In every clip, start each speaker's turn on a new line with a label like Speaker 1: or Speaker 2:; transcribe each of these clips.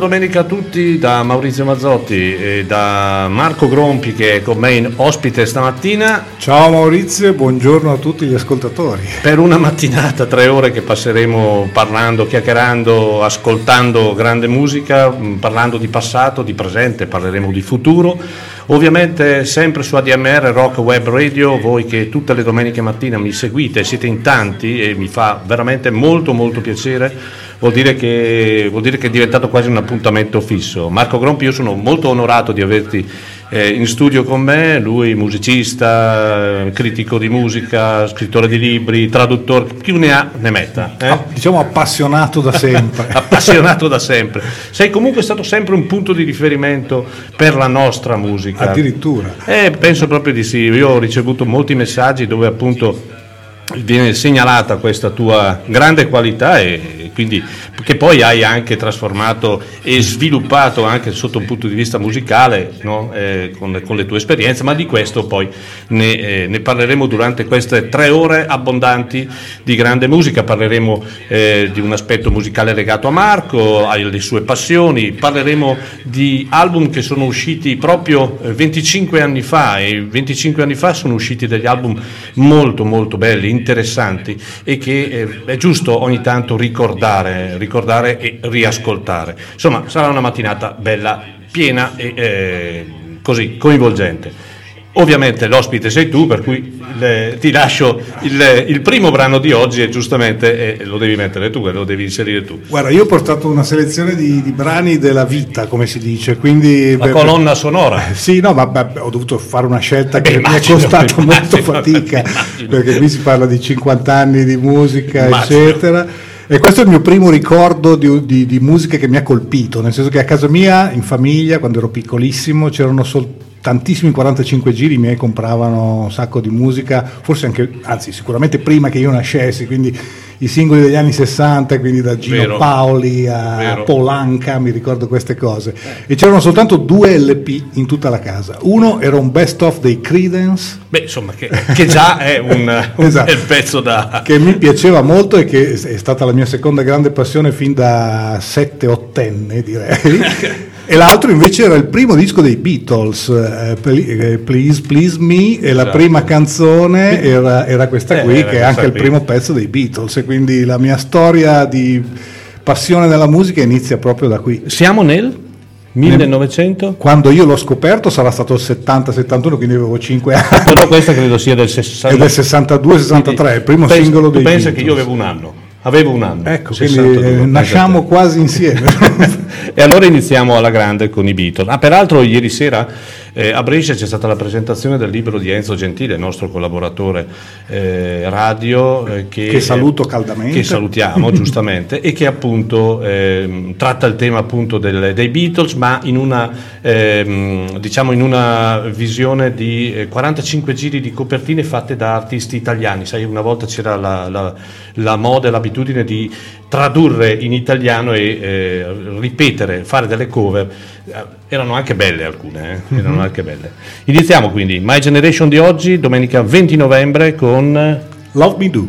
Speaker 1: domenica a tutti da Maurizio Mazzotti e da Marco Grompi che è con me in ospite stamattina.
Speaker 2: Ciao Maurizio e buongiorno a tutti gli ascoltatori.
Speaker 1: Per una mattinata, tre ore che passeremo parlando, chiacchierando, ascoltando grande musica, mm, parlando di passato, di presente, parleremo di futuro. Ovviamente sempre su ADMR Rock Web Radio, voi che tutte le domeniche mattina mi seguite, siete in tanti e mi fa veramente molto molto piacere vuol dire, che, vuol dire che è diventato quasi un appuntamento fisso. Marco Grompi, io sono molto onorato di averti eh, in studio con me, lui musicista, critico di musica, scrittore di libri, traduttore, più ne ha ne metta.
Speaker 2: Eh? Ah, diciamo appassionato da sempre.
Speaker 1: appassionato da sempre. Sei comunque stato sempre un punto di riferimento per la nostra musica.
Speaker 2: Addirittura.
Speaker 1: Eh, penso proprio di sì, io ho ricevuto molti messaggi dove appunto viene segnalata questa tua grande qualità e quindi che poi hai anche trasformato e sviluppato anche sotto un punto di vista musicale no? eh, con, con, le tue esperienze, ma di questo poi ne, eh, ne, parleremo durante queste tre ore abbondanti di grande musica, parleremo eh, di un aspetto musicale legato a Marco, alle sue passioni, parleremo di album che sono usciti proprio 25 eh, anni fa e 25 anni fa sono usciti degli album molto molto belli, interessanti e che eh, è giusto ogni tanto ricordare, ricordare e riascoltare. Insomma, sarà una mattinata bella, piena e eh, così coinvolgente. Ovviamente l'ospite sei tu, per cui le, ti lascio il, il, primo brano di oggi e giustamente eh, lo devi mettere tu, lo devi inserire tu.
Speaker 2: Guarda, io ho portato una selezione di, di brani della vita, come si dice, quindi...
Speaker 1: La beh, colonna sonora.
Speaker 2: Eh, sì, no, ma beh, ho dovuto fare una scelta eh, che immagino, mi è costata molto fatica, immagino. perché qui si parla di 50 anni di musica, immagino. eccetera. E questo è il mio primo ricordo di, di, di musica che mi ha colpito, nel senso che a casa mia, in famiglia, quando ero piccolissimo, c'erano soltanto tantissimi 45 giri, miei compravano un sacco di musica, forse anche, anzi sicuramente prima che io nascessi, quindi i singoli degli anni 60, quindi da Gino Vero. Paoli a Vero. Polanca, mi ricordo queste cose. E c'erano soltanto due LP in tutta la casa. Uno era un best of dei Credence.
Speaker 1: Beh, insomma, che, che già è un, un esatto. pezzo da...
Speaker 2: Che mi piaceva molto e che è stata la mia seconda grande passione fin da 7-8enne, direi. e l'altro invece era il primo disco dei Beatles, eh, eh Please Please Me, e la esatto. prima canzone era, era questa qui, eh, che è anche il primo pezzo dei Beatles, e quindi la mia storia di passione della musica inizia proprio da qui.
Speaker 1: Siamo nel 1900?
Speaker 2: Quando io l'ho scoperto sarà stato il 70-71, quindi avevo 5 anni.
Speaker 1: Però questa credo sia del 60...
Speaker 2: È del 62-63, il primo
Speaker 1: penso,
Speaker 2: singolo
Speaker 1: dei
Speaker 2: Beatles.
Speaker 1: pensa che io avevo un anno. Avevo un anno.
Speaker 2: Ecco, 62, quindi eh, nasciamo quasi insieme.
Speaker 1: e allora iniziamo alla grande con i Beatles. Ah, peraltro ieri sera eh, a Brescia c'è stata la presentazione del libro di Enzo Gentile, il nostro collaboratore eh, radio,
Speaker 2: eh, che, che, saluto caldamente.
Speaker 1: Che salutiamo giustamente e che appunto ehm, tratta il tema appunto del, dei Beatles, ma in una, ehm, diciamo in una visione di 45 eh, giri di copertine fatte da artisti italiani. Sai, una volta c'era la, la, la moda e l'abitudine di tradurre in italiano e eh, ripetere, fare delle cover, eh, erano anche belle alcune, eh? erano mm-hmm. anche belle. Iniziamo quindi, My Generation di oggi, domenica 20 novembre con
Speaker 2: Love Me Do.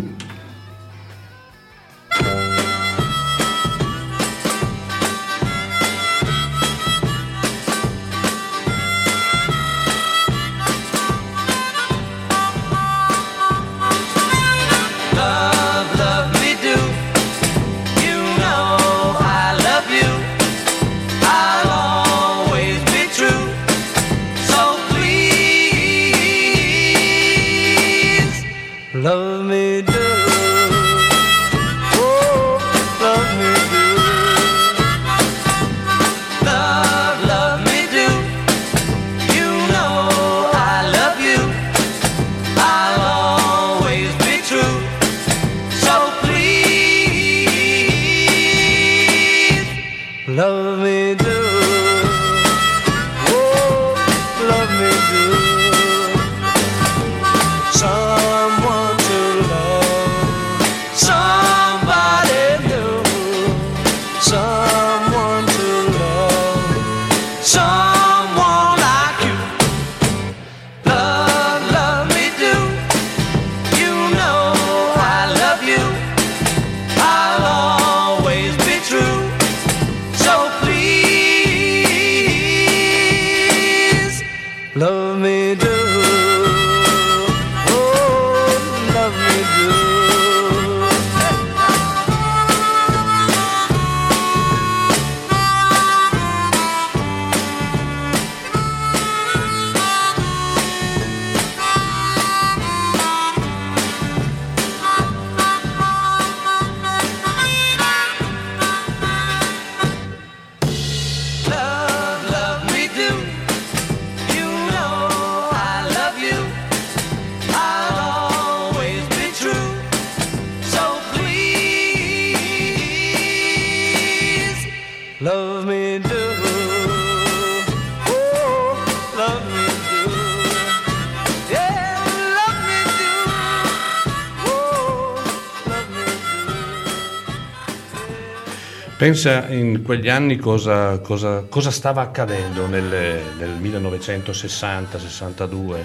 Speaker 1: Pensa in quegli anni cosa, cosa, cosa stava accadendo nel, nel 1960-62.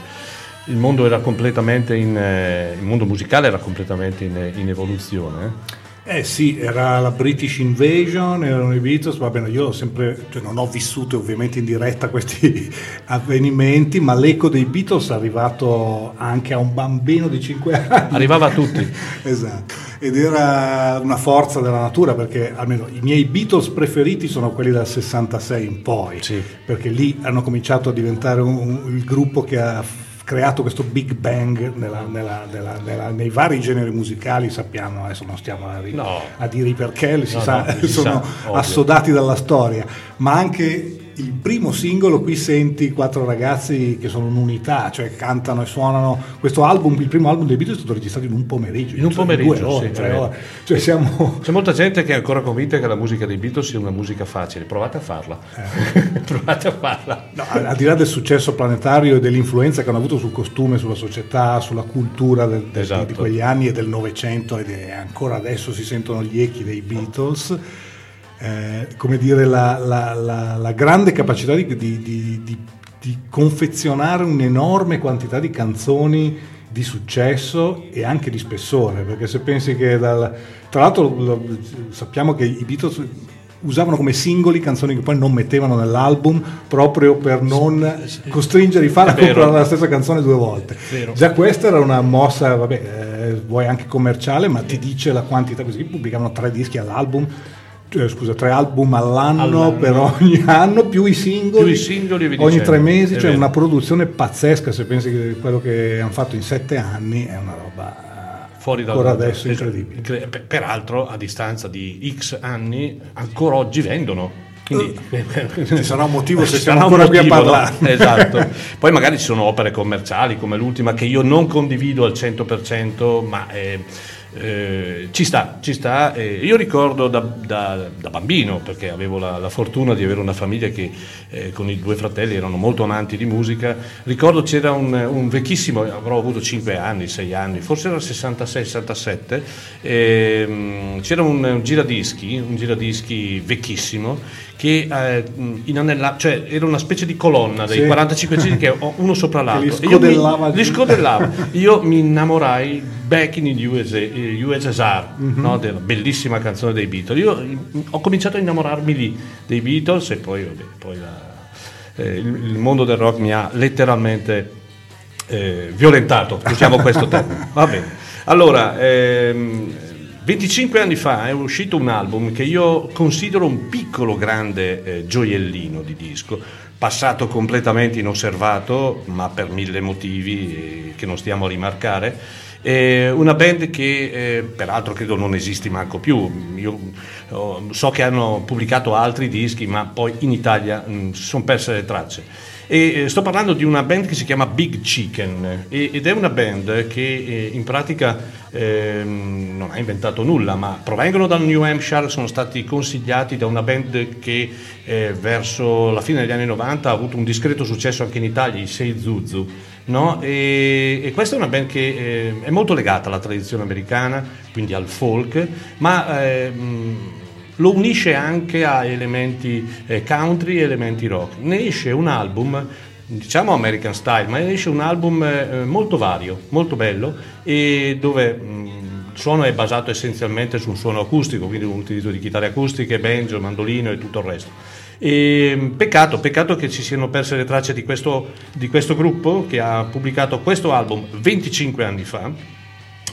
Speaker 1: Il mondo era completamente in, eh, il mondo musicale era completamente in, in evoluzione.
Speaker 2: Eh sì, era la British Invasion, erano i Beatles, va bene, io sempre, cioè non ho vissuto ovviamente in diretta questi avvenimenti, ma l'eco dei Beatles è arrivato anche a un bambino di 5 anni.
Speaker 1: Arrivava a tutti.
Speaker 2: esatto, ed era una forza della natura perché almeno i miei Beatles preferiti sono quelli dal 66 in poi, sì. perché lì hanno cominciato a diventare un, un, il gruppo che ha creato questo Big Bang nella, nella, nella, nei vari generi musicali, sappiamo, adesso non stiamo a, no. a dire i perché, si no, sa, no, sono sa, assodati dalla storia, ma anche il primo singolo qui senti quattro ragazzi che sono un'unità, cioè cantano e suonano. Questo album, il primo album dei Beatles è stato registrato in un pomeriggio.
Speaker 1: In un
Speaker 2: cioè
Speaker 1: pomeriggio,
Speaker 2: due ore,
Speaker 1: sì,
Speaker 2: tre
Speaker 1: eh.
Speaker 2: ore. Cioè siamo...
Speaker 1: C'è molta gente che è ancora convinta che la musica dei Beatles sia una musica facile. Provate a farla. Provate a farla.
Speaker 2: No, al di là del successo planetario e dell'influenza che hanno avuto sul costume, sulla società, sulla cultura del- del-
Speaker 1: Esatto.
Speaker 2: di quegli anni e del Novecento ed ancora adesso si sentono gli echi dei Beatles, eh, come dire la, la- la- la grande capacità di, di- di- di- confezionare un'enorme quantità di canzoni di successo e anche di spessore, perché se pensi che dal, tra l'altro sappiamo che i Beatles usavano come singoli canzoni che poi non mettevano nell'album proprio per non costringere i fan a comprare la stessa canzone due volte. Già questa era una mossa, vabbè, eh, vuoi anche commerciale, ma ti dice la quantità, così pubblicavano tre dischi all'album, eh, scusa, tre album all'anno,
Speaker 1: All'anno.
Speaker 2: per ogni anno, più i singoli,
Speaker 1: Più i singoli
Speaker 2: ogni
Speaker 1: dicendo.
Speaker 2: tre mesi,
Speaker 1: È
Speaker 2: cioè
Speaker 1: vero.
Speaker 2: una produzione pazzesca, se pensi che quello che hanno fatto in sette anni è una roba eh,
Speaker 1: Fuori dal
Speaker 2: ancora adesso incredibile.
Speaker 1: Incre- per- Peraltro, a distanza di X anni, ancora oggi vendono. Quindi,
Speaker 2: Ci sarà un motivo se siamo ancora qui a
Speaker 1: motivo, no?
Speaker 2: parlare.
Speaker 1: Esatto. Poi magari ci sono opere commerciali come l'ultima che io non condivido al 100%, ma eh, eh, ci sta, ci sta. Eh, io ricordo da, da- da bambino, perché avevo la, la fortuna di avere una famiglia che eh, con i due fratelli erano molto amanti di musica, ricordo c'era un, un vecchissimo, avrò avuto 5 anni, 6 anni, forse era 66-67, ehm, c'era un, un giradischi, un giradischi vecchissimo che eh, inanella- cioè era una specie di colonna dei
Speaker 2: Sì.
Speaker 1: 45 giri che ho uno sopra l'altro.
Speaker 2: li
Speaker 1: E io mi-
Speaker 2: scodellava
Speaker 1: li scodellava. Io mi innamorai back in the USA, eh, USSR,
Speaker 2: Mhm.
Speaker 1: no? della bellissima canzone dei Beatles. Io mm, ho cominciato a innamorarmi lì dei Beatles e poi, vabbè, poi la- eh, il, il mondo del rock mi ha letteralmente eh, violentato, usiamo questo termine. Va bene. Allora, ehm, 25 anni fa è uscito un album che io considero un piccolo grande eh, gioiellino di disco, passato completamente inosservato, ma per mille motivi eh, che non stiamo a rimarcare. Una band che eh, peraltro credo non esisti manco più. Io oh, so che hanno pubblicato altri dischi, ma poi in Italia si sono perse le tracce. E eh, sto parlando di una band che si chiama Big Chicken e- ed è una band che eh, in pratica ehm, non ha inventato nulla, ma provengono dal New Hampshire, sono stati consigliati da una band che eh, verso la fine degli anni 90 ha avuto un discreto successo anche in Italia, i Sei Zuzu. No? E, e questa è una band che eh, è molto legata alla tradizione americana, quindi al folk, ma ehm, lo unisce anche a elementi eh, country e elementi rock. Ne esce un album, diciamo American Style, ma ne esce un album eh, molto vario, molto bello e dove mh, il suono è basato essenzialmente su un suono acustico, quindi un utilizzo di chitarre acustiche, banjo, mandolino e tutto il resto. E, peccato, peccato che ci siano perse le tracce di questo, di questo gruppo che ha pubblicato questo album 25 anni fa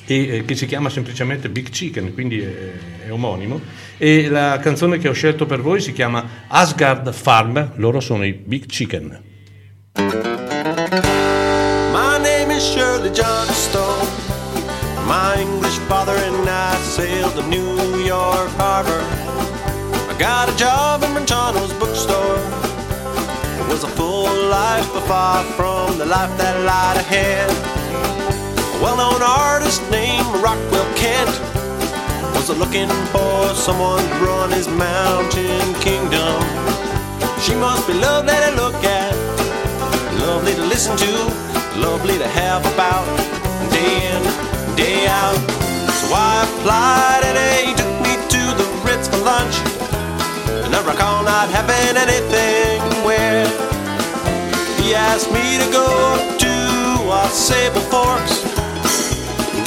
Speaker 1: e eh, che si chiama semplicemente Big Chicken, quindi è, è omonimo. E la canzone che ho scelto per voi si chiama Asgard Farm, loro sono i Big Chicken.
Speaker 3: My name is Shirley Johnstone. My English father and I sailed to New York Harbor. I got a job in Montano's bookstore. It was a full life, but far from the life that lied ahead. Well-known artist named Rockwell Kent was looking for someone to run his mountain kingdom. She must be lovely to look at, lovely to listen to, lovely to have about day in, day out. So I applied and he took me to the Ritz for lunch. And I recall not having anything where he asked me to go to our Sable Forks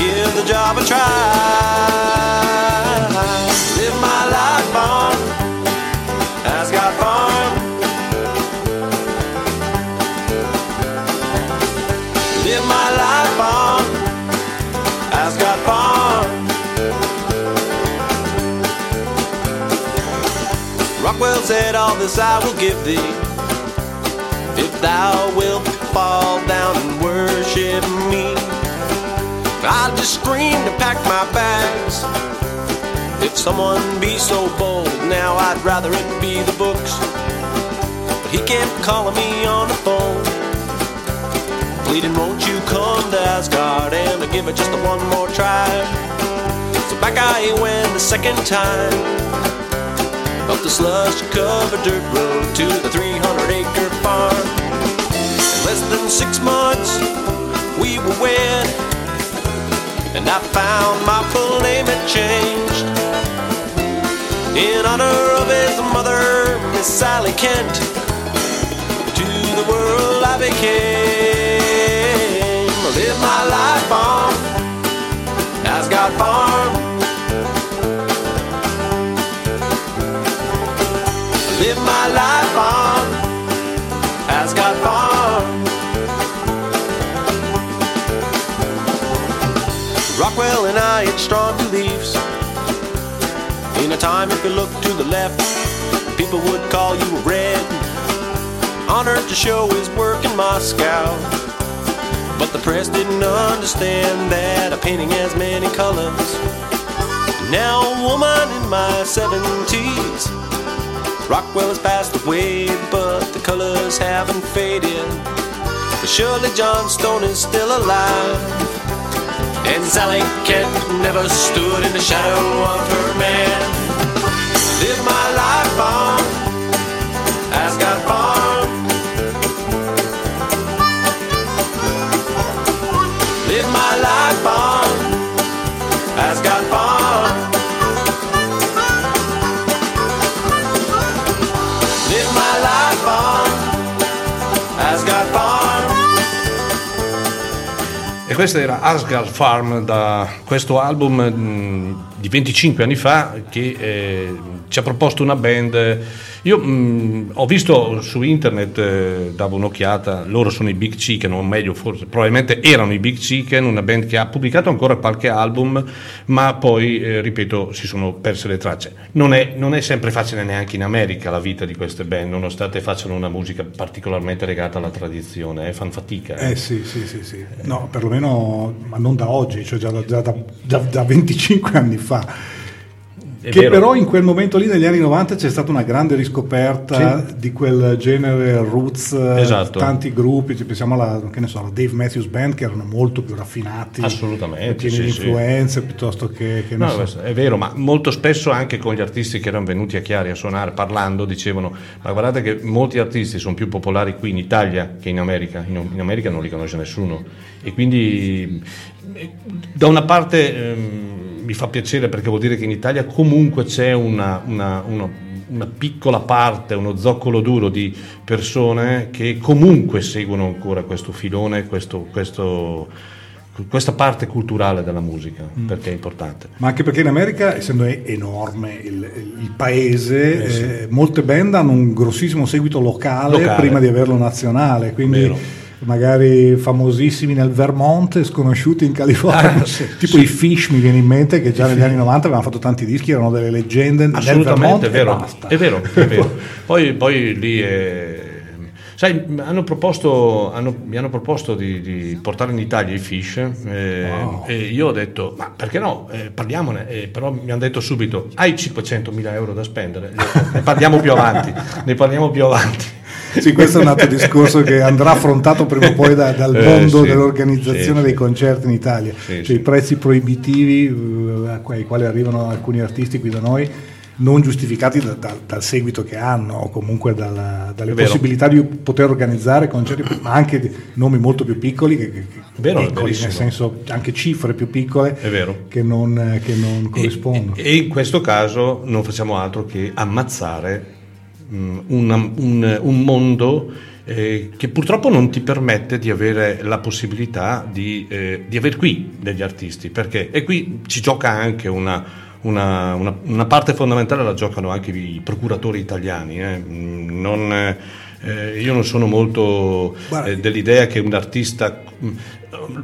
Speaker 3: give the job a try. Live my life on Asgard Farm. Live my life on Asgard Farm. Rockwell said, All this I will give thee, if thou wilt fall down and worship me. I just screamed and packed my bags. If someone be so bold, now I'd rather it be the books. But he kept calling me on the phone. Pleading, won't you come to Asgard and give it just one more try? So back I went the second time. Up the slush covered dirt road to the 300 acre farm. In less than six months, we were wed. And I found my full name had changed. In honor of his mother, Miss Sally Kent, to the world I became. I Live my life on Asgard Farm. Live Rockwell and I had strong beliefs. In a time, if you look to the left, people would call you a red. Honored to show his work in Moscow. But the press didn't understand that a painting has many colors. Now, a woman in my 70s. Rockwell has passed away, but the colors haven't faded. But surely John Stone is still alive. And Sally Kent never stood in the shadow of her man. Live my life on
Speaker 1: Questa era Asgard Farm da questo album mh, di 25 anni fa che eh, ci ha proposto una band. Io mh, ho visto su internet, eh, davo un'occhiata, loro sono i Big Chicken, o meglio forse, probabilmente erano i Big Chicken, una band che ha pubblicato ancora qualche album, ma poi, eh, ripeto, si sono perse le tracce. Non è, non è sempre facile neanche in America la vita di queste band, nonostante facciano una musica particolarmente legata alla tradizione, eh, fan fatica. eh.
Speaker 2: Eh sì, sì, sì, sì. No, perlomeno, ma non da oggi, cioè già da, già da- già da 25 anni fa.
Speaker 1: È
Speaker 2: che
Speaker 1: vero.
Speaker 2: però in quel momento lì, negli anni 90, c'è stata una grande riscoperta di quel genere roots, eh,
Speaker 1: Esatto.
Speaker 2: tanti gruppi, pensiamo alla, che ne so, alla Dave Matthews Band, che erano molto più raffinati,
Speaker 1: Assolutamente,
Speaker 2: pieni
Speaker 1: sì,
Speaker 2: di
Speaker 1: sì.
Speaker 2: influenze, piuttosto che, che
Speaker 1: No,
Speaker 2: so.
Speaker 1: è vero, ma molto spesso anche con gli artisti che erano venuti a Chiari a suonare, parlando, dicevano: Ma guardate che molti artisti sono più popolari qui in Italia che in America. In, in America non li conosce nessuno. E quindi, eh, da una parte, ehm, mi fa piacere perché vuol dire che in Italia comunque c'è una, una- uno- una piccola parte, uno zoccolo duro di persone che comunque seguono ancora questo filone, questo- questo- questa parte culturale della musica, perché è importante.
Speaker 2: Ma anche perché in America, essendo enorme il, il paese,
Speaker 1: Eh, sì.
Speaker 2: eh, molte band hanno un grossissimo seguito locale,
Speaker 1: Locale.
Speaker 2: prima di averlo nazionale, quindi
Speaker 1: Vero.
Speaker 2: Magari famosissimi nel Vermont e sconosciuti in California,
Speaker 1: Ah, sì,
Speaker 2: tipo i Fish mi viene in mente che già negli anni 90 avevano fatto tanti dischi, erano delle leggende nel Vermont
Speaker 1: Assolutamente, è vero. È vero, è vero. Poi, poi lì è... Sai, hanno proposto, hanno- mi hanno proposto di, di portare in Italia i fish eh,
Speaker 2: Wow.
Speaker 1: e io ho detto, ma perché no, Eh, parliamone, Eh, però mi hanno detto subito, hai 500.000 euro da spendere, ne parliamo più avanti, ne parliamo più avanti.
Speaker 2: Sì, questo è un altro discorso che andrà affrontato prima o poi da- dal
Speaker 1: Eh,
Speaker 2: mondo
Speaker 1: sì,
Speaker 2: dell'organizzazione
Speaker 1: sì,
Speaker 2: dei concerti in Italia.
Speaker 1: Sì,
Speaker 2: cioè i prezzi proibitivi eh, ai quali arrivano alcuni artisti qui da noi non giustificati da- da- dal seguito che hanno o comunque dalla- dalle
Speaker 1: vero.
Speaker 2: possibilità di poter organizzare concerti, ma anche di nomi molto più piccoli, che, che-
Speaker 1: Vero,
Speaker 2: piccoli, nel senso anche cifre più piccole che non, che non corrispondono.
Speaker 1: E, e in questo caso non facciamo altro che ammazzare mm, una- un, un mondo eh, che purtroppo non ti permette di avere la possibilità di, eh, di avere qui degli artisti, perché e qui ci gioca anche una, una- una- una parte fondamentale, la giocano anche i procuratori italiani. eh. Mm, non, eh, io non sono molto eh, dell'idea che un artista... mm,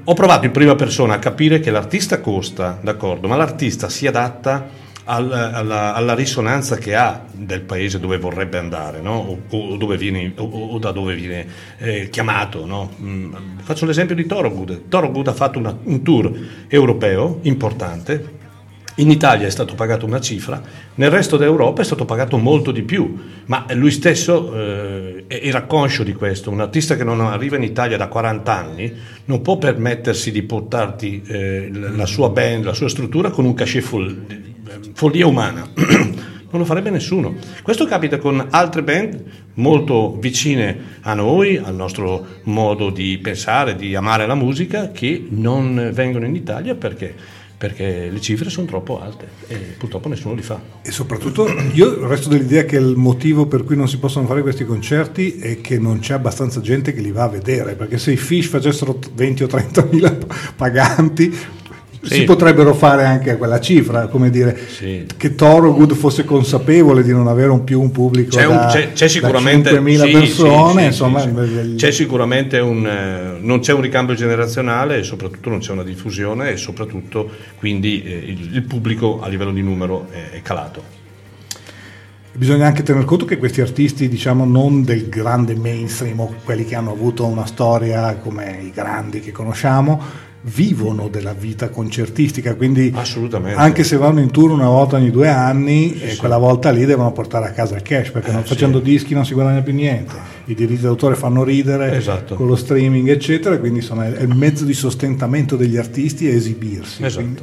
Speaker 1: Ho provato in prima persona a capire che l'artista costa, d'accordo, ma l'artista si adatta al- alla, alla risonanza che ha del paese dove vorrebbe andare, no? o, o dove viene- o- o da dove viene eh, chiamato. no? Mm, Faccio l'esempio di Thorogood. Thorogood ha fatto una- un tour europeo importante In Italia è stato pagato una cifra, nel resto d'Europa è stato pagato molto di più, ma lui stesso eh, era conscio di questo. Un artista che non arriva in Italia da 40 anni non può permettersi di portarti eh, la sua band, la sua struttura con un cachet fol- follia umana. non lo farebbe nessuno. Questo capita con altre band molto vicine a noi, al nostro modo di pensare, di amare la musica, che non vengono in Italia perché perché le cifre sono troppo alte e purtroppo nessuno li fa.
Speaker 2: E soprattutto io resto dell'idea che il motivo per cui non si possono fare questi concerti è che non c'è abbastanza gente che li va a vedere, perché se i Fish facessero 20 o 30 mila paganti sì. si potrebbero fare anche a quella cifra, come dire sì. che Thorogood fosse consapevole di non avere un più un pubblico c'è, un, da, c'è, c'è sicuramente, da 5.000 sì, persone, insomma,
Speaker 1: c'è sicuramente un eh, non c'è un ricambio generazionale e soprattutto non c'è una diffusione e soprattutto quindi eh, il, il, pubblico a livello di numero è, è calato.
Speaker 2: Bisogna anche tener conto che questi artisti, diciamo, non del grande mainstream o quelli che hanno avuto una storia come i grandi che conosciamo, vivono della vita concertistica, quindi anche se vanno in tour una volta ogni due anni, sì, eh, quella volta lì devono portare a casa il cash, perché eh, non facendo sì. dischi non si guadagna più niente, i diritti d'autore fanno ridere
Speaker 1: esatto.
Speaker 2: con lo streaming eccetera, quindi insomma è il mezzo di sostentamento degli artisti è esibirsi.
Speaker 1: Esatto.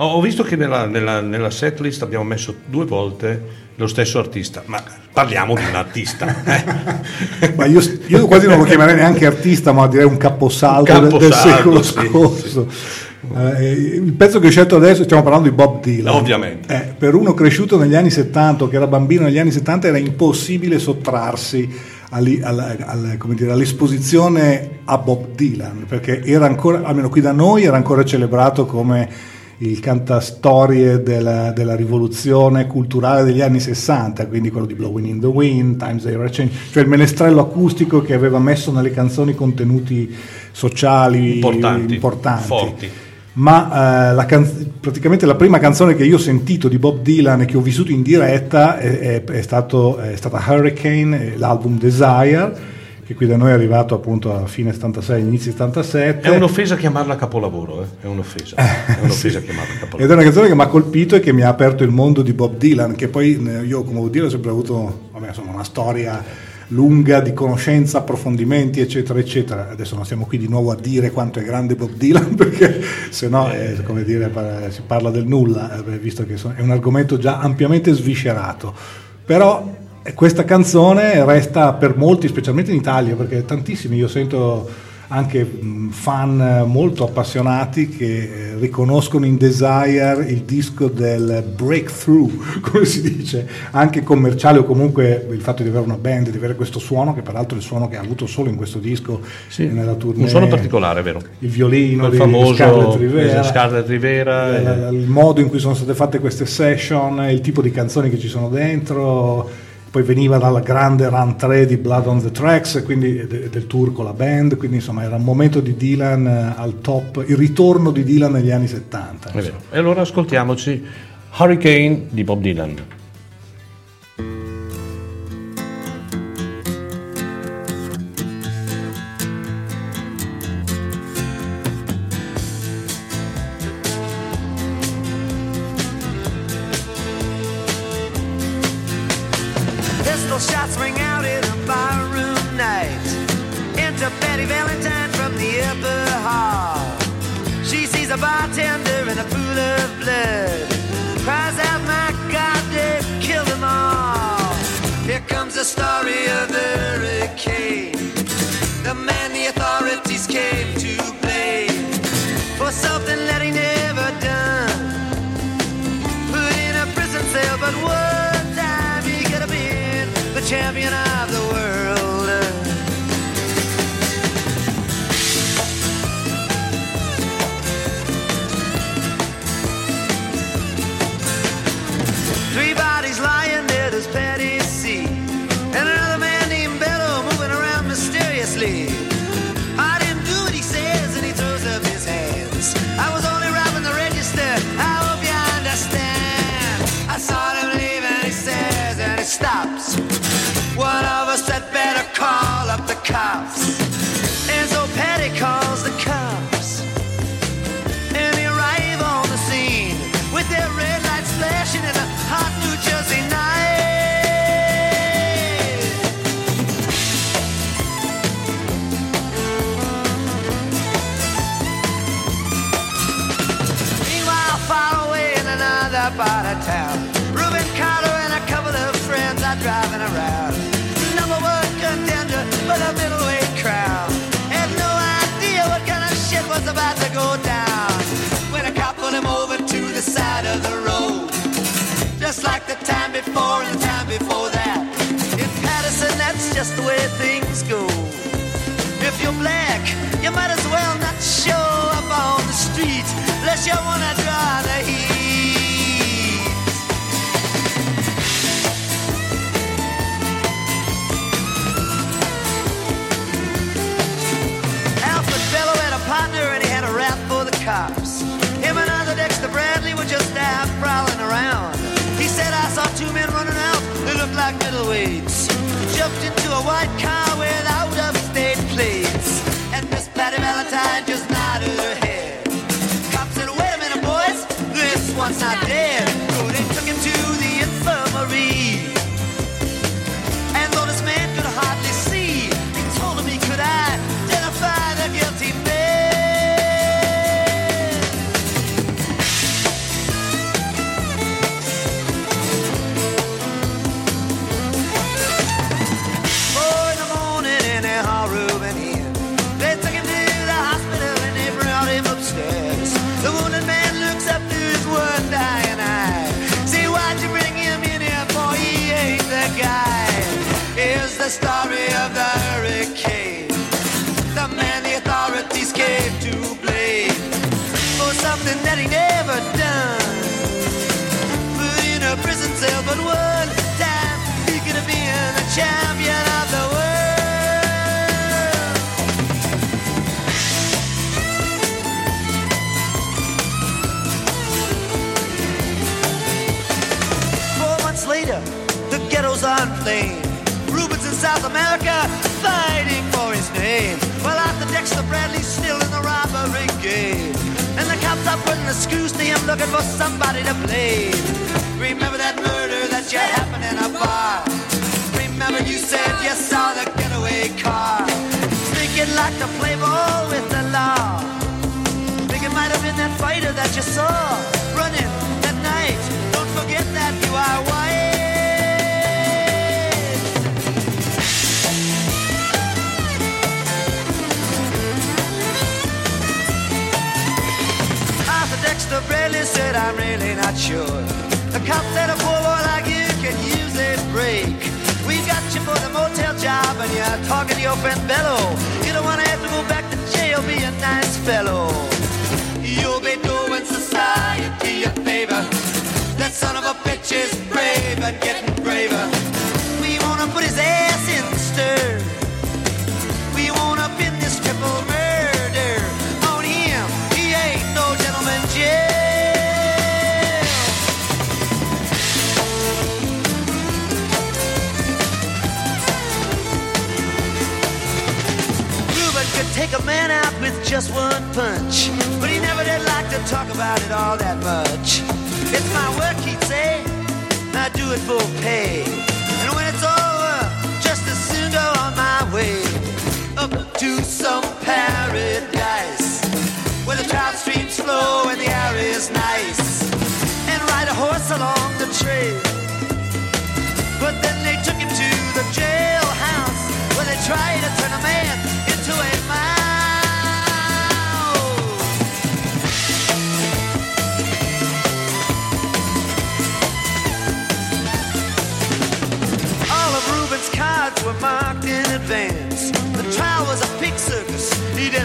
Speaker 1: Ho visto che nella, nella, nella setlist abbiamo messo due volte lo stesso artista, ma parliamo di un artista.
Speaker 2: Eh? ma io, io, quasi non lo chiamerei neanche artista, ma direi un caposaldo, un caposaldo del, del, secolo sì, scorso. Sì. Eh, il pezzo che ho scelto adesso, stiamo parlando di Bob Dylan.
Speaker 1: Ovviamente.
Speaker 2: Eh, per uno cresciuto negli anni 70, che era bambino negli anni 70, era impossibile sottrarsi all, all, all, dire, all'esposizione a Bob Dylan, perché era ancora, almeno qui da noi, era ancora celebrato come il cantastorie della, della, rivoluzione culturale degli anni 60, quindi quello di Blowing in the Wind, Times They Were Changing, cioè il menestrello acustico che aveva messo nelle canzoni contenuti sociali
Speaker 1: importanti,
Speaker 2: importanti.
Speaker 1: forti.
Speaker 2: Ma eh, la can- praticamente la prima canzone che io ho sentito di Bob Dylan e che ho vissuto in diretta è, è, è, stato, è stata Hurricane, l'album Desire che qui da noi è arrivato appunto a fine 76, inizio 77.
Speaker 1: È un'offesa chiamarla capolavoro, eh? è un'offesa, è un'offesa chiamarla capolavoro.
Speaker 2: Ed è una canzone che mi ha colpito e che mi ha aperto il mondo di Bob Dylan, che poi eh, io come Bob Dylan ho sempre avuto vabbè, insomma, una storia lunga di conoscenza, approfondimenti, eccetera, eccetera. Adesso non siamo qui di nuovo a dire quanto è grande Bob Dylan, perché se no, eh, come dire, si parla del nulla, eh, visto che è un argomento già ampiamente sviscerato. Però questa canzone resta per molti, specialmente in Italia, perché tantissimi io sento anche fan molto appassionati che eh, riconoscono in Desire il disco del breakthrough, come si dice, anche commerciale o comunque il fatto di avere una band, di avere questo suono, che peraltro è il suono che ha avuto solo in questo disco
Speaker 1: sì, nella tournée. Un suono particolare, vero?
Speaker 2: Il violino,
Speaker 1: il famoso Scarlett Rivera, Scarlett Rivera
Speaker 2: il, il modo in cui sono state fatte queste session, il tipo di canzoni che ci sono dentro poi veniva dalla grande run 3 di Blood on the Tracks, quindi del tour con la band, quindi insomma era un momento di Dylan eh, al top, il ritorno di Dylan negli anni 70.
Speaker 1: E allora ascoltiamoci Hurricane di Bob Dylan.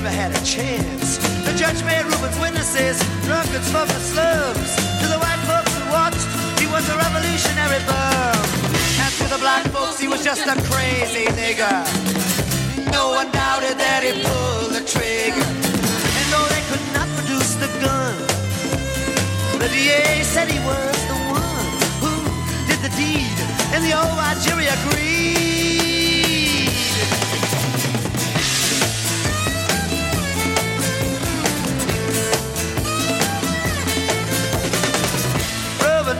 Speaker 4: never had a chance. The judge made Rupert's witnesses drunkards, smokers, slums. To the white folks who watched, he was a revolutionary bum. And to the black folks, he was just a crazy nigger. No one doubted that he pulled the trigger. And though they could not produce the gun, the DA said he was the one who did the deed. And the old Algeria agreed.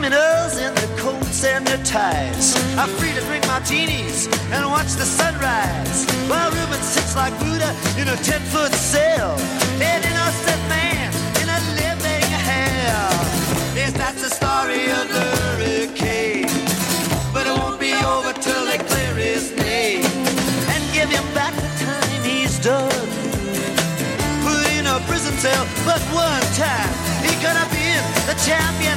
Speaker 4: criminals in their coats and their ties. Are free to drink martinis and watch the sunrise. While Reuben sits like Buddha in a ten-foot cell, an innocent man in a living hell. Yes, that's the story of the hurricane, but it won't be over till they clear his name. And give him back the time he's done. Put in a prison cell, but one time he could have been the champion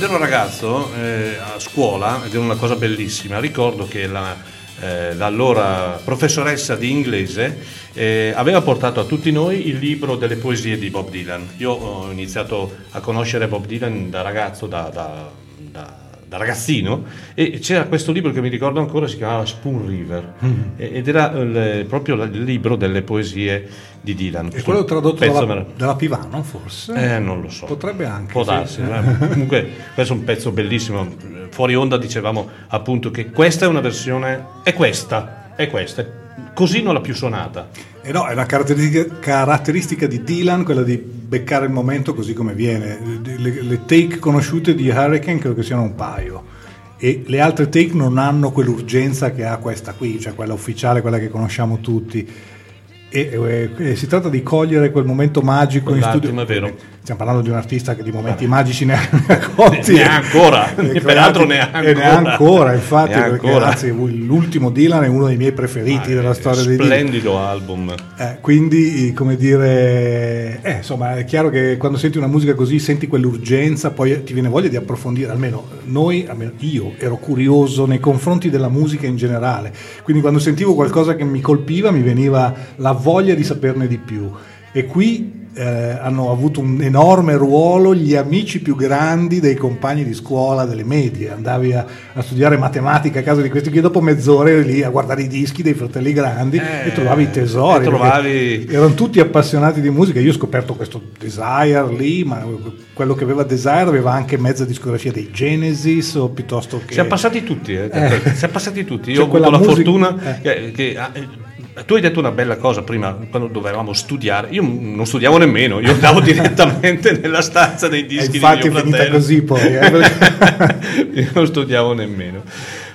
Speaker 1: Quando ero ragazzo eh, a scuola, ed è una cosa bellissima, ricordo che la, eh, l'allora professoressa di inglese eh, aveva portato a tutti noi il libro delle poesie di Bob Dylan. Io ho iniziato a conoscere Bob Dylan da ragazzo, da, da- da- da ragazzino, e c'era questo libro che mi ricordo ancora, si chiamava Spoon River, e- ed era il- proprio il libro delle poesie di Dylan.
Speaker 2: E quello tradotto dalla,
Speaker 1: merav-
Speaker 2: dalla Pivano, forse?
Speaker 1: eh, non lo so.
Speaker 2: Potrebbe anche.
Speaker 1: Può darsi,
Speaker 2: sì.
Speaker 1: eh. comunque questo è un pezzo bellissimo. Fuori onda dicevamo appunto che questa è una versione, è questa, è questa, così non l'ha più suonata.
Speaker 2: Eh no, è una caratteristica, caratteristica di Dylan quella di beccare il momento così come viene. Le, le take conosciute di Hurricane credo che siano un paio. E le altre take non hanno quell'urgenza che ha questa qui, cioè quella ufficiale, quella che conosciamo tutti. E, e- e si tratta di cogliere quel momento magico in studio.
Speaker 1: è vero.
Speaker 2: Stiamo parlando di un artista che di momenti magici ne ha, ne ha colti.
Speaker 1: Ne ha ancora,
Speaker 2: Ne ha
Speaker 1: peraltro ne ha
Speaker 2: E ne ha
Speaker 1: ancora.
Speaker 2: ancora, infatti,
Speaker 1: ha
Speaker 2: perché
Speaker 1: ancora.
Speaker 2: anzi, l'ultimo Dylan è uno dei miei preferiti della storia dei Dylan.
Speaker 1: Splendido album.
Speaker 2: Eh, quindi, come dire, eh, insomma, è chiaro che quando senti una musica così senti quell'urgenza, poi ti viene voglia di approfondire. Almeno noi, almeno io, ero curioso nei confronti della musica in generale. Quindi, quando sentivo qualcosa che mi colpiva, mi veniva la voglia di saperne di più. E qui eh, hanno avuto un enorme ruolo gli amici più grandi dei compagni di scuola, delle medie. Andavi a, a studiare matematica a casa di questi qui, dopo mezz'ora lì a guardare i dischi dei fratelli grandi
Speaker 1: Eh,
Speaker 2: e trovavi i tesori.
Speaker 1: trovavi-
Speaker 2: Erano tutti appassionati di musica. Io ho scoperto questo Desire lì, ma quello che aveva Desire aveva anche mezza discografia dei Genesis o piuttosto che.
Speaker 1: Siamo passati tutti, eh.
Speaker 2: Eh.
Speaker 1: siamo passati tutti. Io
Speaker 2: Cioè,
Speaker 1: ho avuto la
Speaker 2: musica-
Speaker 1: fortuna
Speaker 2: eh.
Speaker 1: che, che- ah, eh, tu hai detto una bella cosa prima, quando dovevamo studiare. Io non studiavo nemmeno, io andavo direttamente nella stanza dei
Speaker 2: E
Speaker 1: dischi
Speaker 2: infatti
Speaker 1: di
Speaker 2: è finita così poi. eh,
Speaker 1: Io non studiavo nemmeno.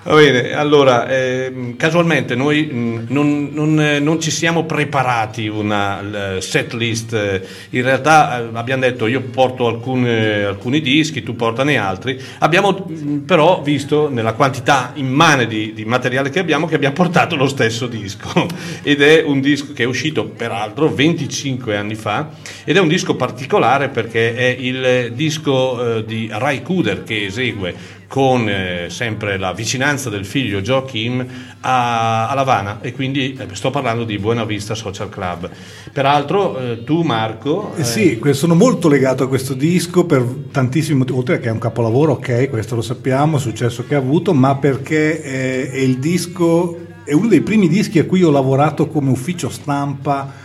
Speaker 1: Va bene, allora, ehm, casualmente noi mh, non, non, eh, non ci siamo preparati una set list, eh, in realtà eh, abbiamo detto io porto alcune- alcuni dischi, tu portane altri, abbiamo mh, però visto nella quantità immane di, di materiale che abbiamo che abbiamo portato lo stesso disco. Ed è un disco che è uscito peraltro 25 anni fa ed è un disco particolare perché è il disco eh, di Ray Kuder che esegue con eh, sempre la vicinanza del figlio Joachim a, a Lavana e quindi eh, sto parlando di Buena Vista Social Club. Peraltro eh, tu Marco...
Speaker 2: Eh sì, que- sono molto legato a questo disco per tantissimi motivi, oltre che è un capolavoro, ok, questo lo sappiamo, il successo che ha avuto, ma perché eh, è il disco, è uno dei primi dischi a cui ho lavorato come ufficio stampa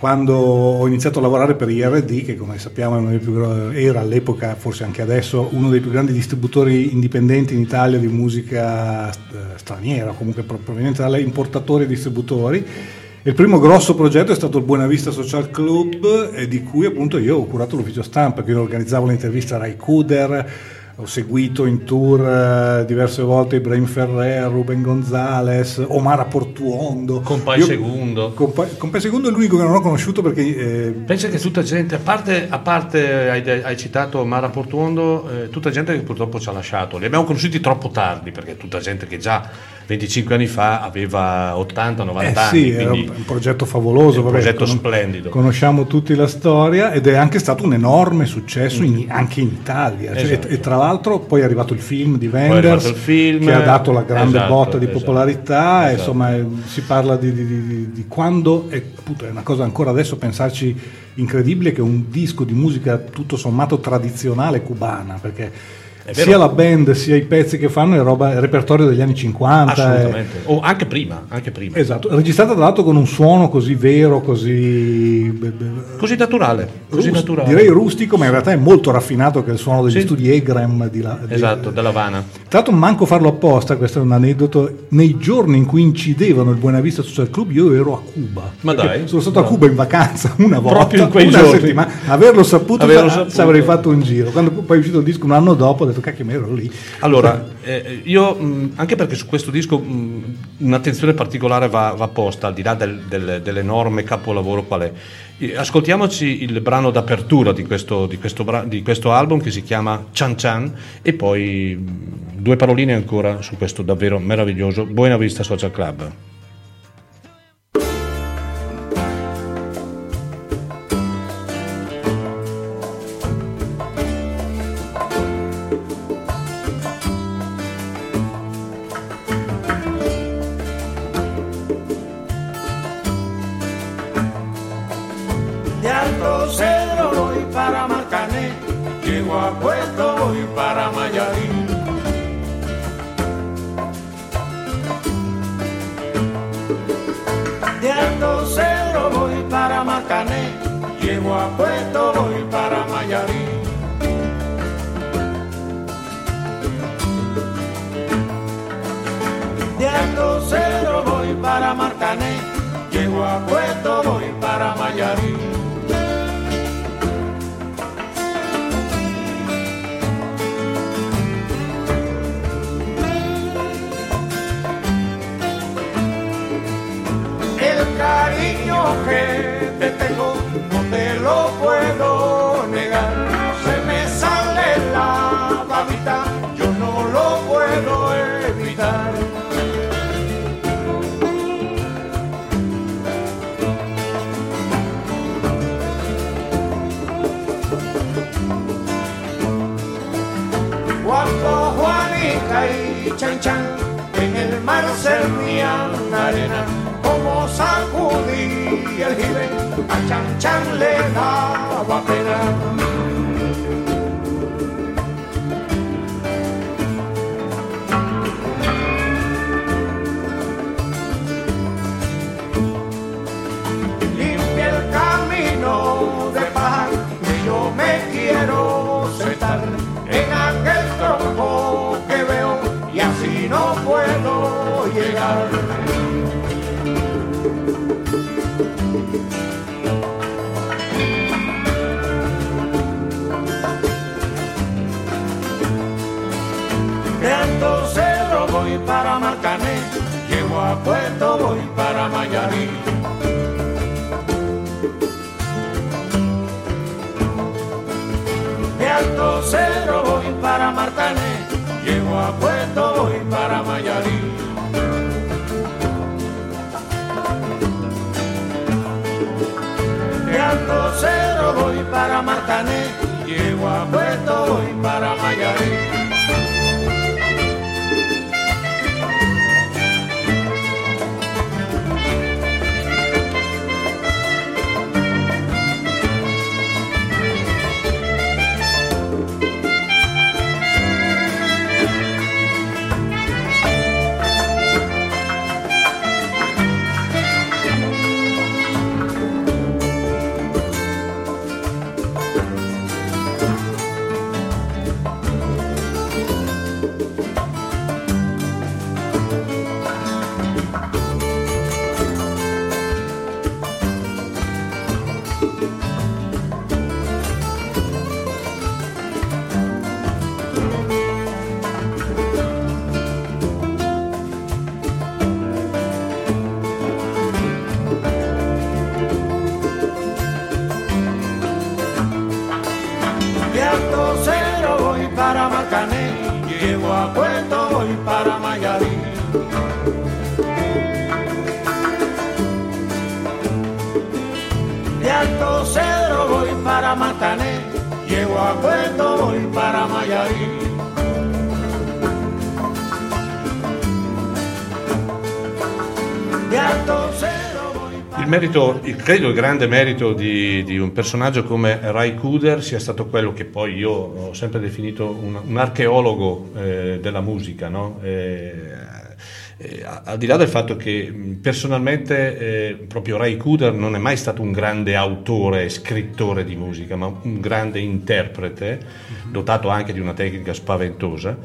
Speaker 2: quando ho iniziato a lavorare per IRD, che come sappiamo più era all'epoca, forse anche adesso, uno dei più grandi distributori indipendenti in Italia di musica straniera, comunque pro- proveniente dalle importatori e distributori. Il primo grosso progetto è stato il Buena Vista Social Club, eh, di cui appunto io ho curato l'ufficio stampa, quindi organizzavo le interviste a Rai Kuder, ho seguito in tour eh, diverse volte Ibrahim Ferrer, Ruben Gonzalez, Omar Portuondo.
Speaker 1: Compai Segundo.
Speaker 2: Compa- Compai Segundo è l'unico che non ho conosciuto perché eh,
Speaker 1: Pensa che tutta gente, a parte, a parte hai, hai citato Mara Portuondo, eh, tutta gente che purtroppo ci ha lasciato. Li abbiamo conosciuti troppo tardi perché tutta gente che già 25 anni fa aveva 80-90
Speaker 2: Eh
Speaker 1: anni.
Speaker 2: sì, era un, progetto favoloso,
Speaker 1: un
Speaker 2: vabbè,
Speaker 1: progetto splendido.
Speaker 2: Conosciamo tutti la storia ed è anche stato un enorme successo in- anche in Italia. Cioè,
Speaker 1: Esatto.
Speaker 2: e, e tra l'altro poi è arrivato il film di
Speaker 1: è
Speaker 2: Wenders
Speaker 1: il film,
Speaker 2: che ha dato la grande
Speaker 1: esatto,
Speaker 2: botta di
Speaker 1: esatto,
Speaker 2: popolarità.
Speaker 1: esatto.
Speaker 2: insomma, eh, si parla di, di- di- di quando, e appunto è una cosa ancora adesso pensarci incredibile che un disco di musica tutto sommato tradizionale cubana, perché. Sia la band sia i pezzi che fanno è roba, è repertorio degli anni 50. eh,
Speaker 1: Assolutamente. O anche prima, anche prima.
Speaker 2: Esatto, registrata tra l'altro con un suono così vero, così
Speaker 1: Così naturale. Così
Speaker 2: rus-
Speaker 1: naturale.
Speaker 2: direi rustico, ma in realtà è molto raffinato che è il suono degli
Speaker 1: Sì.
Speaker 2: studi Egram di, la, di-
Speaker 1: Esatto, della Havana.
Speaker 2: Tra l'altro manco farlo apposta, questo è un aneddoto, nei giorni in cui incidevano il Buena Vista Social Club io ero a Cuba.
Speaker 1: Ma dai.
Speaker 2: Sono stato a Cuba in vacanza una volta,
Speaker 1: Proprio in quei
Speaker 2: una
Speaker 1: giorni.
Speaker 2: settimana, averlo saputo,
Speaker 1: Averlo
Speaker 2: sa-
Speaker 1: saputo.
Speaker 2: avrei fatto un giro. Quando poi è uscito il disco un anno dopo detto cacchio mi ero lì.
Speaker 1: Allora, eh, io mh, anche perché su questo disco mh, un'attenzione particolare va, va posta, al di là del- del- dell'enorme capolavoro qual è. Ascoltiamoci il brano d'apertura di questo, di questo di questo album che si chiama Chan Chan e poi mh, due paroline ancora su questo davvero meraviglioso Buena Vista Social Club.
Speaker 5: Mayarín. De Alto Cedro voy para Marcané, llego a Puerto voy para Mayarín. De Alto Cedro voy para Marcané, llego a Puerto voy para Mayarín. Que te tengo no te lo puedo negar. Se me sale la babita, yo no lo puedo evitar. Cuando Juanita y Chan Chan en el mar servían arena, sacudí el jibe, a Chan Chan le daba pena. limpia el camino De Alto Cerro voy para Marcané, llego a Puerto voy para Mayarín. De Alto Cedro voy para Marcané, llego a Puerto voy para Mayarín. Cero voy para Matané, llego a Puerto voy para
Speaker 6: Mayarí. Llego a Puerto voy para Mayarí. De Alto Cedro voy para Macané, llego a Puerto voy para Mayarí.
Speaker 1: Merito, credo il grande merito di, di un personaggio come Ray Cooder sia stato quello che poi io ho sempre definito un, un archeologo eh, della musica, no? Eh, eh, al di là del fatto che personalmente eh, proprio Ray Cooder non è mai stato un grande autore e scrittore di musica, ma un grande interprete, dotato anche di una tecnica spaventosa.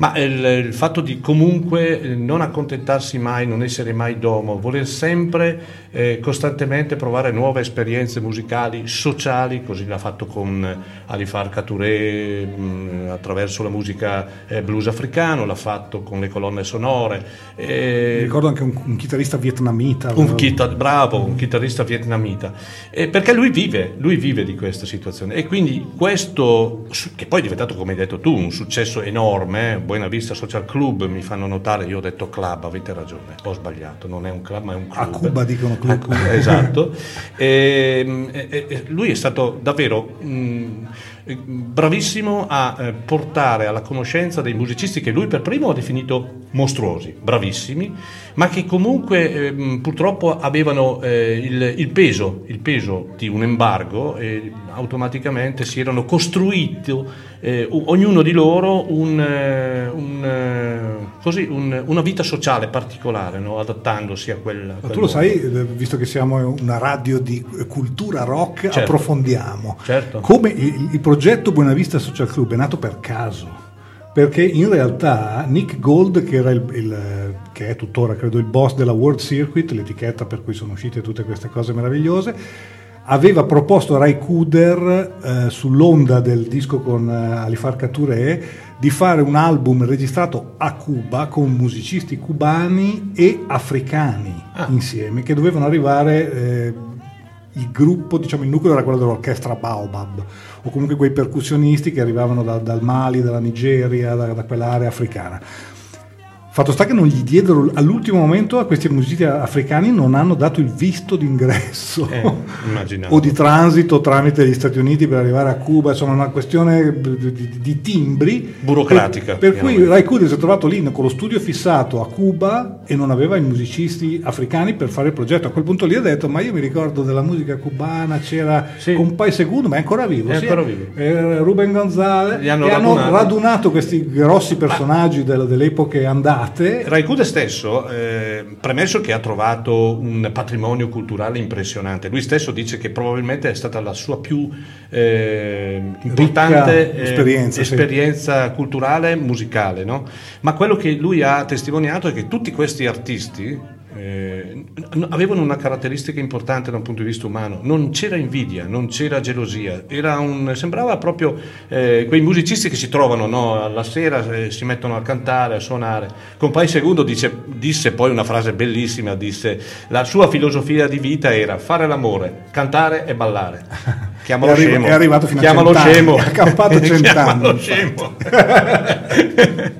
Speaker 1: Ma il, il fatto di comunque eh, non accontentarsi mai, non essere mai domo, voler sempre eh, costantemente provare nuove esperienze musicali, sociali, così l'ha fatto con Alifar Katouré mh, attraverso la musica eh, blues africano, l'ha fatto con le colonne sonore. eh,
Speaker 2: Mi ricordo anche un, un chitarrista vietnamita.
Speaker 1: un chitar- bravo, un chitarrista vietnamita, Eh, perché lui vive, lui vive di questa situazione e quindi questo, che poi è diventato come hai detto tu, un successo enorme, eh, Buena Vista Social Club mi fanno notare, io ho detto club, avete ragione, ho sbagliato, non è un club ma è un club.
Speaker 2: A Cuba dicono club.
Speaker 1: Cuba, esatto. E, e- e lui è stato davvero mh, bravissimo a eh, portare alla conoscenza dei musicisti che lui per primo ha definito mostruosi, bravissimi, ma che comunque eh, purtroppo avevano eh, il, il peso, il peso di un embargo e automaticamente si erano costruiti eh, ognuno di loro un, eh, un, eh, così, un- una vita sociale particolare, no? adattandosi a quella.
Speaker 2: Ma tu lo sai, eh, visto che siamo una radio di cultura rock,
Speaker 1: Certo.
Speaker 2: approfondiamo.
Speaker 1: Certo.
Speaker 2: Come il, il progetto Buenavista Social Club è nato per caso. Perché in realtà Nick Gold, che, era il, il- che è tuttora credo il boss della World Circuit, l'etichetta per cui sono uscite tutte queste cose meravigliose, aveva proposto a Ray Kuder eh, sull'onda del disco con eh, Alifar Katouré di fare un album registrato a Cuba con musicisti cubani e africani insieme che dovevano arrivare eh, il gruppo, diciamo il nucleo era quello dell'orchestra Baobab o comunque quei percussionisti che arrivavano da- dal Mali, dalla Nigeria, da, da quell'area africana. Fatto sta che non gli diedero all'ultimo momento a questi musicisti africani non hanno dato il visto d'ingresso
Speaker 1: Eh,
Speaker 2: o di transito tramite gli Stati Uniti per arrivare a Cuba, insomma una questione di, di- timbri
Speaker 1: Burocratica,
Speaker 2: Per, per cui. Ray Cooder si è trovato lì con lo studio fissato a Cuba e non aveva i musicisti africani per fare il progetto. A quel punto lì ha detto: Ma io mi ricordo della musica cubana, c'era
Speaker 1: Sì.
Speaker 2: Compay Segundo, ma è ancora vivo.
Speaker 1: È
Speaker 2: sì,
Speaker 1: ancora vivo.
Speaker 2: eh, Ruben Gonzalez
Speaker 1: hanno
Speaker 2: e hanno
Speaker 1: radunato.
Speaker 2: radunato questi grossi personaggi delle, delle epoche andate.
Speaker 1: Raikude stesso, eh, premesso che ha trovato un patrimonio culturale impressionante, lui stesso dice che probabilmente è stata la sua più eh, importante eh,
Speaker 2: esperienza, sì.
Speaker 1: esperienza culturale musicale, no? ma quello che lui ha testimoniato è che tutti questi artisti eh, avevano una caratteristica importante da un punto di vista umano, non c'era invidia, non c'era gelosia, era un, sembrava proprio eh, quei musicisti che si trovano no, alla sera, eh, si mettono a cantare, a suonare. Compay Segundo dice, disse poi una frase bellissima, disse la sua filosofia di vita era fare l'amore, cantare e ballare. Chiamalo
Speaker 2: È
Speaker 1: scemo.
Speaker 2: è arrivato fino a
Speaker 1: Chiamalo
Speaker 2: cent'anni,
Speaker 1: scemo.
Speaker 2: ha campato
Speaker 1: Chiamalo
Speaker 2: cent'anni.
Speaker 1: scemo.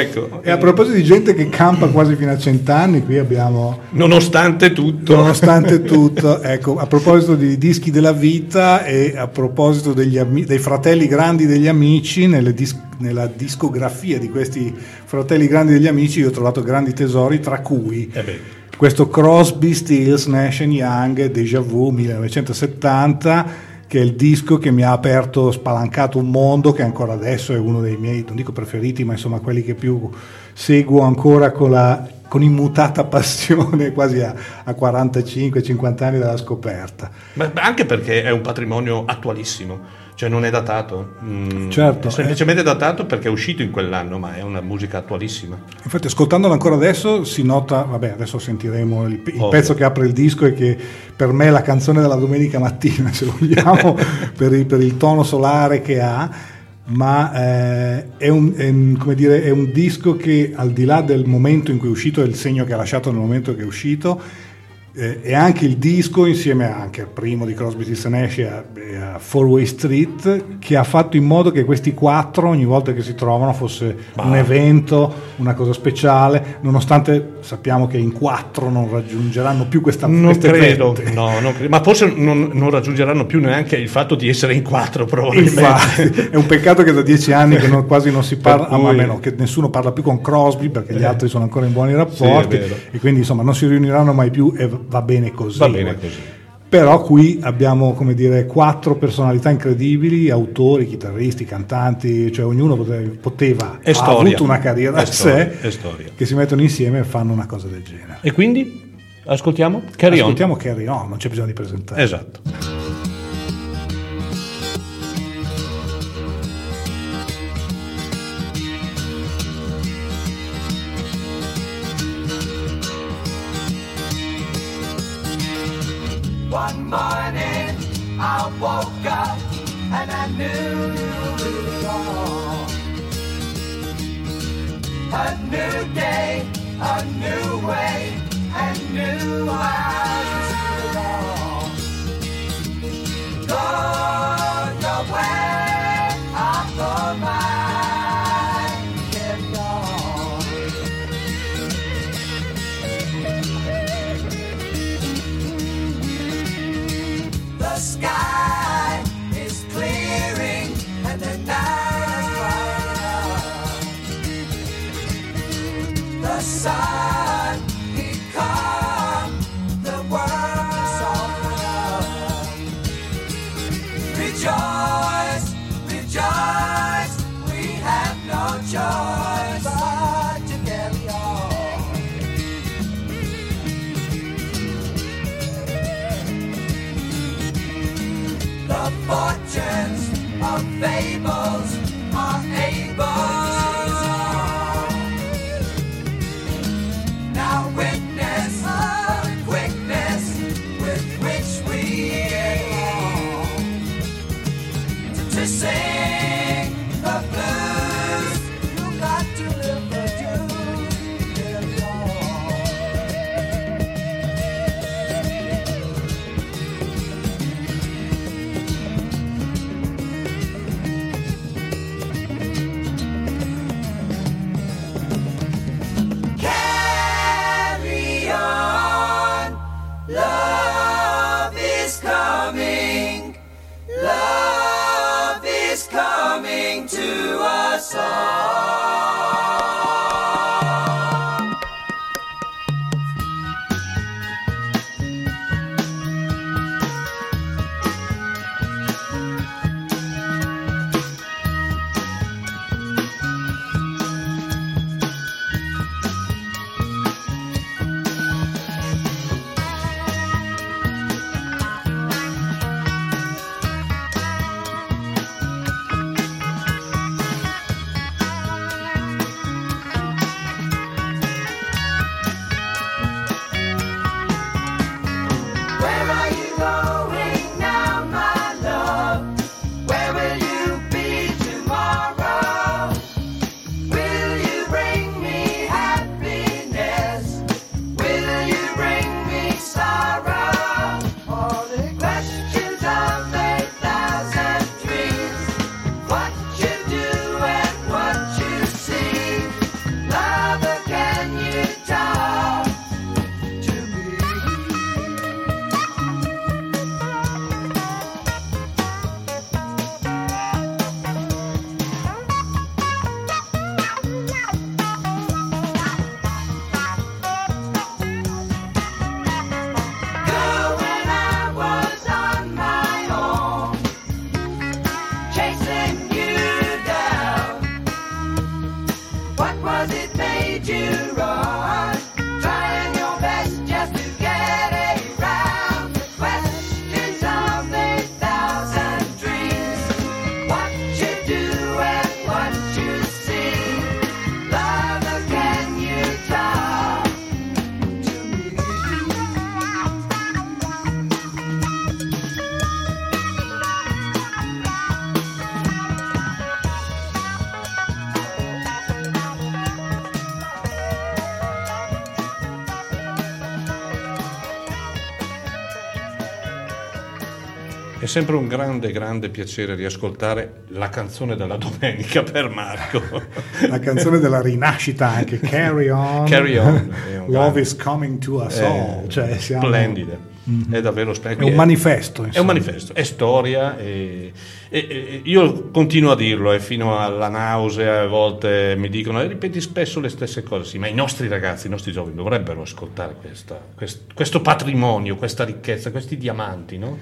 Speaker 1: ecco.
Speaker 2: E a proposito di gente che campa quasi fino a cent'anni, qui abbiamo
Speaker 1: Nonostante tutto.
Speaker 2: Nonostante tutto, ecco, a proposito di dischi della vita e a proposito degli dei fratelli grandi degli amici, dis- nella discografia di questi fratelli grandi degli amici io ho trovato grandi tesori, tra cui
Speaker 1: Eh
Speaker 2: questo Crosby, Stills, Nash Young, Deja Vu 1970 che è il disco che mi ha aperto, spalancato un mondo che ancora adesso è uno dei miei, non dico preferiti, ma insomma quelli che più seguo ancora con, la, con immutata passione quasi a, a 45-50 anni dalla scoperta.
Speaker 1: Ma anche perché è un patrimonio attualissimo, cioè non è datato. Mm,
Speaker 2: Certo,
Speaker 1: È semplicemente datato perché è uscito in quell'anno, ma è una musica attualissima.
Speaker 2: Infatti, ascoltandolo ancora adesso si nota, vabbè, adesso sentiremo il, il pezzo che apre il disco e che per me è la canzone della domenica mattina, se vogliamo, per, il, per il tono solare che ha. Ma eh, è, un, è un- come dire, è un disco che al di là del momento in cui è uscito e il segno che ha lasciato nel momento che è uscito, eh, e anche il disco insieme anche al primo di Crosby, Stills Nash e a, e a Four Way Street che ha fatto in modo che questi quattro ogni volta che si trovano fosse un evento, una cosa speciale, nonostante sappiamo che in quattro non raggiungeranno più questa
Speaker 1: Non credo, no, non credo. ma forse non, non raggiungeranno più neanche il fatto di essere in quattro probabilmente.
Speaker 2: Infatti, è un peccato che da dieci anni che non- quasi non si parla,
Speaker 1: cui-
Speaker 2: a meno che nessuno parla più con Crosby perché gli altri sono ancora in buoni rapporti
Speaker 1: Eh. vero.
Speaker 2: e quindi insomma non si riuniranno mai più e va bene così.
Speaker 1: Va bene così.
Speaker 2: Però qui abbiamo come dire quattro personalità incredibili, autori, chitarristi, cantanti, cioè ognuno poteva, poteva ha
Speaker 1: storia.
Speaker 2: avuto una carriera
Speaker 1: È
Speaker 2: a
Speaker 1: storia,
Speaker 2: sé,
Speaker 1: storia.
Speaker 2: che si mettono insieme e fanno una cosa del genere.
Speaker 1: E quindi ascoltiamo? Carry on.
Speaker 2: Ascoltiamo Carry On, non c'è bisogno di presentare.
Speaker 1: Esatto.
Speaker 7: I woke up and I knew it all. A new day, a new way, and new eyes all. Go your way, I go mine.
Speaker 1: inside. Sempre un grande, grande piacere riascoltare la canzone della domenica per Marco.
Speaker 2: La canzone della rinascita anche, Carry On.
Speaker 1: Carry On,
Speaker 2: Love
Speaker 1: grande-
Speaker 2: is coming to us
Speaker 1: È
Speaker 2: all. Cioè, siamo-
Speaker 1: Splendida. È davvero splendido.
Speaker 2: È un manifesto,
Speaker 1: È un
Speaker 2: insomma.
Speaker 1: manifesto, è storia e, e- e- io continuo a dirlo e fino alla nausea a volte mi dicono e ripeti spesso le stesse cose, sì, ma i nostri ragazzi, i nostri giovani dovrebbero ascoltare questa- quest- questo patrimonio, questa ricchezza, questi diamanti, no?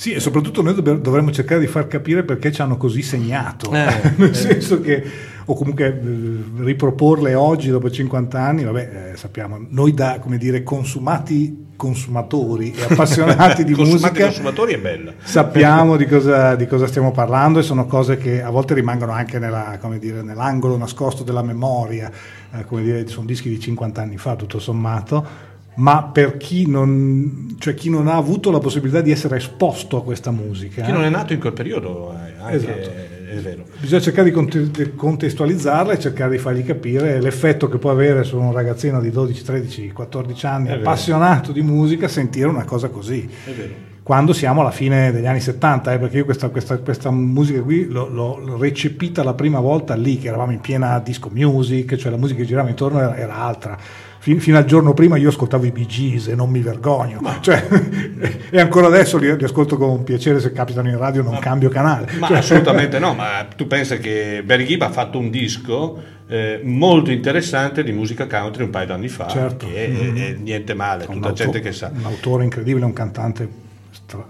Speaker 2: Sì, e soprattutto noi dovremmo cercare di far capire perché ci hanno così segnato.
Speaker 1: Eh,
Speaker 2: Nel
Speaker 1: eh.
Speaker 2: senso che, o comunque eh, riproporle oggi dopo 50 anni, vabbè, eh, sappiamo, noi da, come dire, consumati consumatori e appassionati di
Speaker 1: Consumati
Speaker 2: musica
Speaker 1: consumatori è bella.
Speaker 2: sappiamo di cosa, di cosa stiamo parlando e sono cose che a volte rimangono anche nella, come dire, nell'angolo nascosto della memoria, eh, come dire, sono dischi di 50 anni fa tutto sommato, ma per chi non, cioè chi non ha avuto la possibilità di essere esposto a questa musica,
Speaker 1: Chi non è nato in quel periodo eh, anche,
Speaker 2: Esatto.
Speaker 1: è vero.
Speaker 2: bisogna cercare di conte- di contestualizzarla e cercare di fargli capire l'effetto che può avere su un ragazzino di 12, 13, 14 anni
Speaker 1: È vero.
Speaker 2: appassionato di musica sentire una cosa così.
Speaker 1: È vero.
Speaker 2: quando siamo alla fine degli anni 70, eh, perché io questa, questa- questa musica qui l'ho, l'ho recepita la prima volta lì, che eravamo in piena disco music, cioè la musica che girava intorno era, era altra. Fin- fino al giorno prima io ascoltavo i Bee Gees e non mi vergogno, Cioè, e ancora adesso li, li ascolto con piacere se capitano in radio, non cambio canale.
Speaker 1: Ma
Speaker 2: Cioè,
Speaker 1: assolutamente no, ma tu pensi che Barry Gibb ha fatto un disco eh, molto interessante di musica country un paio d'anni fa,
Speaker 2: Certo.
Speaker 1: che è,
Speaker 2: Mhm.
Speaker 1: è niente male,
Speaker 2: un
Speaker 1: tutta
Speaker 2: auto-
Speaker 1: gente che sa.
Speaker 2: Un autore incredibile, un cantante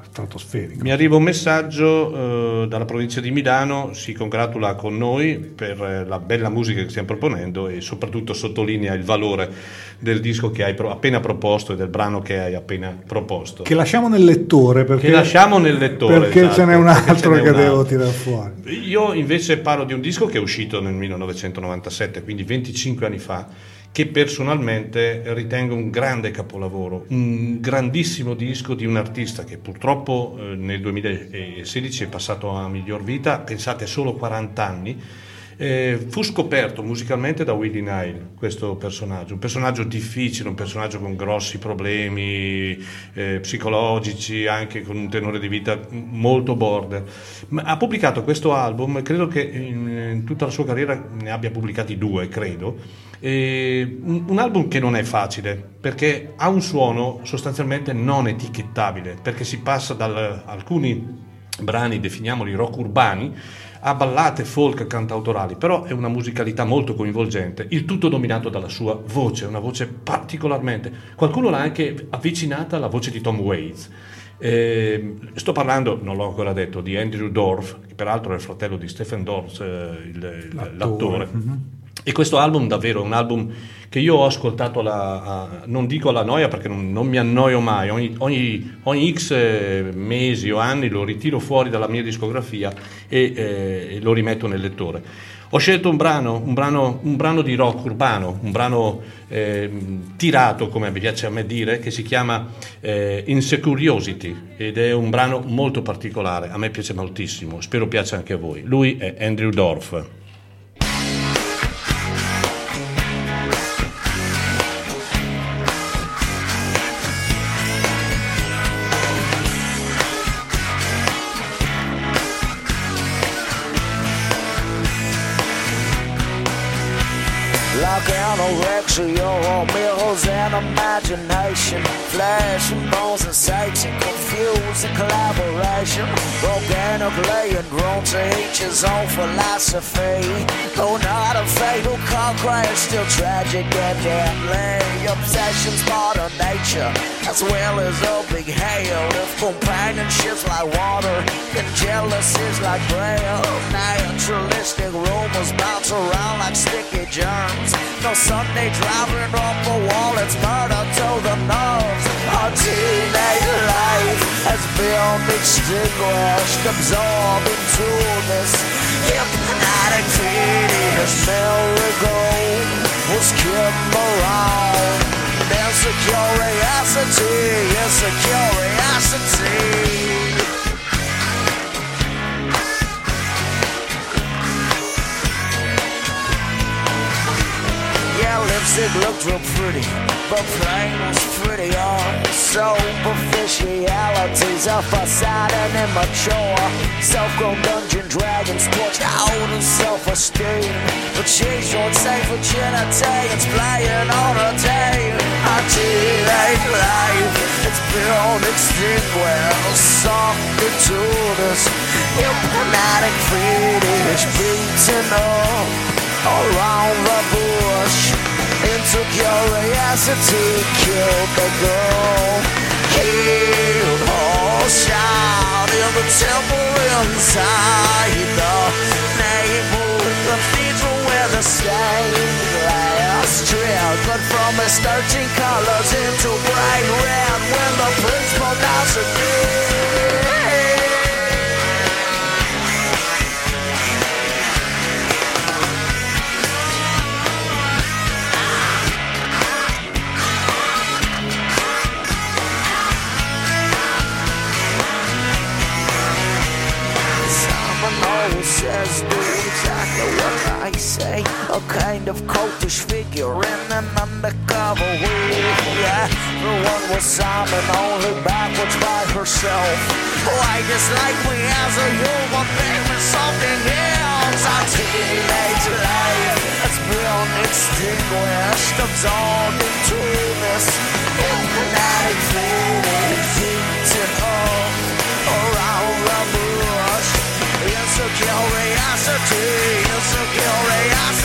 Speaker 2: stratosferico.
Speaker 1: Mi arriva un messaggio eh, dalla provincia di Milano, si congratula con noi per eh, la bella musica che stiamo proponendo e soprattutto sottolinea il valore del disco che hai pro- appena proposto e del brano che hai appena proposto.
Speaker 2: Che lasciamo nel lettore perché,
Speaker 1: Che lasciamo nel lettore,
Speaker 2: perché
Speaker 1: esatto,
Speaker 2: ce n'è un
Speaker 1: perché ce
Speaker 2: altro
Speaker 1: n'è
Speaker 2: che
Speaker 1: un
Speaker 2: devo
Speaker 1: altro.
Speaker 2: tirare fuori.
Speaker 1: Io invece parlo di un disco che è uscito nel 1997, quindi 25 anni fa, che personalmente ritengo un grande capolavoro, un grandissimo disco di un artista che purtroppo eh, nel 2016 è passato a miglior vita, pensate solo 40 anni. Eh, fu scoperto musicalmente da Willie Nile questo personaggio, un personaggio difficile, un personaggio con grossi problemi eh, psicologici, anche con un tenore di vita molto border. Ma ha pubblicato questo album, credo che in, in tutta la sua carriera ne abbia pubblicati due, credo. E un album che non è facile perché ha un suono sostanzialmente non etichettabile, perché si passa da alcuni brani, definiamoli rock urbani, a ballate folk cantautorali, però è una musicalità molto coinvolgente, il tutto dominato dalla sua voce, una voce particolarmente. Qualcuno l'ha anche avvicinata alla voce di Tom Waits. Eh, sto parlando, non l'ho ancora detto, di Andrew Dorff, che peraltro è il fratello di Stephen Dorff, eh, il- l'attore. E questo album davvero è un album che io ho ascoltato, alla- a- non dico alla noia perché non, non mi annoio mai, ogni, ogni- ogni x eh, mesi o anni lo ritiro fuori dalla mia discografia e, eh, e lo rimetto nel lettore. Ho scelto un brano, un brano, un brano di rock urbano, un brano ehm, tirato, come piace a me dire, che si chiama eh, Insecuriosity ed è un brano molto particolare, a me piace moltissimo, spero piaccia anche a voi. Lui è Andrew Dorff.
Speaker 4: see y'all all mail mirrors and imagination. And bones and Satan. Confusing collaboration. Organically and grown to each his own philosophy. Though not a fatal car crash, still tragic and deadly. Obsessions part of nature as well as a big hail If companionship's like water and jealousy's like braille Naturalistic rumors bounce around like sticky germs. No Sunday driving off a wall, it's murder to the nerves Our teenage life has been extinguished Absorbed into this hypnotic fetus Merry-go was kept around There's a curiosity, it's a curiosity Yeah, lips looked real pretty, but plain was pretty hard. Superficialities of facade and immature. Self-grown dungeon dragons torched out of self-esteem. But she's your safe virginity, it's playing on a day. Our teenage life, it's beyond extinguished. Soft into this hypnotic fetish beating up around the bush into curiosity killed the girl killed her child in the temple inside the neighborhood cathedral where the stained glass trickled from its 13 colors into bright red when the prince pronounced it Says do exactly what I say. A kind of cultish figure in an undercover wig Yeah, the one was Simon only backwards by herself. Oh, Why dislike me as a human being with something else Our teenage life has been extinguished Absorbed into this hypnotic feeling curiosity, a curiosity.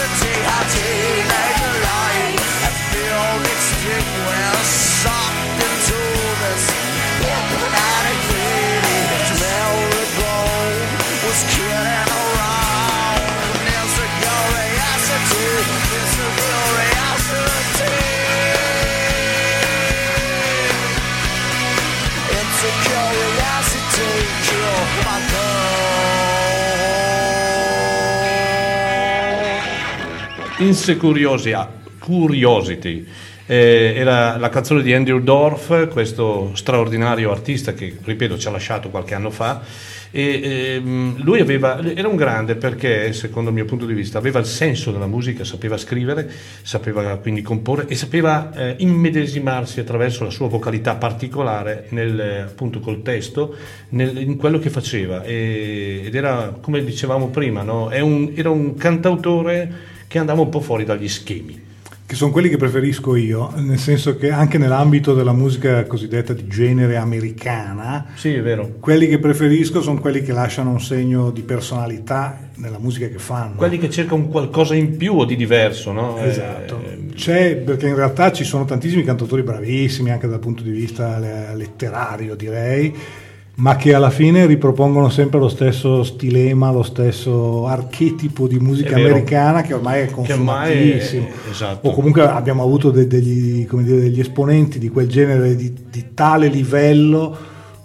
Speaker 4: Girl.
Speaker 1: Insecuriosia, Curiosity. Eh, era la canzone di Andrew Dorff, questo straordinario artista che, ripeto, ci ha lasciato qualche anno fa. E, ehm, lui aveva, era un grande perché, secondo il mio punto di vista, aveva il senso della musica, sapeva scrivere, sapeva quindi comporre e sapeva eh, immedesimarsi attraverso la sua vocalità particolare nel, appunto col testo, nel- in quello che faceva. E- ed era, come dicevamo prima, no? Un- era un cantautore che andava un po' fuori dagli schemi.
Speaker 2: che sono quelli che preferisco io, nel senso che anche nell'ambito della musica cosiddetta di genere americana,
Speaker 1: Sì, è vero.
Speaker 2: quelli che preferisco sono quelli che lasciano un segno di personalità nella musica che fanno.
Speaker 1: Quelli che cercano un qualcosa in più o di diverso, no?
Speaker 2: Esatto,
Speaker 1: Eh,
Speaker 2: c'è perché in realtà ci sono tantissimi cantautori bravissimi anche dal punto di vista le- letterario direi, ma che alla fine ripropongono sempre lo stesso stilema, lo stesso archetipo di musica americana che ormai è
Speaker 1: Che ormai è-
Speaker 2: consumatissimo.
Speaker 1: esatto.
Speaker 2: O comunque abbiamo avuto de- degli, come dire, degli esponenti di quel genere di, di tale livello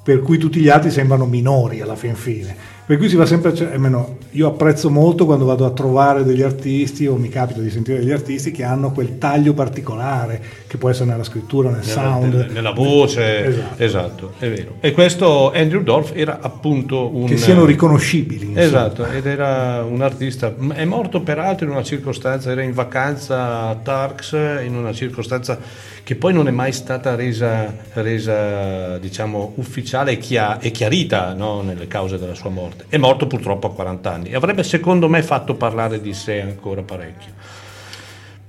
Speaker 2: per cui tutti gli altri sembrano minori alla fin fine. Per cui si va sempre a cer- almeno io apprezzo molto quando vado a trovare degli artisti o mi capita di sentire degli artisti che hanno quel taglio particolare che può essere nella scrittura, nel
Speaker 1: nella,
Speaker 2: sound,
Speaker 1: nella- nella voce,
Speaker 2: Esatto.
Speaker 1: esatto. è vero. E questo Andrew Dorff era appunto un...
Speaker 2: che siano riconoscibili. insomma.
Speaker 1: Esatto, ed era un artista, è morto peraltro in una circostanza, era in vacanza a Turks, in una circostanza che poi non è mai stata resa, resa diciamo, ufficiale e, chia- e chiarita no, nelle cause della sua morte. È morto purtroppo a 40 anni e avrebbe secondo me fatto parlare di sé ancora parecchio.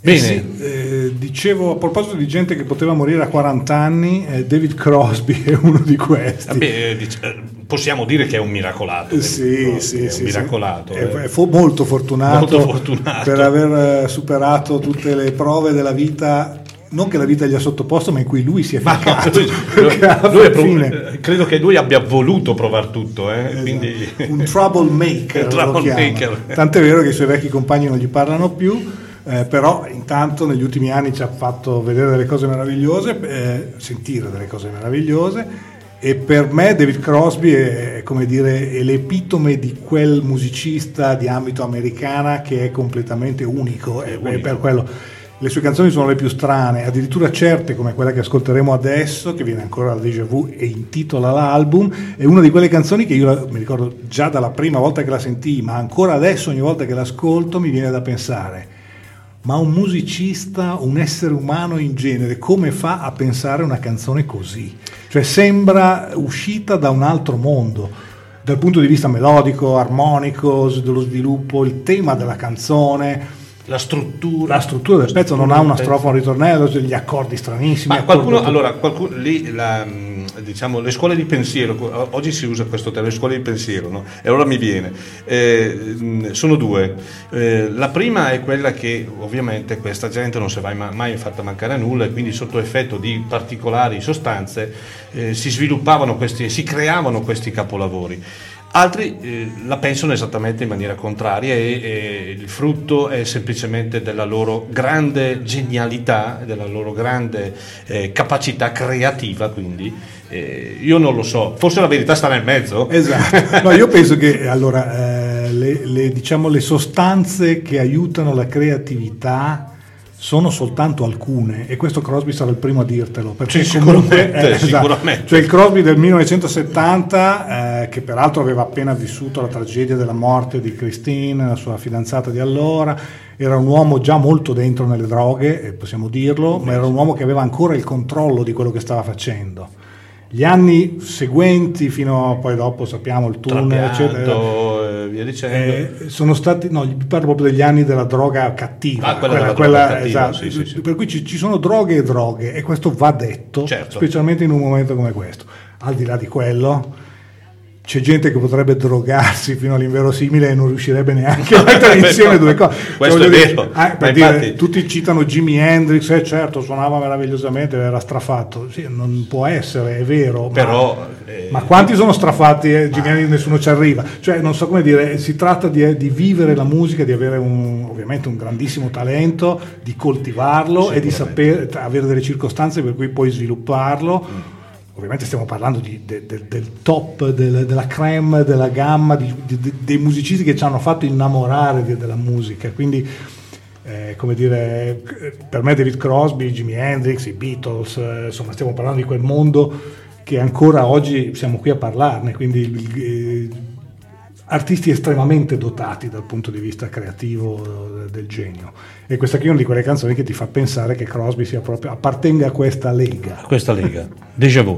Speaker 2: Eh
Speaker 1: Bene,
Speaker 2: sì, eh, dicevo a proposito di gente che poteva morire a 40 anni, eh, David Crosby è uno di questi.
Speaker 1: Vabbè, eh, eh, possiamo dire che è un miracolato.
Speaker 2: Eh, Sì, sì,
Speaker 1: è
Speaker 2: sì,
Speaker 1: un
Speaker 2: sì.
Speaker 1: miracolato.
Speaker 2: È,
Speaker 1: eh.
Speaker 2: fo- molto, fortunato
Speaker 1: Molto fortunato.
Speaker 2: per aver eh, superato tutte le prove della vita, non che la vita gli ha sottoposto, ma in cui lui si è
Speaker 1: Ma
Speaker 2: ficcato.
Speaker 1: lui- lui è eh, credo che lui abbia voluto provare tutto, eh, quindi...
Speaker 2: Esatto. un troublemaker,
Speaker 1: Un troublemaker.
Speaker 2: tant'è vero che i suoi vecchi compagni non gli parlano più eh, però intanto negli ultimi anni ci ha fatto vedere delle cose meravigliose eh, sentire delle cose meravigliose e per me David Crosby è, è, come dire è l'epitome di quel musicista di ambito americana che è completamente unico e
Speaker 1: unico.
Speaker 2: per quello le sue canzoni sono le più strane, addirittura certe come quella che ascolteremo adesso, che viene ancora da Déjà Vu e intitola l'album, è una di quelle canzoni che io mi ricordo già dalla prima volta che la sentii, ma ancora adesso ogni volta che l'ascolto mi viene da pensare, ma un musicista, un essere umano in genere, come fa a pensare una canzone così? Cioè sembra uscita da un altro mondo, dal punto di vista melodico, armonico, dello sviluppo, il tema della canzone,
Speaker 1: La struttura.
Speaker 2: la struttura del pezzo non ha una strofa, un ritornello, cioè gli accordi stranissimi.
Speaker 1: Ma qualcuno, allora, qualcuno, lì, la, mh, diciamo, le scuole di pensiero, oggi si usa questo termine, le scuole di pensiero, no? e allora mi viene, Eh, mh, sono due. Eh, la prima è quella che ovviamente questa gente non si è mai, mai fatta mancare nulla e quindi sotto effetto di particolari sostanze eh, si sviluppavano questi, si creavano questi capolavori. Altri eh, la pensano esattamente in maniera contraria e, e il frutto è semplicemente della loro grande genialità, della loro grande eh, capacità creativa, quindi eh, io non lo so, forse la verità sta nel mezzo.
Speaker 2: Esatto, no, io penso che allora, eh, le, le, diciamo, le sostanze che aiutano la creatività sono soltanto alcune e questo Crosby sarà il primo a dirtelo perché
Speaker 1: Sì,
Speaker 2: comunque
Speaker 1: sicuramente,
Speaker 2: esatto.
Speaker 1: sicuramente.
Speaker 2: cioè il Crosby del 1970 eh, che peraltro aveva appena vissuto la tragedia della morte di Christine la sua fidanzata di allora era un uomo già molto dentro nelle droghe eh, possiamo dirlo ma era un uomo che aveva ancora il controllo di quello che stava facendo gli anni seguenti fino a poi dopo sappiamo il tunnel eccetera
Speaker 1: via dicendo.
Speaker 2: eh, sono stati, no, gli parlo proprio degli anni della droga cattiva.
Speaker 1: Ah, quella della droga cattiva, sì, sì, sì.
Speaker 2: Per cui ci, ci sono droghe e droghe e questo va detto,
Speaker 1: Certo.
Speaker 2: specialmente in un momento come questo. Al di là di quello, c'è gente che potrebbe drogarsi fino all'inverosimile e non riuscirebbe neanche a mettere insieme due cose. Cioè,
Speaker 1: Questo
Speaker 2: voglio
Speaker 1: è
Speaker 2: dire,
Speaker 1: vero,
Speaker 2: ah, per
Speaker 1: ma
Speaker 2: dire,
Speaker 1: infatti-
Speaker 2: tutti citano Jimi Hendrix, eh certo, suonava meravigliosamente, era strafatto. Sì, non può essere, è vero. ma-
Speaker 1: Però, eh,
Speaker 2: ma quanti sono strafatti e Jimi Hendrix nessuno ci arriva? Cioè, non so come dire, si tratta di, di vivere la musica, di avere un, ovviamente un grandissimo talento, di coltivarlo e di sapere, avere delle circostanze per cui puoi svilupparlo. Ovviamente stiamo parlando di- de- de- del top, del- della creme, della gamma, di- di- dei musicisti che ci hanno fatto innamorare della musica. Quindi, eh, come dire, per me David Crosby, Jimi Hendrix, i Beatles, eh, insomma stiamo parlando di quel mondo che ancora oggi siamo qui a parlarne, quindi eh, artisti estremamente dotati dal punto di vista creativo eh, del genio. E questa qui è una di quelle canzoni che ti fa pensare che Crosby proprio, appartenga a questa lega.
Speaker 1: Questa lega, déjà vu.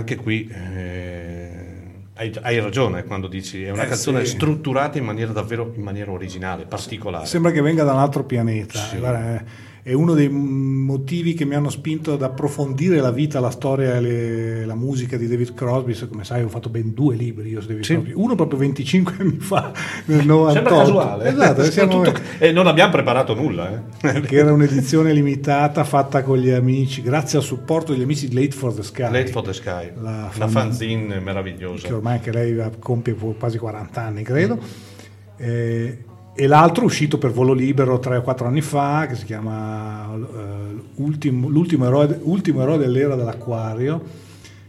Speaker 1: Anche qui eh, hai, hai ragione quando dici è una
Speaker 2: Eh,
Speaker 1: canzone
Speaker 2: sì.
Speaker 1: strutturata in maniera davvero in maniera originale, particolare.
Speaker 2: Sembra che venga da un altro pianeta.
Speaker 1: Sì.
Speaker 2: Guarda, è- è uno dei motivi che mi hanno spinto ad approfondire la vita, la storia e le- la musica di David Crosby. Come sai, ho fatto ben due libri io su David
Speaker 1: Sì.
Speaker 2: Crosby. Uno proprio 25 anni fa, nel 98.
Speaker 1: Sembra casuale.
Speaker 2: Esatto, siamo-
Speaker 1: Tutto- e non abbiamo preparato nulla. eh.
Speaker 2: che era un'edizione limitata fatta con gli amici, grazie al supporto degli amici di Late for the Sky.
Speaker 1: Late for the Sky,
Speaker 2: La
Speaker 1: una
Speaker 2: fan-
Speaker 1: fanzine meravigliosa.
Speaker 2: che ormai anche lei compie quasi 40 anni, credo. Eh, e l'altro uscito per volo libero 3 o 4 anni fa, che si chiama Ultimo- L'ultimo eroe, ultimo eroe dell'era dell'acquario,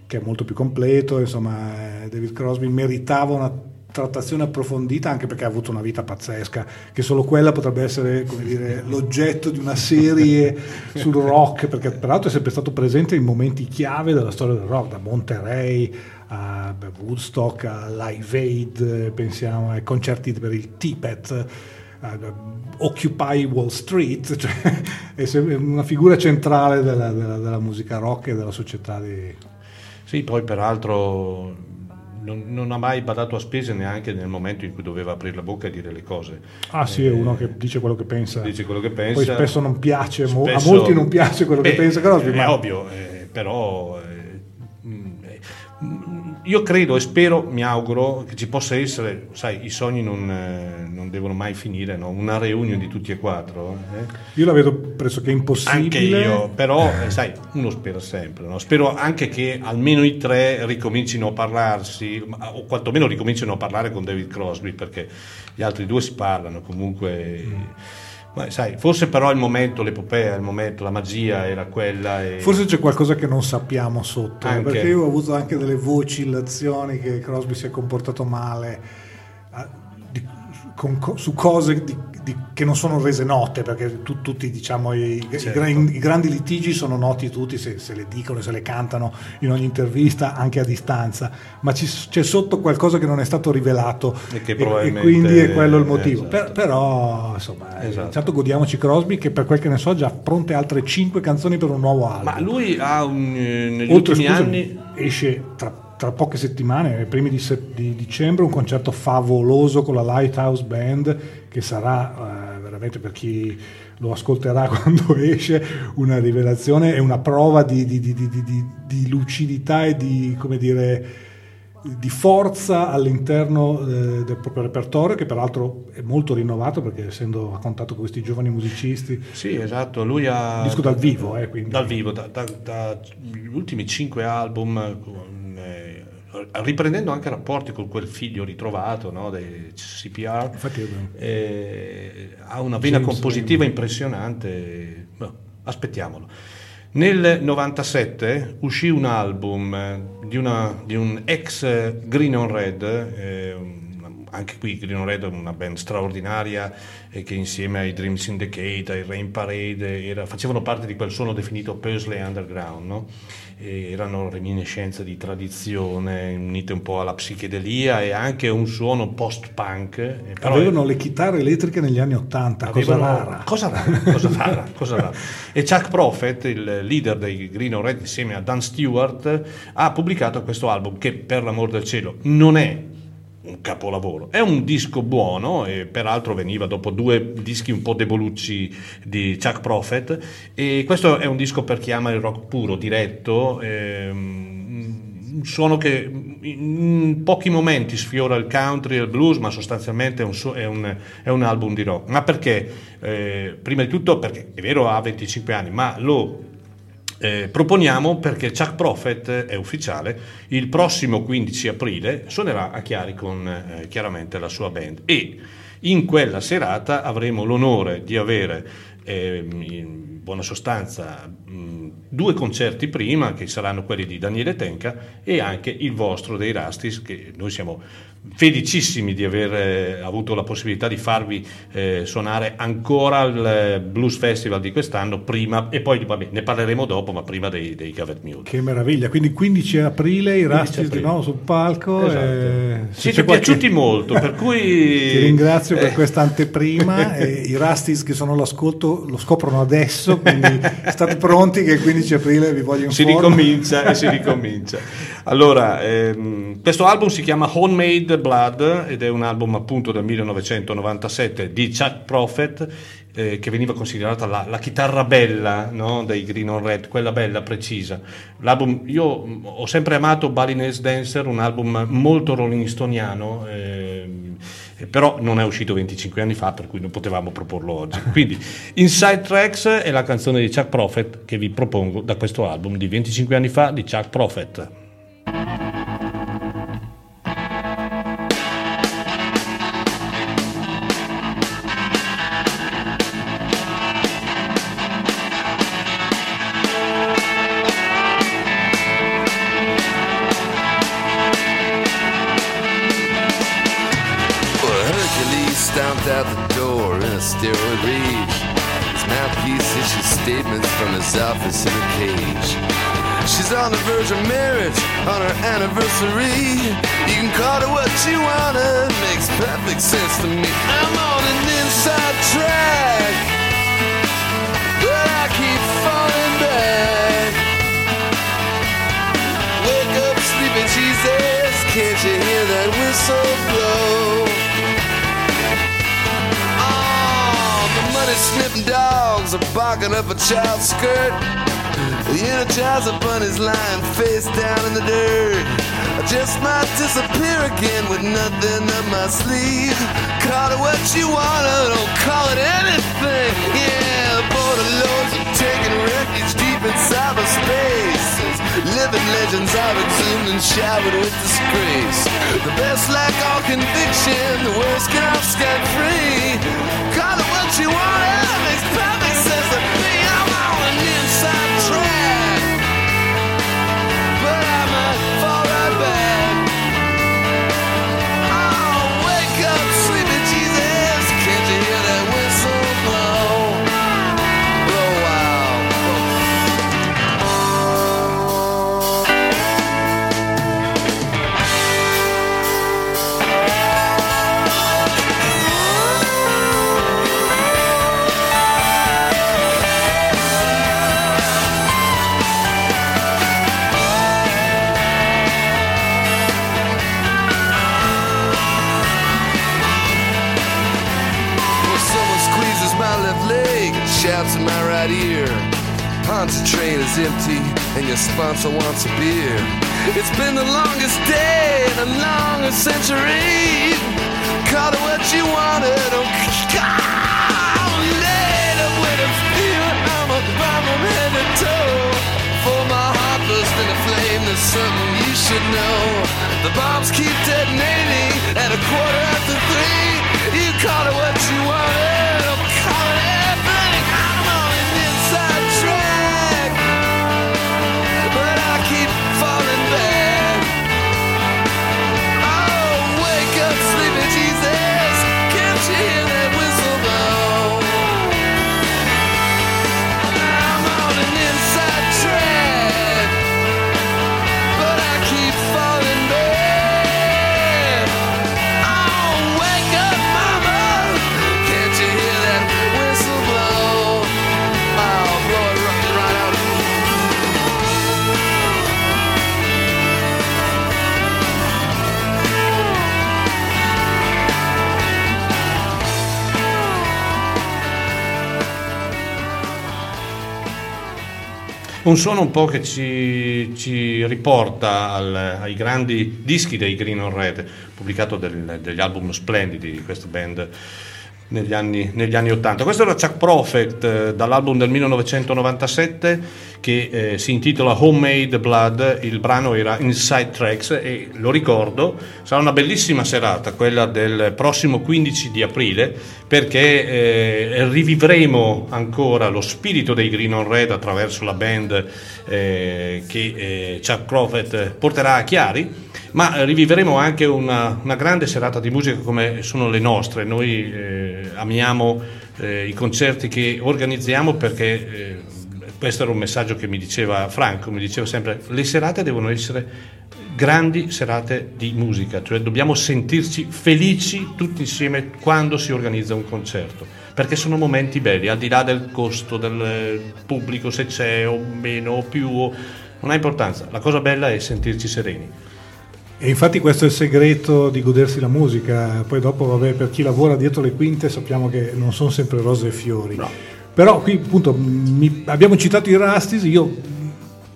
Speaker 2: che è molto più completo. Insomma, eh, David Crosby meritava una trattazione approfondita anche perché ha avuto una vita pazzesca che solo quella potrebbe essere come dire, l'oggetto di una serie sul rock perché peraltro è sempre stato presente in momenti chiave della storia del rock da Monterey a Woodstock a Live Aid eh, pensiamo ai concerti per il Tibet a Occupy Wall Street cioè, è una figura centrale della, della- della musica rock e della società di,
Speaker 1: Sì, poi peraltro non, non ha mai badato a spese neanche nel momento in cui doveva aprire la bocca e dire le cose.
Speaker 2: Ah sì, è uno che dice quello che pensa.
Speaker 1: Dice quello che pensa.
Speaker 2: Poi spesso non piace,
Speaker 1: Spesso-
Speaker 2: a molti non piace quello che
Speaker 1: Beh,
Speaker 2: pensa Crosby,
Speaker 1: È
Speaker 2: ma
Speaker 1: ovvio, eh, però eh, mm, eh, io credo e spero, mi auguro che ci possa essere, sai, i sogni non, eh, non devono mai finire, no? una reunion di tutti e quattro. eh.
Speaker 2: io la vedo pressoché impossibile.
Speaker 1: Anche io, però, eh, sai, uno spera sempre. no? Spero anche che almeno i tre ricomincino a parlarsi, o quantomeno ricomincino a parlare con David Crosby, perché gli altri due si parlano comunque. Ma sai, forse però il momento, l'epopea, il momento, la magia era quella. E...
Speaker 2: Forse c'è qualcosa che non sappiamo sotto, eh,
Speaker 1: Anche.
Speaker 2: perché io ho avuto anche delle vocillazioni che Crosby si è comportato male ah, con co- su cose di- di- che non sono rese note, perché tu- tutti diciamo i, i
Speaker 1: Certo.
Speaker 2: gra- i grandi litigi sono noti tutti se, se le dicono, se le cantano in ogni intervista, anche a distanza, ma ci- c'è sotto qualcosa che non è stato rivelato
Speaker 1: E
Speaker 2: e,
Speaker 1: probabilmente-
Speaker 2: quindi è quello il motivo.
Speaker 1: esatto.
Speaker 2: Per- però insomma, eh,
Speaker 1: Esatto.
Speaker 2: intanto godiamoci Crosby che per quel che ne so ha già pronte altre 5 canzoni per un nuovo album.
Speaker 1: Ma lui ha un, eh, negli
Speaker 2: Oltre,
Speaker 1: ultimi
Speaker 2: scusami,
Speaker 1: anni.
Speaker 2: esce tra, tra poche settimane, ai primi di, se- di dicembre, un concerto favoloso con la Lighthouse Band che sarà eh, veramente per chi lo ascolterà quando esce una rivelazione e una prova di- di- di lucidità e di, come dire, di forza all'interno eh, del proprio repertorio che peraltro è molto rinnovato perché essendo a contatto con questi giovani musicisti
Speaker 1: Sì, esatto, lui ha...
Speaker 2: disco dal vivo eh, quindi.
Speaker 1: Dal vivo, da- da- dagli ultimi cinque album, eh, riprendendo anche rapporti con quel figlio ritrovato no, dei CPR,
Speaker 2: Infatti,
Speaker 1: eh, ha una vena compositiva impressionante. Boh, aspettiamolo. Nel 97 uscì un album eh, di, una- di un ex eh, Green on Red, eh, anche qui Green Red è una band straordinaria eh, che insieme ai Dream Syndicate, ai Rain Parade era- facevano parte di quel suono definito Paisley Underground, no? Erano reminiscenze di tradizione unite un po' alla psichedelia e anche un suono post-punk. eh,
Speaker 2: avevano le chitarre elettriche negli anni 80 cosa rara
Speaker 1: Cosa rara, cosa rara, cosa rara. E Chuck Prophet, il leader dei Green Red, insieme a Dan Stewart, ha pubblicato questo album che, per l'amor del cielo, non è un capolavoro. È un disco buono e peraltro veniva dopo due dischi un po' debolucci di Chuck Prophet e questo è un disco per chi ama il rock puro, diretto, ehm, un suono che in pochi momenti sfiora il country e il blues, ma sostanzialmente è un, è un- è un album di rock. Ma perché? Eh, prima di tutto perché è vero ha 25 anni, ma lo eh, proponiamo perché Chuck Prophet è ufficiale, il prossimo 15 aprile suonerà a Chiari con eh, chiaramente la sua band. E in quella serata avremo l'onore di avere ehm, in buona sostanza mh, due concerti prima che saranno quelli di Daniele Tenca e anche il vostro dei Rastis che noi siamo felicissimi di aver eh, avuto la possibilità di farvi eh, suonare ancora al eh, Blues Festival di quest'anno prima e poi vabbè, ne parleremo dopo ma prima dei, dei Covered Mule
Speaker 2: Che meraviglia, quindi 15 aprile i
Speaker 1: 15
Speaker 2: Rastis di nuovo sul palco.
Speaker 1: Esatto.
Speaker 2: eh, se
Speaker 1: siete
Speaker 2: qualche-
Speaker 1: piaciuti molto per cui
Speaker 2: Ti ringrazio per
Speaker 1: eh,
Speaker 2: questa anteprima. e I Rastis che sono all'ascolto lo scoprono adesso, quindi state pronti che il 15 aprile vi voglio in
Speaker 1: si ricomincia e si ricomincia. Allora, ehm, questo album si chiama Homemade Blood ed è un album appunto del 1997 di Chuck Prophet eh, che veniva considerata la, la chitarra bella no? dei Green on Red, quella bella, precisa. L'album, io mh, ho sempre amato Balinese Dancer, un album molto rolling stoniano. ehm, eh, però non è uscito 25 anni fa, per cui non potevamo proporlo oggi. Quindi Inside Tracks è la canzone di Chuck Prophet che vi propongo da questo album di 25 anni fa di Chuck Prophet.
Speaker 8: Thank you. On her anniversary. You can call it what you want, it makes perfect sense to me. I'm on an inside track, but I keep falling back. Wake up, sleeping Jesus. Can't you hear that whistle blow? Oh, the money sniffing dogs are barking up a child's skirt. The energizer bunny's lying face down in the dirt. I just might disappear again with nothing up my sleeve. Call it what you wanna, don't call it anything. Yeah, the border lords are taking refuge deep in cyberspace. Living legends are exhumed and showered with disgrace. The best lack all conviction, the worst get off scot free. Call it what you want, it makes perfect sense to me. In my right train is empty and your sponsor wants a beer. It's been the longest day and the longest century. Call it what you wanted. Oh, God, laid up with a fear. I'm a bomb from head to toe. For my heart burst into flame, there's something you should know. The bombs keep detonating at a quarter after three. You call it what you wanted,
Speaker 1: Un suono un po' che ci, ci riporta al- ai grandi dischi dei Green on Red, pubblicato del- degli album splendidi di questa band negli anni, negli anni 80. Questo era Chuck Prophet eh, dall'album del 1997 che eh, si intitola Homemade Blood, il brano era Inside Tracks e lo ricordo, sarà una bellissima serata quella del prossimo 15 di aprile perché eh, rivivremo ancora lo spirito dei Green on Red attraverso la band eh, che eh, Chuck Prophet porterà a Chiari ma riviveremo anche una, una grande serata di musica come sono le nostre. Noi eh, amiamo eh, i concerti che organizziamo perché eh, questo era un messaggio che mi diceva Franco, mi diceva sempre le serate devono essere grandi serate di musica, cioè dobbiamo sentirci felici tutti insieme quando si organizza un concerto, perché sono momenti belli, al di là del costo del eh, pubblico, se c'è o meno o più, non ha importanza, la cosa bella è sentirci sereni.
Speaker 2: E infatti questo è il segreto di godersi la musica, poi dopo vabbè per chi lavora dietro le quinte sappiamo che non sono sempre rose e fiori. Però qui appunto mi- abbiamo citato i Rastis, io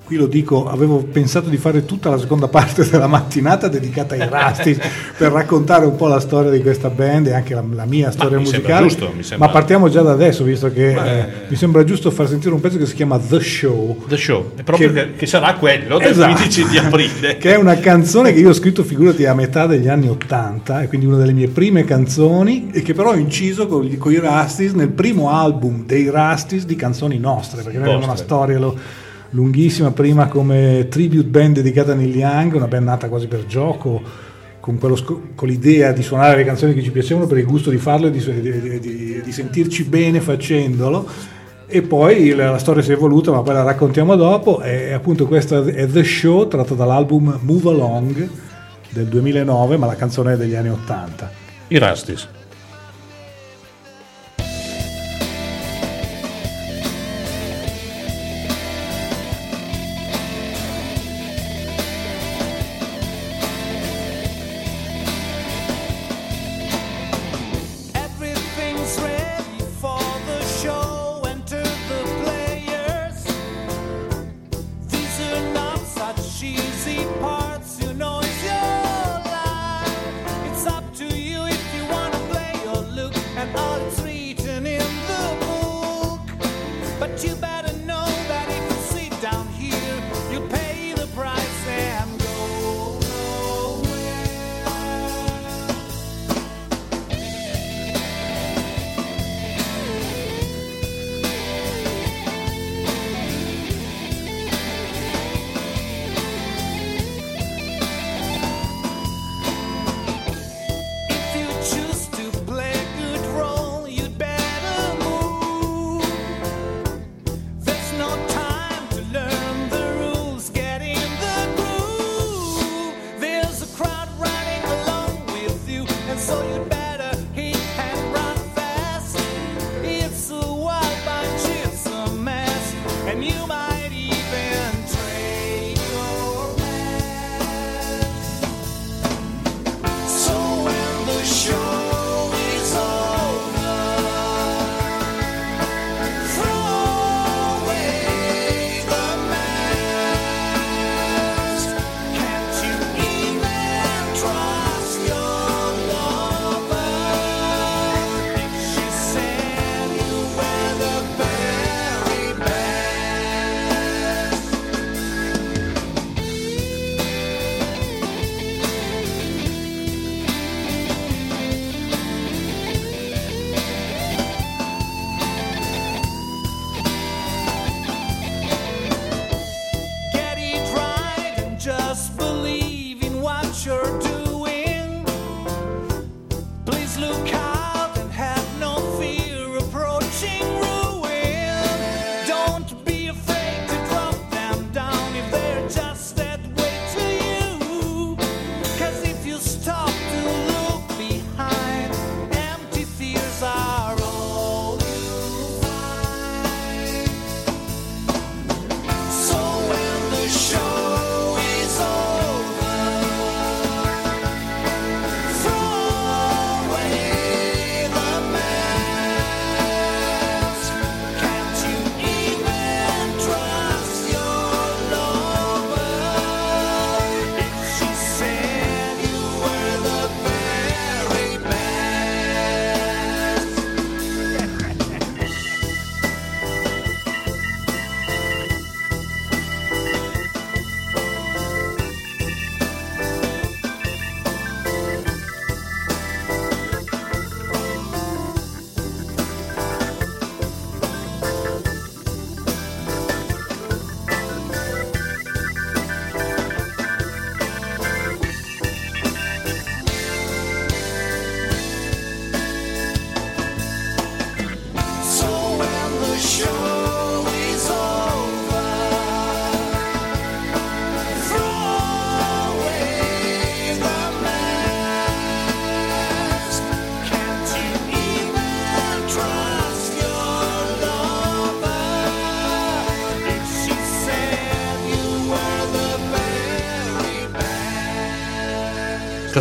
Speaker 2: qui lo dico, avevo pensato di fare tutta la seconda parte della mattinata dedicata ai Rastis per raccontare un po' la storia di questa band e anche la, la mia storia
Speaker 1: sembra
Speaker 2: musicale.
Speaker 1: giusto, sembra-
Speaker 2: Ma partiamo già da adesso, visto che
Speaker 1: Beh.
Speaker 2: eh, mi sembra giusto far sentire un pezzo che si chiama The Show.
Speaker 1: The Show, è proprio
Speaker 2: Che-
Speaker 1: che, sarà quello del
Speaker 2: Esatto.
Speaker 1: 15 di aprile.
Speaker 2: che è una canzone che io ho scritto figurati a metà degli anni 80 e quindi una delle mie prime canzoni e che però ho inciso con, con i Rastis nel primo album dei Rastis di canzoni nostre perché noi abbiamo una storia lo- lunghissima prima come tribute band dedicata a Neil Young una band nata quasi per gioco con, quello sco- con l'idea di suonare le canzoni che ci piacevano per il gusto di farlo e di, di- di- di sentirci bene facendolo. E poi la, la storia si è evoluta ma poi la raccontiamo dopo. E appunto questa è The Show tratto dall'album Move Along del 2009 ma la canzone è degli anni 80
Speaker 1: I Rastis.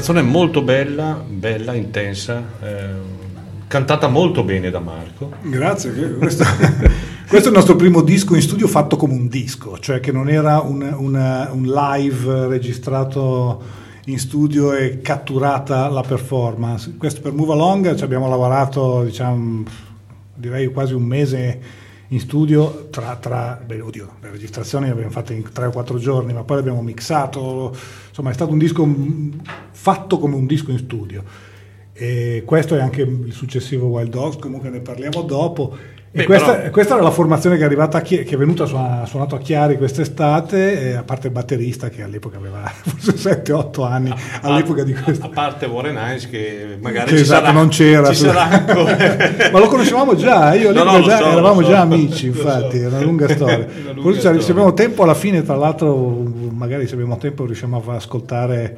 Speaker 1: Canzone molto bella, bella, intensa, eh, cantata molto bene da Marco.
Speaker 2: Grazie, questo, questo è il nostro primo disco in studio fatto come un disco, cioè che non era un, un- un live registrato in studio e catturata la performance. Questo per Move Along ci abbiamo lavorato, diciamo, direi quasi un mese in studio tra, tra beh, oddio, le registrazioni le abbiamo fatte in tre o quattro giorni, ma poi l'abbiamo mixato, insomma è stato un disco mm, fatto come un disco in studio. E questo è anche il successivo Wild Dogs, comunque ne parliamo dopo. E
Speaker 1: Beh,
Speaker 2: questa,
Speaker 1: però-
Speaker 2: questa era la formazione che è arrivata a Chi- che è venuta, ha suonato a Chiari quest'estate, e a parte il batterista che all'epoca aveva forse 7-8 anni, all'epoca di questo.
Speaker 1: A parte Warren Hines che magari
Speaker 2: Che
Speaker 1: ci
Speaker 2: esatto,
Speaker 1: sarà,
Speaker 2: non c'era.
Speaker 1: ci sarà.
Speaker 2: Ma lo conoscevamo già, io
Speaker 1: No, no,
Speaker 2: già-
Speaker 1: so,
Speaker 2: eravamo
Speaker 1: so.
Speaker 2: già amici,
Speaker 1: Lo so.
Speaker 2: infatti, è una lunga storia.
Speaker 1: Una lunga
Speaker 2: Forse se abbiamo tempo alla fine, tra l'altro, magari se abbiamo tempo riusciamo a far ascoltare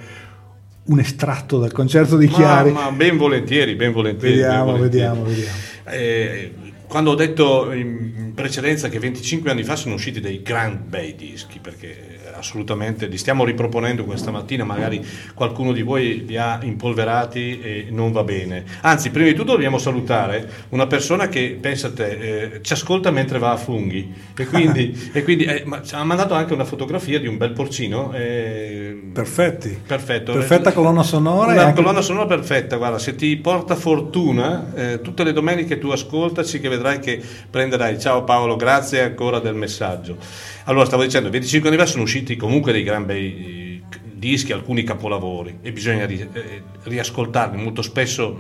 Speaker 2: un estratto dal concerto di Chiari.
Speaker 1: Ma, ma ben volentieri, ben volentieri. ben
Speaker 2: Vediamo,
Speaker 1: volentieri.
Speaker 2: vediamo, vediamo.
Speaker 1: Eh, quando ho detto in precedenza che 25 anni fa sono usciti dei gran bei dischi, perché assolutamente li stiamo riproponendo questa mattina, magari qualcuno di voi li ha impolverati e non va bene. Anzi, prima di tutto dobbiamo salutare una persona che, pensate, eh, ci ascolta mentre va a funghi e quindi, e quindi eh, ma ci ha mandato anche una fotografia di un bel porcino. eh,
Speaker 2: Perfetti.
Speaker 1: Perfetto.
Speaker 2: Perfetta colonna sonora.
Speaker 1: Una
Speaker 2: anche-
Speaker 1: colonna sonora perfetta, guarda, se ti porta fortuna, eh, tutte le domeniche tu ascoltaci che vedrai che prenderai. Ciao Paolo, grazie ancora del messaggio. Allora, stavo dicendo, 25 anni fa sono usciti comunque dei gran bei eh, dischi, alcuni capolavori e bisogna ri- eh, riascoltarli molto spesso,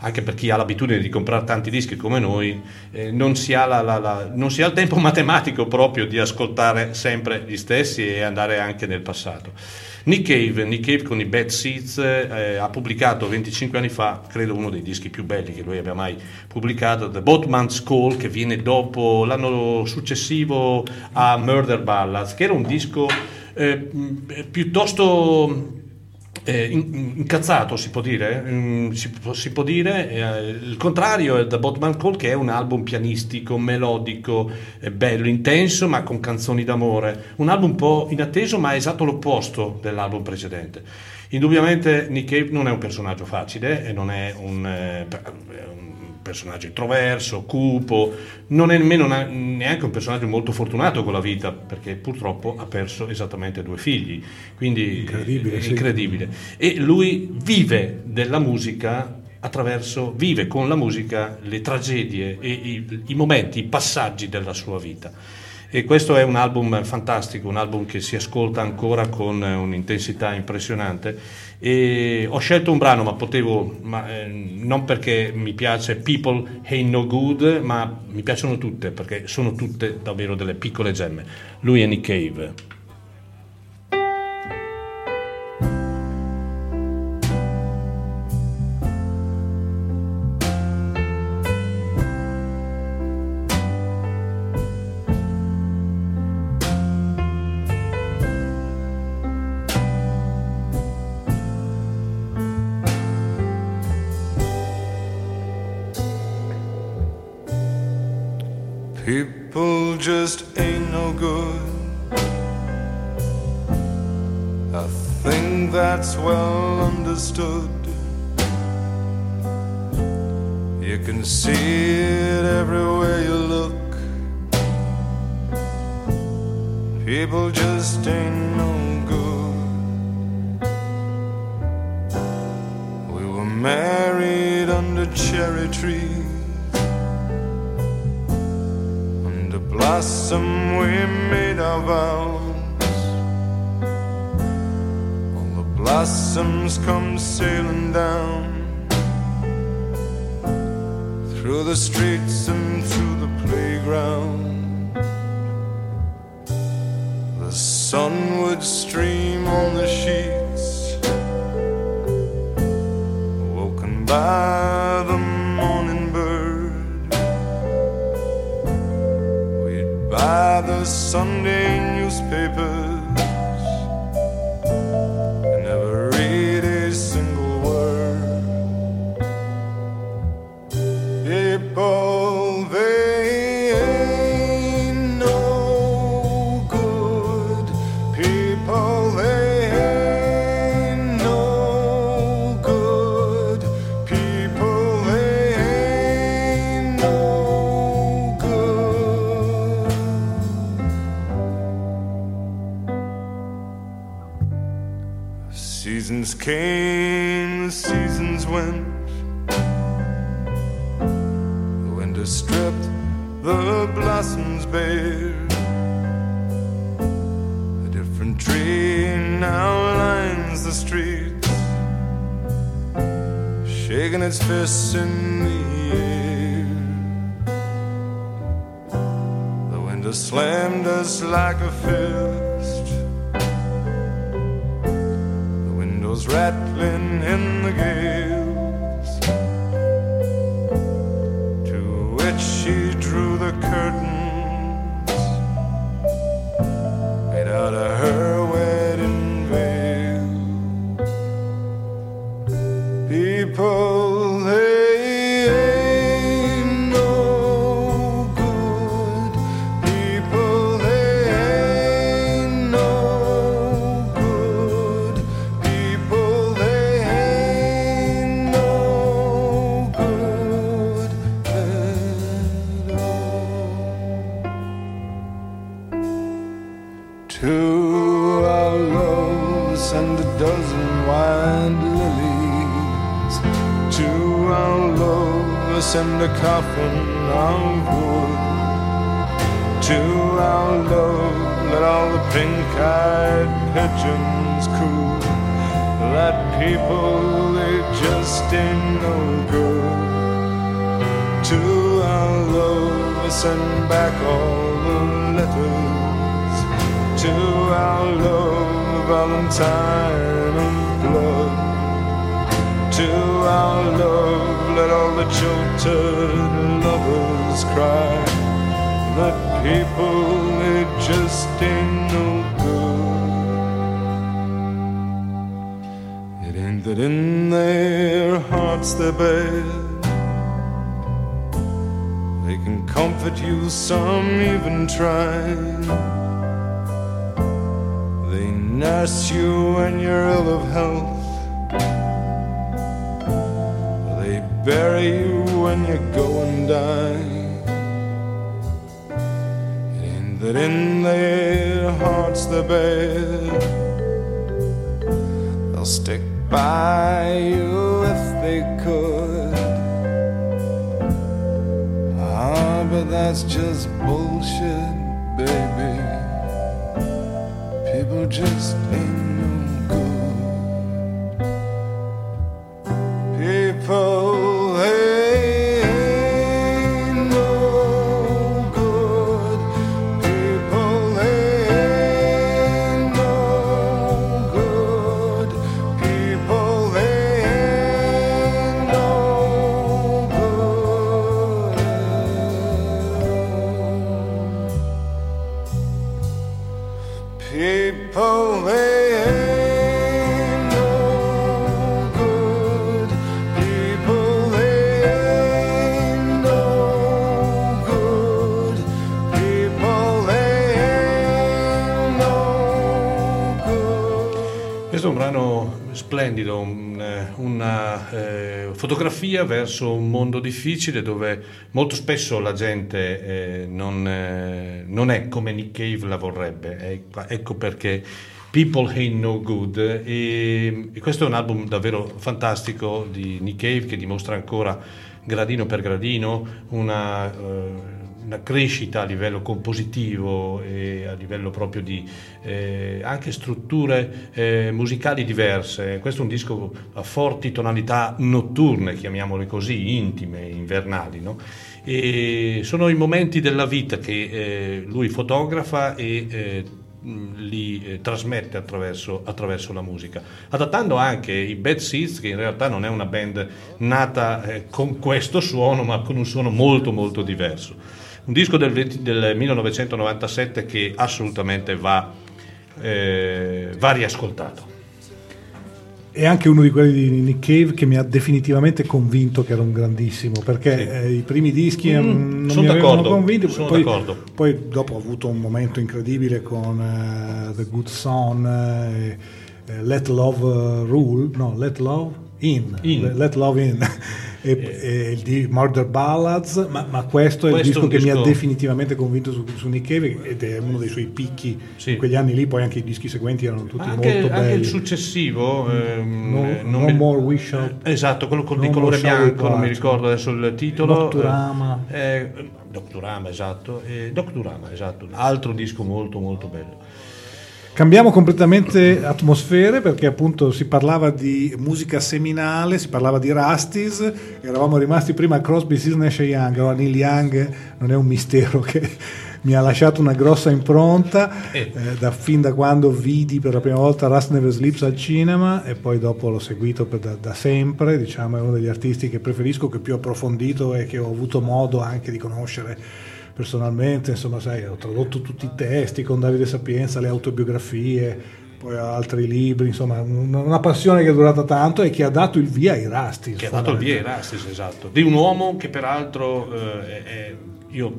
Speaker 1: anche per chi ha l'abitudine di comprare tanti dischi come noi, eh, non, si la- la- la- non si ha il tempo matematico proprio di ascoltare sempre gli stessi e andare anche nel passato. Nick Cave, Nick Cave con i Bad Seeds eh, ha pubblicato 25 anni fa, credo uno dei dischi più belli che lui abbia mai pubblicato, The Boatman's Call, che viene dopo l'anno successivo a Murder Ballads, che era un disco eh, piuttosto eh, in- incazzato si può dire, Mm, si, si può dire eh, il contrario è The Botman Call che è un album pianistico, melodico, eh, bello, intenso ma con canzoni d'amore, un album un po' inatteso ma è esatto l'opposto dell'album precedente. Indubbiamente Nick Cave non è un personaggio facile e non è un, eh, è un personaggio introverso, cupo, non è nemmeno una- neanche un personaggio molto fortunato con la vita perché purtroppo ha perso esattamente due figli, quindi
Speaker 2: Incredibile,
Speaker 1: è
Speaker 2: sì.
Speaker 1: incredibile. E lui vive della musica attraverso, vive con la musica le tragedie e i, i momenti, i passaggi della sua vita. E questo è un album fantastico, un album che si ascolta ancora con eh, un'intensità impressionante. E ho scelto un brano, ma potevo, ma, eh, non perché mi piace People Ain't No Good, ma mi piacciono tutte, perché sono tutte davvero delle piccole gemme. Lui è Nick Cave.
Speaker 9: Came, the seasons went. The winter stripped the blossoms bare. A different tree now lines the streets, shaking its fists in the air. The winter slammed us like a fist.
Speaker 1: Fotografia verso un mondo difficile dove molto spesso la gente eh, non, eh, non è come Nick Cave la vorrebbe. Ecco perché People Ain't No Good e, e questo è un album davvero fantastico di Nick Cave che dimostra ancora gradino per gradino una... eh, una crescita a livello compositivo e a livello proprio di eh, anche strutture eh, musicali diverse. Questo è un disco a forti tonalità notturne, chiamiamole così, intime, invernali. no? E sono i momenti della vita che eh, lui fotografa e eh, mh, li eh, trasmette attraverso, attraverso la musica, adattando anche i Bad Seeds, che in realtà non è una band nata eh, con questo suono, ma con un suono molto molto diverso. Un disco del, 20 del 1997 che assolutamente va, eh, va riascoltato.
Speaker 2: È anche uno di quelli di Nick Cave che mi ha definitivamente convinto che era un grandissimo, perché
Speaker 1: Sì.
Speaker 2: eh, i primi dischi
Speaker 1: Mm,
Speaker 2: non
Speaker 1: sono
Speaker 2: mi avevano
Speaker 1: d'accordo,
Speaker 2: convinto,
Speaker 1: sono
Speaker 2: poi,
Speaker 1: d'accordo.
Speaker 2: poi dopo ho avuto un momento incredibile con eh, The Good Son, eh, eh, Let Love Rule, no, Let Love In,
Speaker 1: In.
Speaker 2: Let Love In, e, e il di Murder Ballads, ma, ma questo è il
Speaker 1: Questo
Speaker 2: disco che mi ha
Speaker 1: disco-
Speaker 2: definitivamente convinto su, su Nick Cave ed è uno dei suoi picchi in quegli anni lì, poi anche i dischi seguenti erano tutti
Speaker 1: anche,
Speaker 2: molto
Speaker 1: anche
Speaker 2: belli.
Speaker 1: il successivo, ehm,
Speaker 2: No-
Speaker 1: eh, non
Speaker 2: No
Speaker 1: mi-
Speaker 2: More We Shall-
Speaker 1: eh, esatto, quello con
Speaker 2: No
Speaker 1: di colore bianco, non mi ricordo adesso il titolo.
Speaker 2: Nocturama.
Speaker 1: Eh, eh, Nocturama, esatto. eh, Nocturama, esatto. Altro disco molto molto bello.
Speaker 2: Cambiamo completamente atmosfere perché appunto si parlava di musica seminale, si parlava di Rastis, eravamo rimasti prima a Crosby, Stills, Nash e Young, allora Neil Young non è un mistero che mi ha lasciato una grossa impronta
Speaker 1: Eh.
Speaker 2: eh, da, fin da quando vidi per la prima volta Rust Never Sleeps al cinema e poi dopo l'ho seguito da, da sempre, diciamo è uno degli artisti che preferisco, che più ho approfondito e che ho avuto modo anche di conoscere personalmente, insomma sai, ho tradotto tutti i testi con Davide Sapienza, le autobiografie, poi altri libri, insomma un- una passione che è durata tanto e che ha dato il via ai Rastis.
Speaker 1: Che ha dato il via ai Rastis, esatto. Di un uomo che peraltro eh, è- io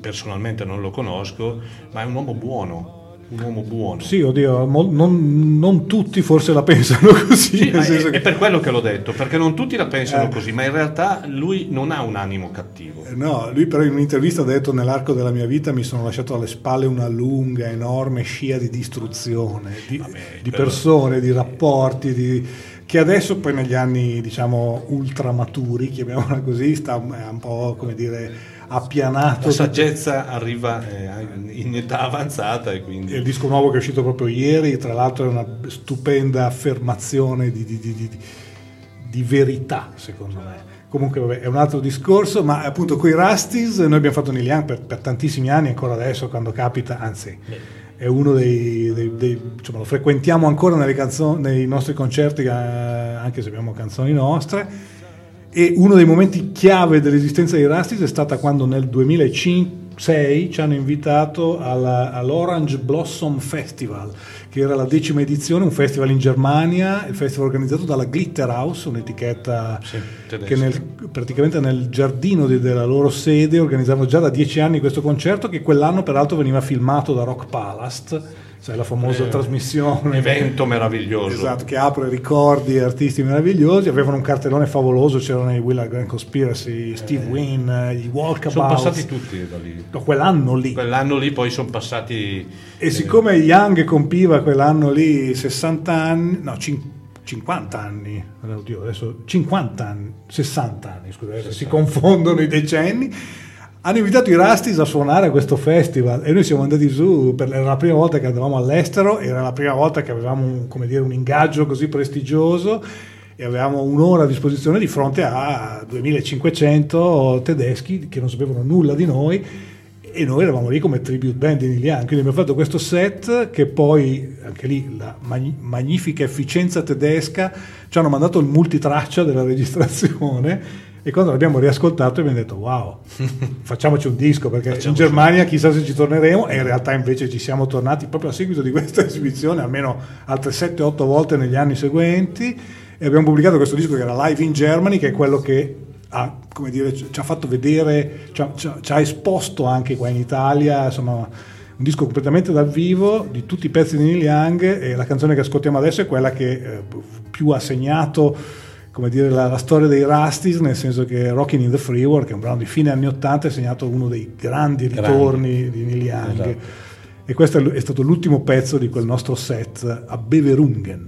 Speaker 1: personalmente non lo conosco, ma è un uomo buono. Un uomo buono.
Speaker 2: Sì, oddio, mo- non, non tutti forse la pensano così.
Speaker 1: Sì, è,
Speaker 2: senso
Speaker 1: è
Speaker 2: che-
Speaker 1: per quello che l'ho detto, perché non tutti la pensano
Speaker 2: Eh.
Speaker 1: così, ma in realtà lui non ha un animo cattivo.
Speaker 2: Eh, No, lui però in un'intervista ha detto nell'arco della mia vita mi sono lasciato alle spalle una lunga, enorme scia di distruzione, di, di
Speaker 1: però-
Speaker 2: persone, di rapporti, di- che adesso poi negli anni diciamo ultramaturi, chiamiamola così, sta un po' come dire appianato.
Speaker 1: La saggezza arriva eh, in età avanzata e quindi...
Speaker 2: Il disco nuovo che è uscito proprio ieri, tra l'altro è una stupenda affermazione di, di- di- di- di verità, secondo me. Comunque vabbè, è un altro discorso, ma appunto con i Rastis noi abbiamo fatto Neil Young per, per tantissimi anni, ancora adesso quando capita, anzi è uno dei, dei- dei- insomma, lo frequentiamo ancora nelle canzoni, nei nostri concerti, eh, anche se abbiamo canzoni nostre. E uno dei momenti chiave dell'esistenza dei Rastis è stata quando nel 2006 ci hanno invitato alla- all'Orange Blossom Festival, che era la decima edizione, un festival in Germania, il festival organizzato dalla Glitterhouse, un'etichetta
Speaker 1: tedesca.
Speaker 2: che nel- praticamente nel giardino di- della loro sede organizzavano già da dieci anni questo concerto che quell'anno peraltro veniva filmato da Rock Palace, sai la famosa
Speaker 1: Eh,
Speaker 2: trasmissione.
Speaker 1: evento meraviglioso.
Speaker 2: Esatto, che apre ricordi e artisti meravigliosi, avevano un cartellone favoloso, c'erano i Will Grand Conspiracy, Steve Wynn, eh, i Walkabout.
Speaker 1: Sono passati tutti da lì.
Speaker 2: No, quell'anno lì.
Speaker 1: Quell'anno lì poi sono passati...
Speaker 2: E siccome Young compiva quell'anno lì 60 anni, no, cin- 50 anni, oddio, adesso 50 anni, 60 anni, scusa, adesso si confondono i decenni. Hanno invitato i Rastis a suonare a questo festival e noi siamo andati su, per, era la prima volta che andavamo all'estero, era la prima volta che avevamo un, dire, un ingaggio così prestigioso e avevamo un'ora a disposizione di fronte a 2500 tedeschi che non sapevano nulla di noi e noi eravamo lì come tribute band Neil Young, quindi abbiamo fatto questo set che poi, anche lì, la magni- magnifica efficienza tedesca, ci hanno mandato il multitraccia della registrazione e quando l'abbiamo riascoltato abbiamo detto wow, facciamoci un disco perché in Germania chissà se ci torneremo e in realtà invece ci siamo tornati proprio a seguito di questa esibizione almeno altre 7-8 volte negli anni seguenti. E abbiamo pubblicato questo disco che era Live in Germany che è quello che ha, come dire, ci ha fatto vedere, ci ha, ci ha- ci ha esposto anche qua in Italia, insomma un disco completamente dal vivo di tutti i pezzi di Neil Young e la canzone che ascoltiamo adesso è quella che eh, più ha segnato come dire, la, la storia dei Rastis, nel senso che Rockin' in the Free World, che è un brano di fine anni 80, è segnato uno dei grandi
Speaker 1: Grandi.
Speaker 2: ritorni di Neil Young.
Speaker 1: Esatto.
Speaker 2: E questo è, è stato l'ultimo pezzo di quel nostro set a Beverungen.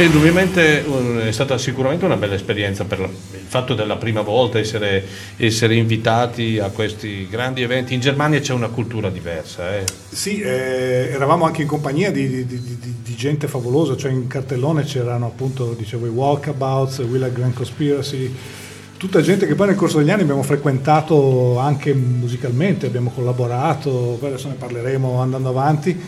Speaker 1: Beh, indubbiamente è stata sicuramente una bella esperienza per il fatto della prima volta essere, essere invitati a questi grandi eventi. In Germania c'è una cultura diversa. eh.
Speaker 2: Sì, eh, eravamo anche in compagnia di, di- di- di- gente favolosa, cioè in cartellone c'erano appunto, dicevo, i Walkabouts, Will Grand Conspiracy, tutta gente che poi nel corso degli anni abbiamo frequentato anche musicalmente, abbiamo collaborato, poi adesso ne parleremo andando avanti,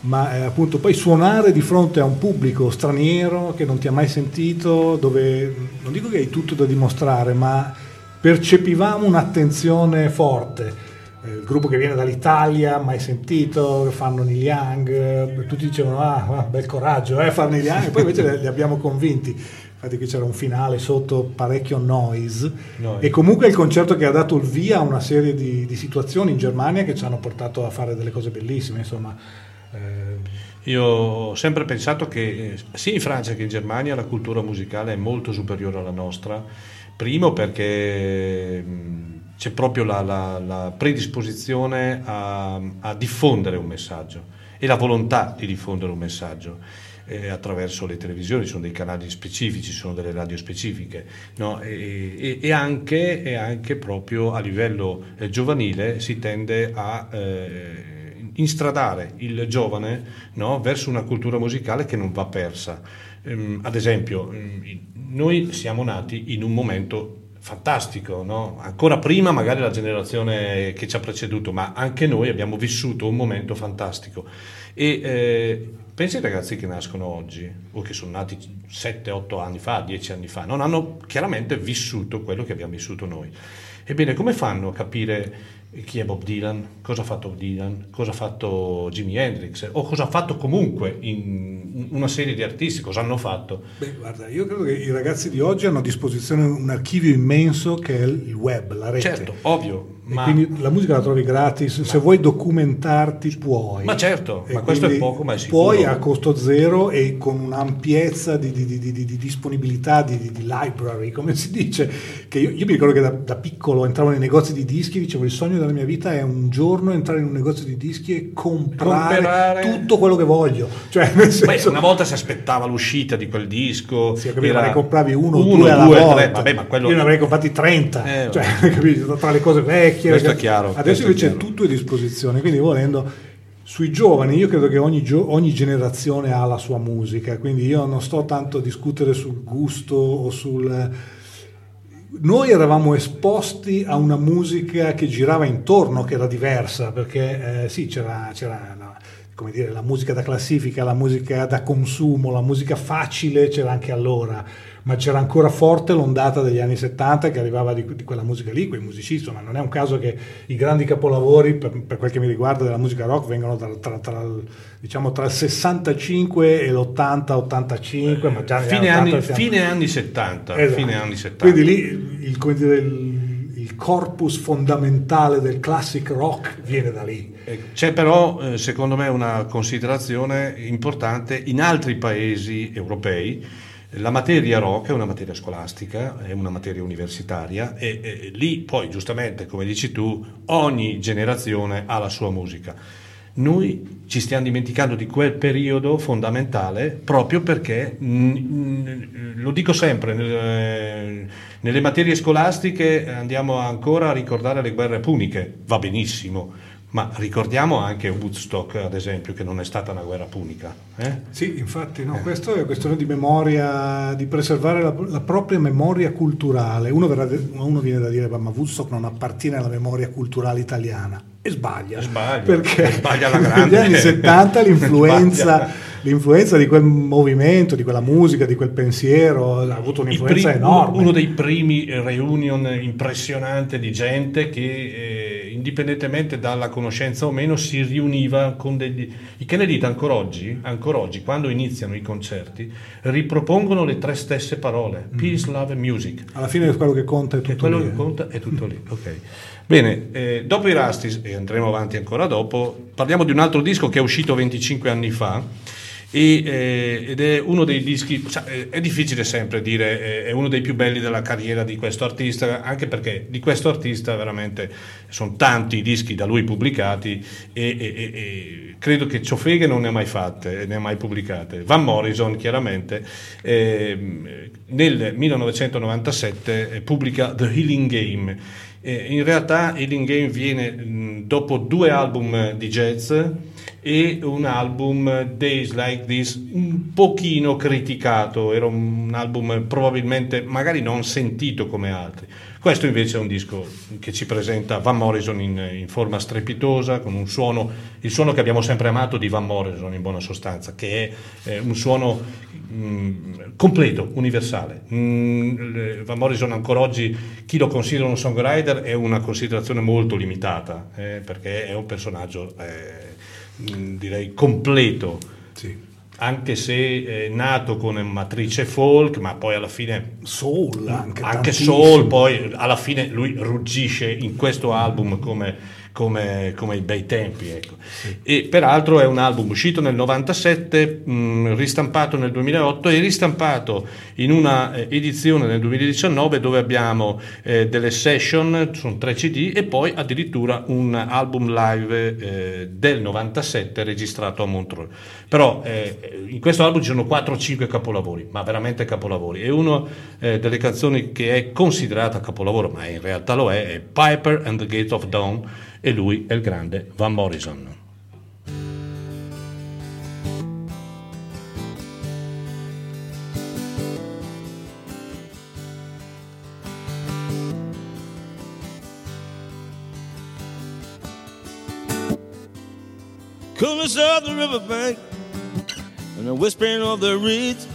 Speaker 2: ma eh, appunto poi suonare di fronte a un pubblico straniero che non ti ha mai sentito, dove non dico che hai tutto da dimostrare, ma percepivamo un'attenzione forte. Eh, il gruppo che viene dall'Italia, mai sentito, che fanno Neil Young, eh, tutti dicevano ah, ah, bel coraggio, eh, fare Neil Young, e poi invece li, li abbiamo convinti. Infatti qui c'era un finale sotto parecchio noise,
Speaker 1: Noise.
Speaker 2: e comunque è il concerto che ha dato il via a una serie di, di situazioni in Germania che ci hanno portato a fare delle cose bellissime, insomma.
Speaker 1: Io ho sempre pensato che eh, sia in Francia che in Germania la cultura musicale è molto superiore alla nostra. Primo perché mh, c'è proprio la, la- la predisposizione a, a diffondere un messaggio e la volontà di diffondere un messaggio eh, attraverso le televisioni, ci sono dei canali specifici, ci sono delle radio specifiche, no? e, e- e anche, e anche proprio a livello eh, giovanile si tende a eh, instradare il giovane no? verso una cultura musicale che non va persa. Ehm, ad esempio, ehm, noi siamo nati in un momento fantastico, no? ancora prima magari la generazione che ci ha preceduto, ma anche noi abbiamo vissuto un momento fantastico. E eh, pensi ai ragazzi che nascono oggi o che sono nati 7-8 anni fa, 10 anni fa, non hanno chiaramente vissuto quello che abbiamo vissuto noi. Ebbene, come fanno a capire chi è Bob Dylan, cosa ha fatto Bob Dylan, cosa ha fatto Jimi Hendrix? O cosa ha fatto comunque in una serie di artisti, cosa hanno fatto?
Speaker 2: Beh, guarda, io credo che i ragazzi di oggi hanno a disposizione un archivio immenso che è il web, la rete.
Speaker 1: Certo, ovvio, ma,
Speaker 2: quindi la musica la trovi gratis, se vuoi documentarti puoi.
Speaker 1: ma certo,
Speaker 2: E
Speaker 1: ma questo è poco ma è sicuro.
Speaker 2: Puoi a costo zero e con un'ampiezza di, di- di- di- di- di disponibilità, di, library, come si dice, che io, io mi ricordo che da, da piccolo entravo nei negozi di dischi e dicevo il sogno della mia vita è un giorno entrare in un negozio di dischi e comprare,
Speaker 1: Comprare.
Speaker 2: tutto quello che voglio. Cioè, nel
Speaker 1: Beh,
Speaker 2: senso,
Speaker 1: una volta si aspettava l'uscita di quel disco,
Speaker 2: Sì, capito,
Speaker 1: era
Speaker 2: ne compravi uno o
Speaker 1: uno,
Speaker 2: due alla
Speaker 1: due,
Speaker 2: volta.
Speaker 1: tre, vabbè, ma quello
Speaker 2: Io ne avrei comprati 30,
Speaker 1: Eh,
Speaker 2: cioè, capito? tra le cose vecchie.
Speaker 1: Questo
Speaker 2: le-
Speaker 1: è chiaro,
Speaker 2: Adesso
Speaker 1: è
Speaker 2: invece
Speaker 1: chiaro.
Speaker 2: tutto è a disposizione, quindi volendo sui giovani io credo che ogni, gio- ogni generazione ha la sua musica, quindi io non sto tanto a discutere sul gusto o sul... Noi eravamo esposti a una musica che girava intorno, che era diversa, perché eh, sì, c'era, c'era la, come dire, la musica da classifica, la musica da consumo, la musica facile c'era anche allora, ma c'era ancora forte l'ondata degli anni 70 che arrivava di, di quella musica lì, quei musicisti, ma non è un caso che i grandi capolavori, per, per quel che mi riguarda, della musica rock vengono tra, tra- tra il, diciamo, tra il 65 e l'80-85, ma già
Speaker 1: fine,
Speaker 2: 80
Speaker 1: anni,
Speaker 2: siamo-
Speaker 1: fine anni 70,
Speaker 2: Esatto.
Speaker 1: fine anni 70.
Speaker 2: Quindi lì il, come dire, il, il corpus fondamentale del classic rock viene da lì.
Speaker 1: Eh, C'è però, eh, secondo me, una considerazione importante in altri paesi europei. La materia rock è una materia scolastica, è una materia universitaria e, e lì poi, giustamente, come dici tu, ogni generazione ha la sua musica. Noi ci stiamo dimenticando di quel periodo fondamentale proprio perché, mm, mm, lo dico sempre, nel- nelle materie scolastiche andiamo ancora a ricordare le guerre puniche, va benissimo, ma ricordiamo anche Woodstock, ad esempio, che non è stata una guerra punica. eh?
Speaker 2: Sì, infatti, no, questo è questione di memoria, di preservare la, la propria memoria culturale. Uno, verrà uno viene da dire, "Ma Woodstock non appartiene alla memoria culturale italiana. E sbaglia.
Speaker 1: Sbaglia,
Speaker 2: perché
Speaker 1: sbaglia
Speaker 2: negli
Speaker 1: grande.
Speaker 2: anni 70 l'influenza, l'influenza di quel movimento, di quella musica, di quel pensiero ha avuto un'influenza
Speaker 1: prim-
Speaker 2: enorme.
Speaker 1: Uno dei primi reunion impressionante di gente che, eh, indipendentemente dalla conoscenza o meno, si riuniva con degli... I Kennedy ancora oggi, ancora oggi, quando iniziano i concerti, ripropongono le tre stesse parole, peace, love and music.
Speaker 2: Alla fine quello che conta è
Speaker 1: E
Speaker 2: tutto
Speaker 1: quello
Speaker 2: lì,
Speaker 1: che
Speaker 2: eh.
Speaker 1: conta è tutto lì. ok. Bene, eh, dopo i Rastis, e andremo avanti ancora dopo, parliamo di un altro disco che è uscito 25 anni fa e, eh, ed è uno dei dischi, sa, eh, è difficile sempre dire eh, è uno dei più belli della carriera di questo artista, anche perché di questo artista veramente sono tanti i dischi da lui pubblicati e, e, e credo che Ciofeghe non ne ha mai fatte, ne ha mai pubblicate. Van Morrison chiaramente eh, nel 1997 eh, pubblica The Healing Game. Eh, in realtà Healing Game viene mh, dopo due album di jazz e un album Days Like This un pochino criticato, era un album probabilmente magari non sentito come altri. Questo invece è un disco che ci presenta Van Morrison in, in forma strepitosa, con un suono, il suono che abbiamo sempre amato di Van Morrison in buona sostanza, che è eh, un suono mh, completo, universale. Mh, Van Morrison ancora oggi, chi lo considera un songwriter è una considerazione molto limitata, eh, perché è un personaggio... Eh, direi completo.
Speaker 2: Sì.
Speaker 1: Anche se è nato con matrice folk, ma poi alla fine
Speaker 2: soul, anche,
Speaker 1: anche soul, poi alla fine lui ruggisce in questo album come come, come i bei tempi. Ecco. Sì. E peraltro è un album uscito nel 97, mh, ristampato nel 2008 e ristampato in una eh, edizione nel 2019 dove abbiamo eh, delle session, sono tre CD e poi addirittura un album live eh, del 97 registrato a Montreux. Però eh, in questo album ci sono 4-5 capolavori, ma veramente capolavori. E una eh, delle canzoni che è considerata capolavoro, ma in realtà lo è, è Piper and the Gate of Dawn e lui è il grande Van Morrison.
Speaker 9: Coolness of the riverbank and the whispering of the reeds.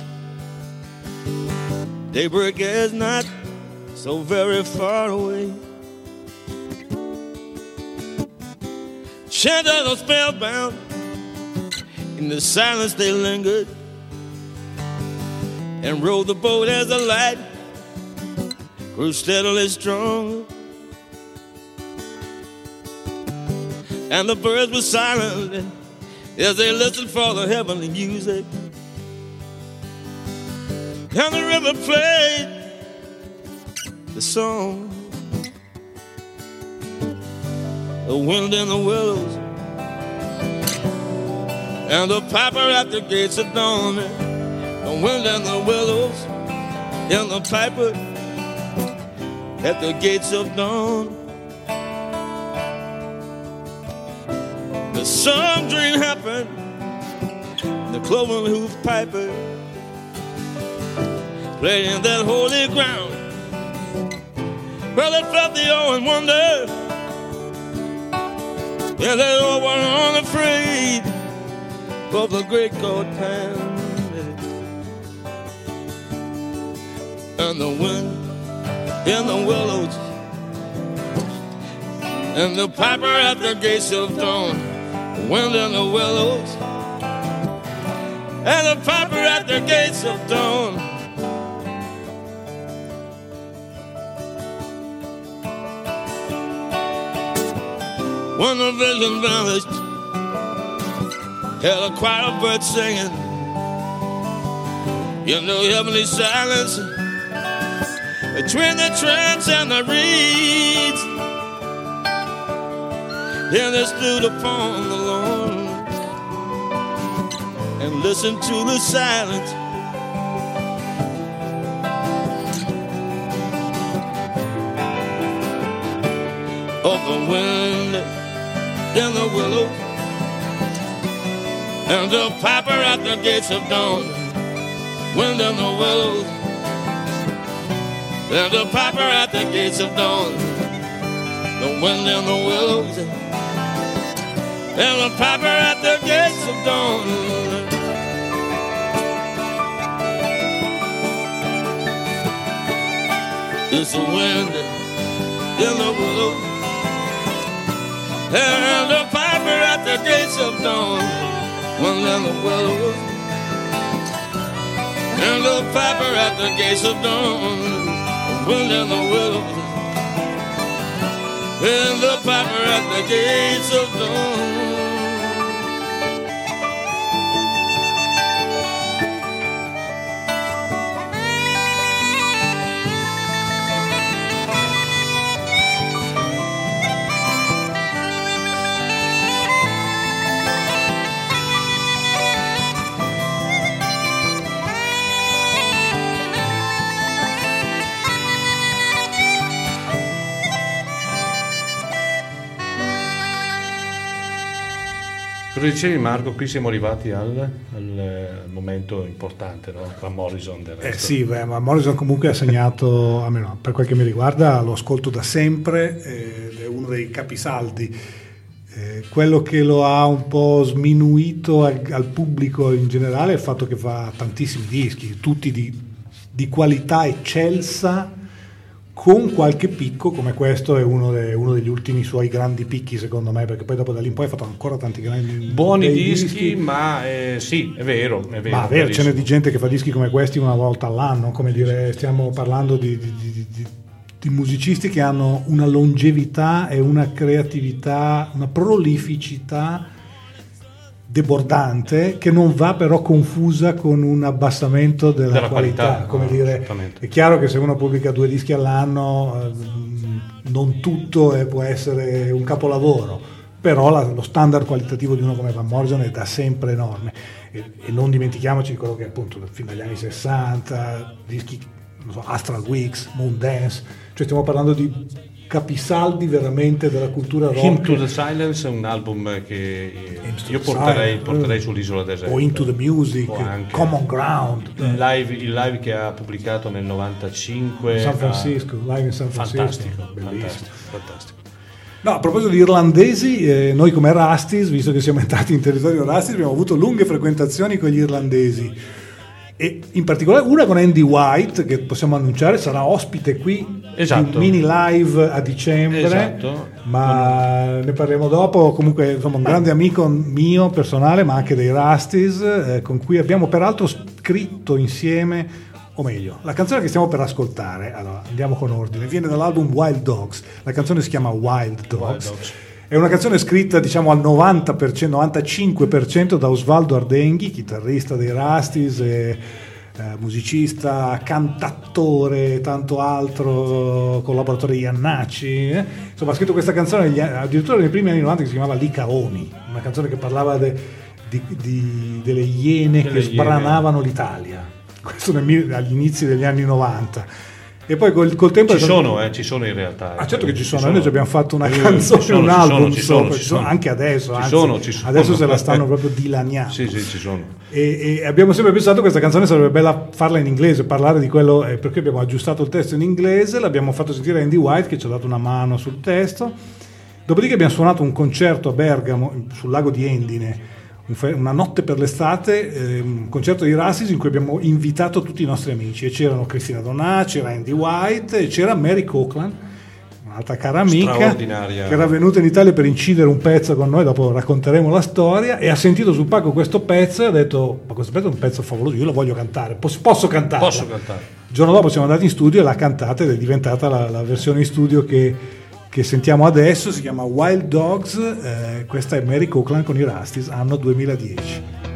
Speaker 9: Daybreak is not so very far away. Are spellbound. In the silence they lingered and rode the boat as the light grew steadily strong. And the birds were silent as they listened for the heavenly music. And the river played the song the wind and the willows, and the piper at the gates of dawn. The wind and the willows, and the piper at the gates of dawn. The sun dream happened, the cloven hoof piper played in that holy ground. Well, it felt the awe and wonder. Yeah, they all were unafraid of the great God pound. And the wind in the willows and the piper at the gates of dawn. Wind in the willows and the piper at the gates of dawn. When the vision vanished, held a choir of birds singing in the heavenly silence between the trance and the reeds. Then they stood upon the lawn and listened to the silence. In the willow, and the piper at the gates of dawn. Wind in the willows, and the piper at the gates of dawn. The wind in the willows, and the piper at the gates of dawn. It's the wind in the willows and the piper at the gates of dawn. One little willows. And the piper at the gates of dawn. One little willows. And the piper at the gates of dawn.
Speaker 1: Cosa dicevi Marco? Qui siamo arrivati al, al, eh, momento importante, no? Van Morrison del
Speaker 2: Eh
Speaker 1: resto.
Speaker 2: sì, beh, ma Morrison comunque ha segnato, almeno per quel che mi riguarda, lo ascolto da sempre eh, è uno dei capisaldi. Eh, quello che lo ha un po' sminuito al, al pubblico in generale è il fatto che fa tantissimi dischi, tutti di, di qualità eccelsa, con qualche picco, come questo è uno, de- uno degli ultimi suoi grandi picchi secondo me, perché poi dopo da lì in poi ha fatto ancora tanti grandi
Speaker 1: Buoni
Speaker 2: bei
Speaker 1: dischi, ma eh, sì, è vero, è vero.
Speaker 2: ma vero, ce
Speaker 1: verissimo.
Speaker 2: n'è di gente che fa dischi come questi una volta all'anno, come dire, stiamo parlando di- di- di- di musicisti che hanno una longevità e una creatività, una prolificità debordante che non va però confusa con un abbassamento della,
Speaker 1: Della
Speaker 2: qualità.
Speaker 1: qualità,
Speaker 2: come
Speaker 1: no,
Speaker 2: dire, è chiaro che se uno pubblica due dischi all'anno ehm, non tutto eh, può essere un capolavoro, però la- lo standard qualitativo di uno come Van Morrison è da sempre enorme e, e non dimentichiamoci di quello che appunto fin dagli anni 60, dischi, non so, Astral Weeks, Moon Dance, cioè stiamo parlando di capisaldi veramente della cultura rock.
Speaker 1: Hymn to the Silence è un album che io porterei, porterei
Speaker 2: eh.
Speaker 1: sull'isola deserta.
Speaker 2: o Into the Music, Common Ground,
Speaker 1: il live, il live che ha pubblicato nel 95
Speaker 2: San Francisco, live in San Francisco,
Speaker 1: fantastico,
Speaker 2: bellissimo.
Speaker 1: fantastico, fantastico.
Speaker 2: No, a proposito di irlandesi, eh, noi come Rastis, visto che siamo entrati in territorio Rastis, abbiamo avuto lunghe frequentazioni con gli irlandesi e in particolare una con Andy White che possiamo annunciare sarà ospite qui
Speaker 1: Esatto.
Speaker 2: mini live a dicembre
Speaker 1: Esatto.
Speaker 2: ma ne parleremo dopo comunque insomma un grande amico mio personale ma anche dei Rastis eh, con cui abbiamo peraltro scritto insieme o meglio la canzone che stiamo per ascoltare allora andiamo con ordine viene dall'album Wild Dogs la canzone si chiama Wild Dogs,
Speaker 1: Dogs.
Speaker 2: È una canzone scritta diciamo al 90%, 95% da Osvaldo Ardenghi, chitarrista dei Rastis, e, eh, musicista, cantattore, tanto altro, collaboratore di Iannacci. eh. Insomma, ha scritto questa canzone negli addirittura nei primi anni 90 che si chiamava Licaoni, una canzone che parlava de- di- di- delle iene
Speaker 1: Delle
Speaker 2: che
Speaker 1: iene.
Speaker 2: sbranavano l'Italia. Questo nel agli inizi degli anni 90. E poi col, col tempo...
Speaker 1: Ci sono, eh, ci sono in realtà.
Speaker 2: Ah, certo che ci
Speaker 1: Ci
Speaker 2: sono, noi ci abbiamo fatto una
Speaker 1: Eh,
Speaker 2: canzone,
Speaker 1: sono,
Speaker 2: un
Speaker 1: sono,
Speaker 2: album
Speaker 1: ci sono, ci
Speaker 2: sono,
Speaker 1: sono.
Speaker 2: anche adesso,
Speaker 1: Ci
Speaker 2: anzi,
Speaker 1: sono, ci sono.
Speaker 2: adesso se la stanno proprio dilaniando.
Speaker 1: Sì, sì, ci sono.
Speaker 2: E, e abbiamo sempre pensato che questa canzone sarebbe bella farla in inglese, parlare di quello, eh, perché abbiamo aggiustato il testo in inglese, l'abbiamo fatto sentire a Andy White che ci ha dato una mano sul testo, dopodiché abbiamo suonato un concerto a Bergamo sul lago di Endine, una notte per l'estate, eh, un concerto di Rassis in cui abbiamo invitato tutti i nostri amici e c'erano Cristina Donà, c'era Andy White e c'era Mary Cochran, un'altra cara amica che era venuta in Italia per incidere un pezzo con noi, dopo racconteremo la storia e ha sentito sul palco questo pezzo e ha detto ma questo pezzo è un pezzo favoloso, io lo voglio cantare, posso, posso cantarlo?
Speaker 1: Posso cantare.
Speaker 2: Il giorno dopo siamo andati in studio e l'ha cantata ed è diventata la, la versione in studio che, che sentiamo adesso, si chiama Wild Dogs, eh, questa è Mary Cochran con i Rastis, anno 2010.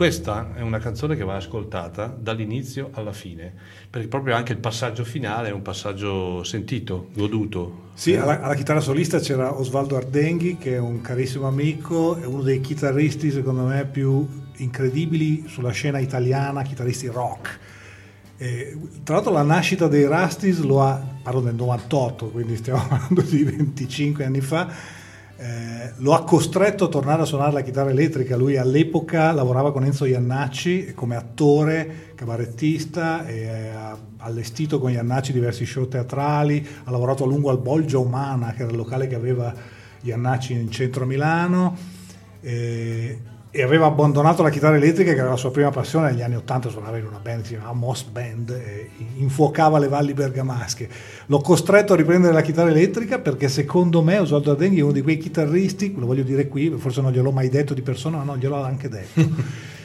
Speaker 1: Questa è una canzone che va ascoltata dall'inizio alla fine, perché proprio anche il passaggio finale è un passaggio sentito, goduto.
Speaker 2: Sì, alla, alla chitarra solista c'era Osvaldo Ardenghi, che è un carissimo amico, è uno dei chitarristi secondo me più incredibili sulla scena italiana, chitarristi rock. E, tra l'altro la nascita dei Rastis lo ha, parlo del 98, quindi stiamo parlando di 25 anni fa, eh, lo ha costretto a tornare a suonare la chitarra elettrica. Lui all'epoca lavorava con Enzo Iannacci come attore, cabarettista, ha allestito con Iannacci diversi show teatrali, ha lavorato a lungo al Bolgia Umana, che era il locale che aveva Iannacci in centro a Milano. E, e aveva abbandonato la chitarra elettrica che era la sua prima passione negli anni 80 suonava in una band che si chiamava Moss Band infuocava le valli bergamasche. L'ho costretto a riprendere la chitarra elettrica perché secondo me Osvaldo Ardenghi è uno di quei chitarristi lo voglio dire qui forse non gliel'ho mai detto di persona ma no gliel'ho anche detto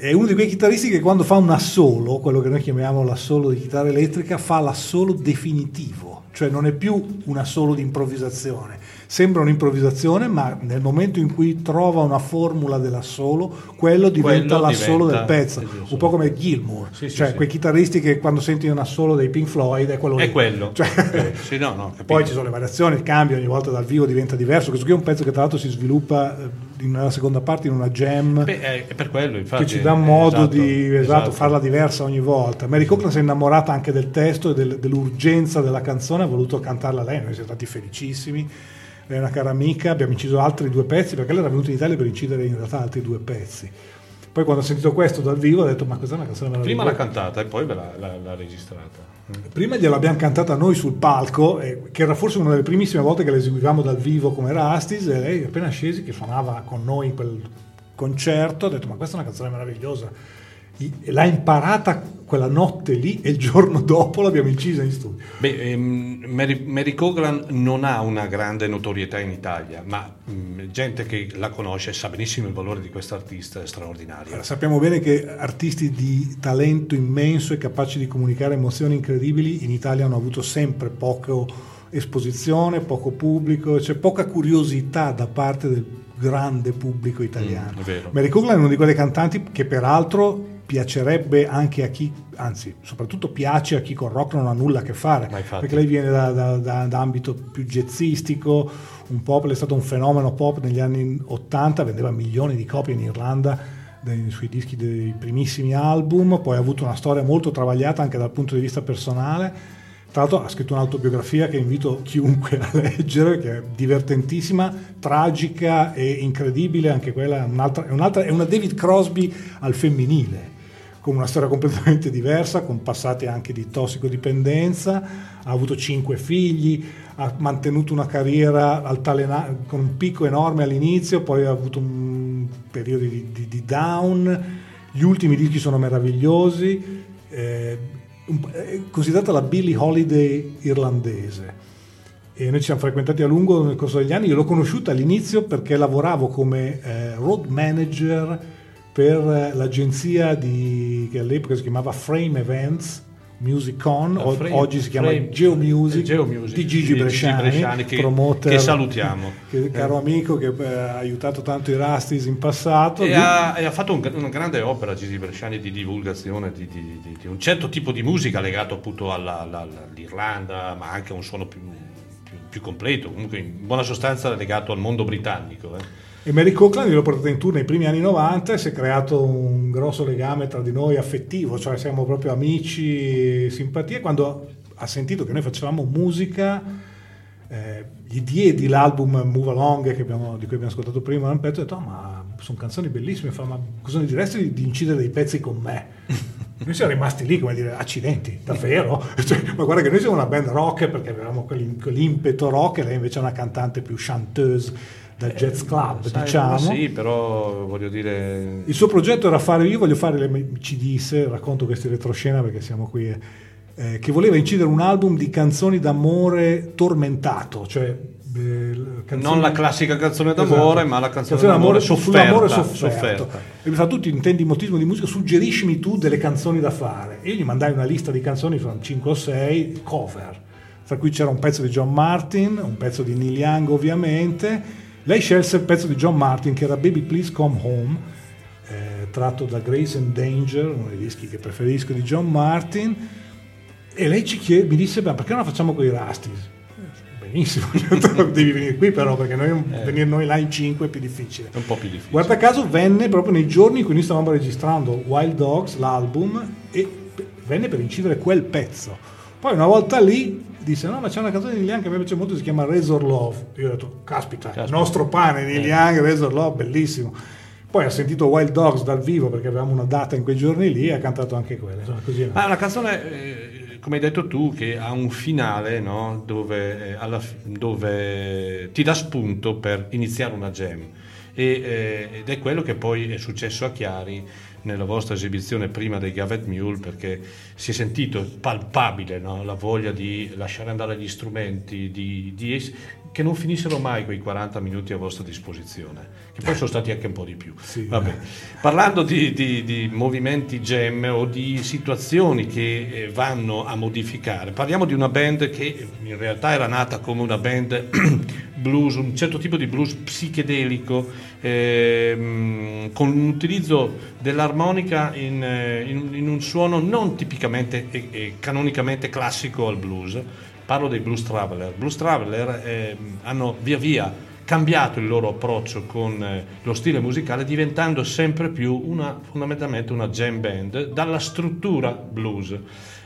Speaker 2: è uno di quei chitarristi che quando fa un assolo quello che noi chiamiamo l'assolo di chitarra elettrica fa l'assolo definitivo cioè non è più un assolo di improvvisazione sembra un'improvvisazione, ma nel momento in cui trova una formula dell'assolo, quello diventa
Speaker 1: Quello
Speaker 2: l'assolo
Speaker 1: diventa-
Speaker 2: del pezzo, un po' come Gilmour,
Speaker 1: Sì, sì,
Speaker 2: cioè
Speaker 1: sì.
Speaker 2: quei chitarristi che quando senti un assolo dei Pink Floyd è quello
Speaker 1: È
Speaker 2: lì.
Speaker 1: quello.
Speaker 2: Cioè,
Speaker 1: Ok, sì, no, no,
Speaker 2: poi ci sono le variazioni, il cambio ogni volta dal vivo diventa diverso. Questo qui è un pezzo che tra l'altro si sviluppa eh, nella seconda parte in una jam
Speaker 1: Beh, è, è per quello, infatti.
Speaker 2: che ci dà
Speaker 1: eh,
Speaker 2: modo
Speaker 1: esatto,
Speaker 2: di esatto,
Speaker 1: esatto.
Speaker 2: farla diversa ogni volta. Mary Cochran si è innamorata anche del testo e del- dell'urgenza della canzone, ha voluto cantarla lei, noi siamo stati felicissimi. Lei è una cara amica, abbiamo inciso altri due pezzi perché lei era venuta in Italia per incidere in realtà altri due pezzi. Poi quando ho sentito questo dal vivo ho detto ma questa è una canzone
Speaker 1: Prima
Speaker 2: meravigliosa.
Speaker 1: l'ha cantata e poi l'ha- l'ha registrata.
Speaker 2: Prima gliel'abbiamo cantata noi sul palco, eh, che era forse una delle primissime volte che l'eseguivamo dal vivo come Rastis, e lei appena scesi che suonava con noi in quel concerto, ha detto ma questa è una canzone meravigliosa. L'ha imparata quella notte lì e il giorno dopo l'abbiamo incisa in studio.
Speaker 1: Beh, ehm, Mary, Mary Coglan non ha una grande notorietà in Italia, ma mh, gente che la conosce sa benissimo il valore di questo artista, è straordinario.
Speaker 2: Allora, sappiamo bene che artisti di talento immenso e capaci di comunicare emozioni incredibili in Italia hanno avuto sempre poco esposizione, poco pubblico, c'è poca curiosità da parte del grande pubblico italiano.
Speaker 1: Mm, è vero.
Speaker 2: Mary Coglan è una di quelle cantanti che peraltro piacerebbe anche a chi, anzi soprattutto piace a chi con rock non ha nulla a che fare, perché lei viene da, da- da- da ambito più jazzistico, un pop, lei è stato un fenomeno pop negli anni 80, vendeva milioni di copie in Irlanda dei suoi dischi dei primissimi album, poi ha avuto una storia molto travagliata anche dal punto di vista personale. Tra l'altro ha scritto un'autobiografia che invito chiunque a leggere, che è divertentissima, tragica e incredibile, anche quella è un'altra, è un'altra- è una David Crosby al femminile, con una storia completamente diversa, con passati anche di tossicodipendenza, ha avuto cinque figli, ha mantenuto una carriera altalena- con un picco enorme all'inizio, poi ha avuto un periodo di, di- di down, gli ultimi dischi sono meravigliosi, eh, è considerata la Billie Holiday irlandese e noi ci siamo frequentati a lungo nel corso degli anni. Io l'ho conosciuta all'inizio perché lavoravo come eh, road manager per eh, l'agenzia di, che all'epoca si chiamava Frame Events. Music On,
Speaker 1: Frame-
Speaker 2: oggi si chiama
Speaker 1: Frame-
Speaker 2: Geomusic,
Speaker 1: Geomusic,
Speaker 2: di Gigi
Speaker 1: Gigi
Speaker 2: Bresciani,
Speaker 1: Bresciani, che-
Speaker 2: promoter,
Speaker 1: che salutiamo.
Speaker 2: che- caro amico che eh, ha aiutato tanto i Rastis in passato.
Speaker 1: E
Speaker 2: Lui-
Speaker 1: ha, e ha fatto un- una grande opera Gigi Bresciani di divulgazione di, di- di- di un certo tipo di musica legato appunto alla- alla- all'Irlanda, ma anche a un suono più, più- più completo, comunque in buona sostanza legato al mondo britannico. eh.
Speaker 2: E Mary Cochran l'ho portata in tour nei primi anni 90 e si è creato un grosso legame tra di noi affettivo, cioè siamo proprio amici, simpatia. Quando ha sentito che noi facevamo musica, eh, gli diedi l'album Move Along che abbiamo- di cui abbiamo ascoltato prima, un pezzo e ho detto, "Ah, ma sono canzoni bellissime, fa, ma cosa ne diresti di, incidere dei pezzi con me? Noi siamo rimasti lì come dire, accidenti, davvero? Cioè, ma guarda che noi siamo una band rock perché avevamo quell'im- quell'impeto rock e lei invece è una cantante più chanteuse da jazz club,
Speaker 1: Sai,
Speaker 2: diciamo.
Speaker 1: Sì, però voglio dire...
Speaker 2: Il suo progetto era fare, io voglio fare, le- ci disse, racconto questi retroscena perché siamo qui, eh, eh, che voleva incidere un album di canzoni d'amore tormentato, cioè eh, canzoni-
Speaker 1: Non la classica canzone d'amore, ma la canzone
Speaker 2: d'amore
Speaker 1: d'amore
Speaker 2: su-
Speaker 1: sofferta,
Speaker 2: sofferto.
Speaker 1: sofferta.
Speaker 2: E mi fa tu ti intendi motismo di musica, suggeriscimi tu delle canzoni da fare. E io gli mandai una lista di canzoni, sono 5 o 6, cover, tra cui c'era un pezzo di John Martin, un pezzo di Neil Young ovviamente. Lei scelse il pezzo di John Martin che era Baby Please Come Home, eh, tratto da Grace and Danger, uno dei dischi che preferisco di John Martin, e lei ci chiede, mi disse, "Beh, perché non la facciamo con i Rastis? Benissimo, devi venire qui però perché noi, venire noi là in 5 è più difficile.
Speaker 1: È un po' più difficile.
Speaker 2: Guarda caso venne proprio nei giorni in cui noi stavamo registrando Wild Dogs, l'album, e venne per incidere quel pezzo. Poi una volta lì disse no ma c'è una canzone di Neil Young che a me piace molto, si chiama Razor Love. Io ho detto caspita, il nostro pane Neil Young, Razor Love, bellissimo. Poi ha sentito Wild Dogs dal vivo perché avevamo una data in quei giorni lì e ha cantato anche quella. Insomma, così è
Speaker 1: Ma è una canzone, eh, come hai detto tu, che ha un finale no? dove, eh, alla dove ti dà spunto per iniziare una jam. E, eh, ed è quello che poi è successo a Chiari nella vostra esibizione prima dei Gavet Mule perché si è sentito palpabile no? la voglia di lasciare andare gli strumenti, di, di che non finissero mai quei 40 minuti a vostra disposizione, che poi sono stati anche un po' di più. Vabbè. Parlando di, di- di movimenti jam o di situazioni che eh, vanno a modificare, parliamo di una band che in realtà era nata come una band blues, un certo tipo di blues psichedelico, ehm, con un utilizzo dell'armonica in, eh, in- in un suono non tipicamente e, e canonicamente classico al blues. Parlo dei Blues Traveler. Blues Traveler ehm, hanno via via cambiato il loro approccio con eh, lo stile musicale diventando sempre più una, fondamentalmente una jam band dalla struttura blues.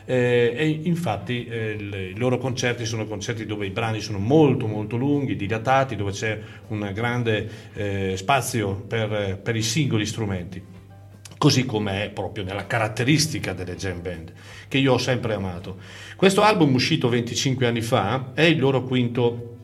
Speaker 1: Eh, e infatti eh, i loro concerti sono concerti dove i brani sono molto molto lunghi, dilatati, dove c'è un grande eh, spazio per, eh, per i singoli strumenti così come è proprio nella caratteristica delle jam band, che io ho sempre amato. Questo album uscito 25 anni fa è il loro quinto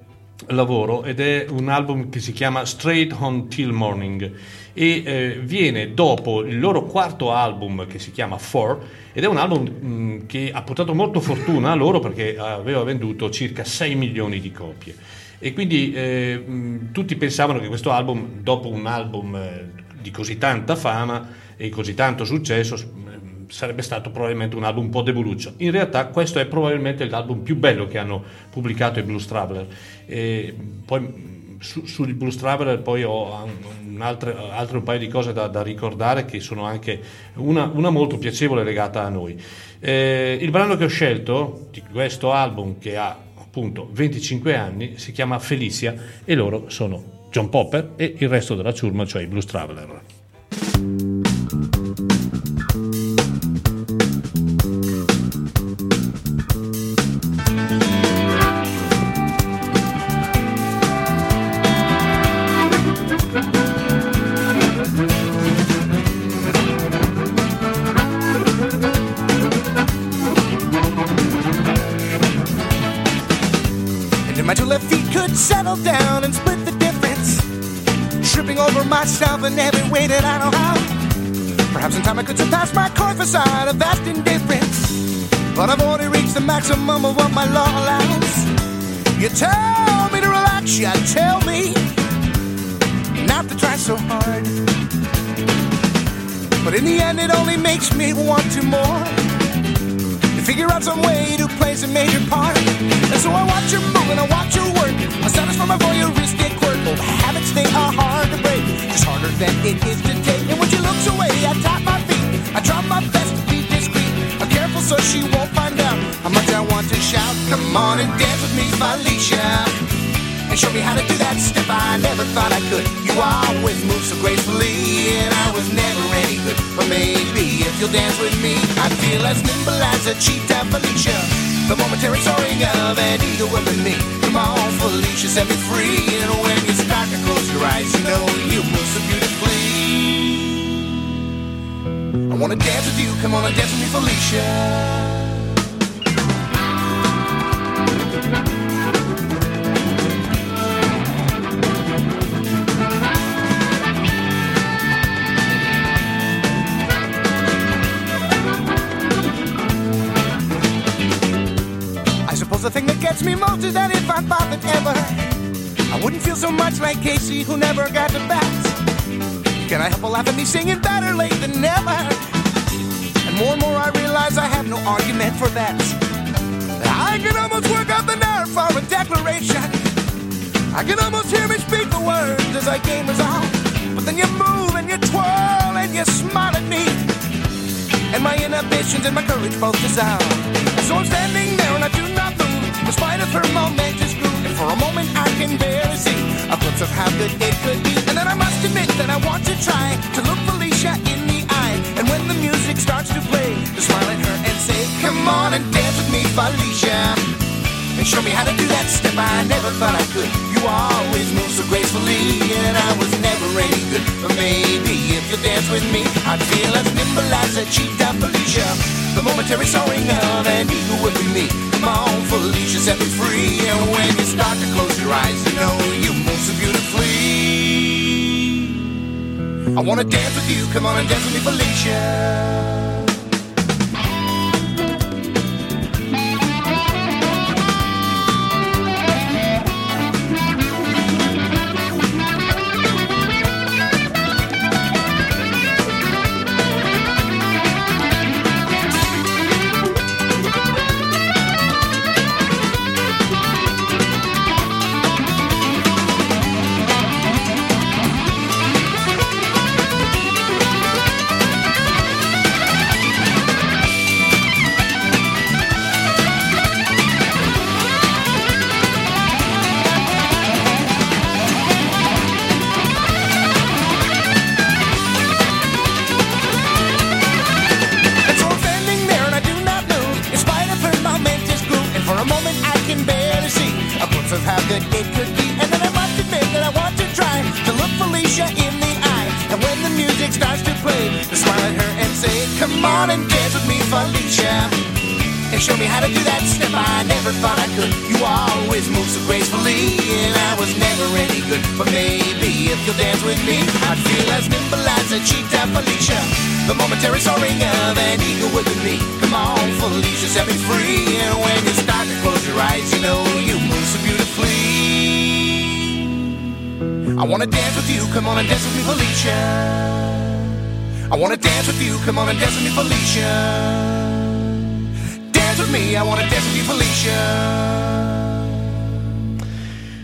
Speaker 1: lavoro ed è un album che si chiama Straight On Till Morning e eh, viene dopo il loro quarto album che si chiama Four ed è un album mh, che ha portato molto fortuna a loro perché aveva venduto circa 6 milioni di copie e quindi eh, mh, tutti pensavano che questo album dopo un album eh, di così tanta fama e così tanto successo mh, sarebbe stato probabilmente un album un po' deboluccio. In realtà questo è probabilmente l'album più bello che hanno pubblicato i Blues Traveler. E poi mh, su, Blues Traveler poi ho un- altre, altre un paio di cose da, da ricordare che sono anche una, una molto piacevole legata a noi. Eh, il brano che ho scelto di questo album che ha appunto 25 anni si chiama Felicia e loro sono John Popper e il resto della ciurma, cioè i Blues Traveler.
Speaker 10: Myself in every way that I know how. Perhaps in time I could surpass my core facade of vast indifference. But I've already reached the maximum of what my law allows. You tell me to relax, you tell me not to try so hard. But in the end, it only makes me want to more. To figure out some way to play some major part. And so I watch you move and I watch you work. I satisfy my voyeuristic quirk. Habits, they are hard to break. Just harder than it is to take. And when she looks away, I tap my feet. I try my best to be discreet. I'm careful so she won't find out how much I want to shout. Come on and dance with me, Felicia. And show me how to do that step I never thought I could. You always move so gracefully, and I was never any good. But maybe if you'll dance with me, I feel as nimble as a cheetah, Felicia. The momentary soaring of an eagle within me. Come on, Felicia, set me free. And when you start to close your eyes, you know you move so beautifully. I wanna dance with you, come on and dance with me, Felicia. Suppose the thing that gets me most is that if I bothered ever, I wouldn't feel so much like Casey who never got the bat. Can I help a laugh at me singing better late than never? And more and more I realize I have no argument for that. I can almost work out the nerve for a declaration. I can almost hear me speak the words as I game resolve. But Then you move and you twirl and you smile at me. And my inhibitions and my courage both dissolve. So I'm standing there and I do not move, in spite of her momentous groove. And for a moment I can barely see a glimpse of how good it could be. And then I must admit that I want to try to look Felicia in the eye. And when the music starts to play, to smile at her and say, Come on and dance with me, Felicia. And show me how to do that step I never thought I could. You always move so gracefully, and I was never any good. But maybe if you dance with me, I'd feel as nimble as a cheetah, Felicia. The momentary soaring of an eagle would be me. Come on, Felicia, set me free. And when you start to close your eyes, you know you move so beautifully. I wanna dance with you, come on and dance with me, Felicia. And dance with me, Felicia. I wanna dance with you, come on and dance with me, Felicia. Dance with me, I wanna dance with you, Felicia.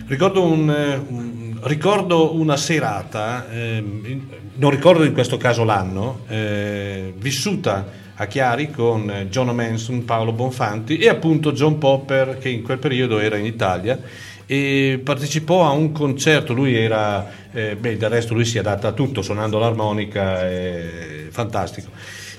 Speaker 1: Ricordo, un, eh, un- ricordo una serata, in- non ricordo in questo caso l'anno, eh, vissuta a Chiari con eh, John Manson, Paolo Bonfanti e appunto John Popper che in quel periodo era in Italia e partecipò a un concerto, lui era, eh, beh del resto lui si adatta a tutto, suonando l'armonica, è fantastico.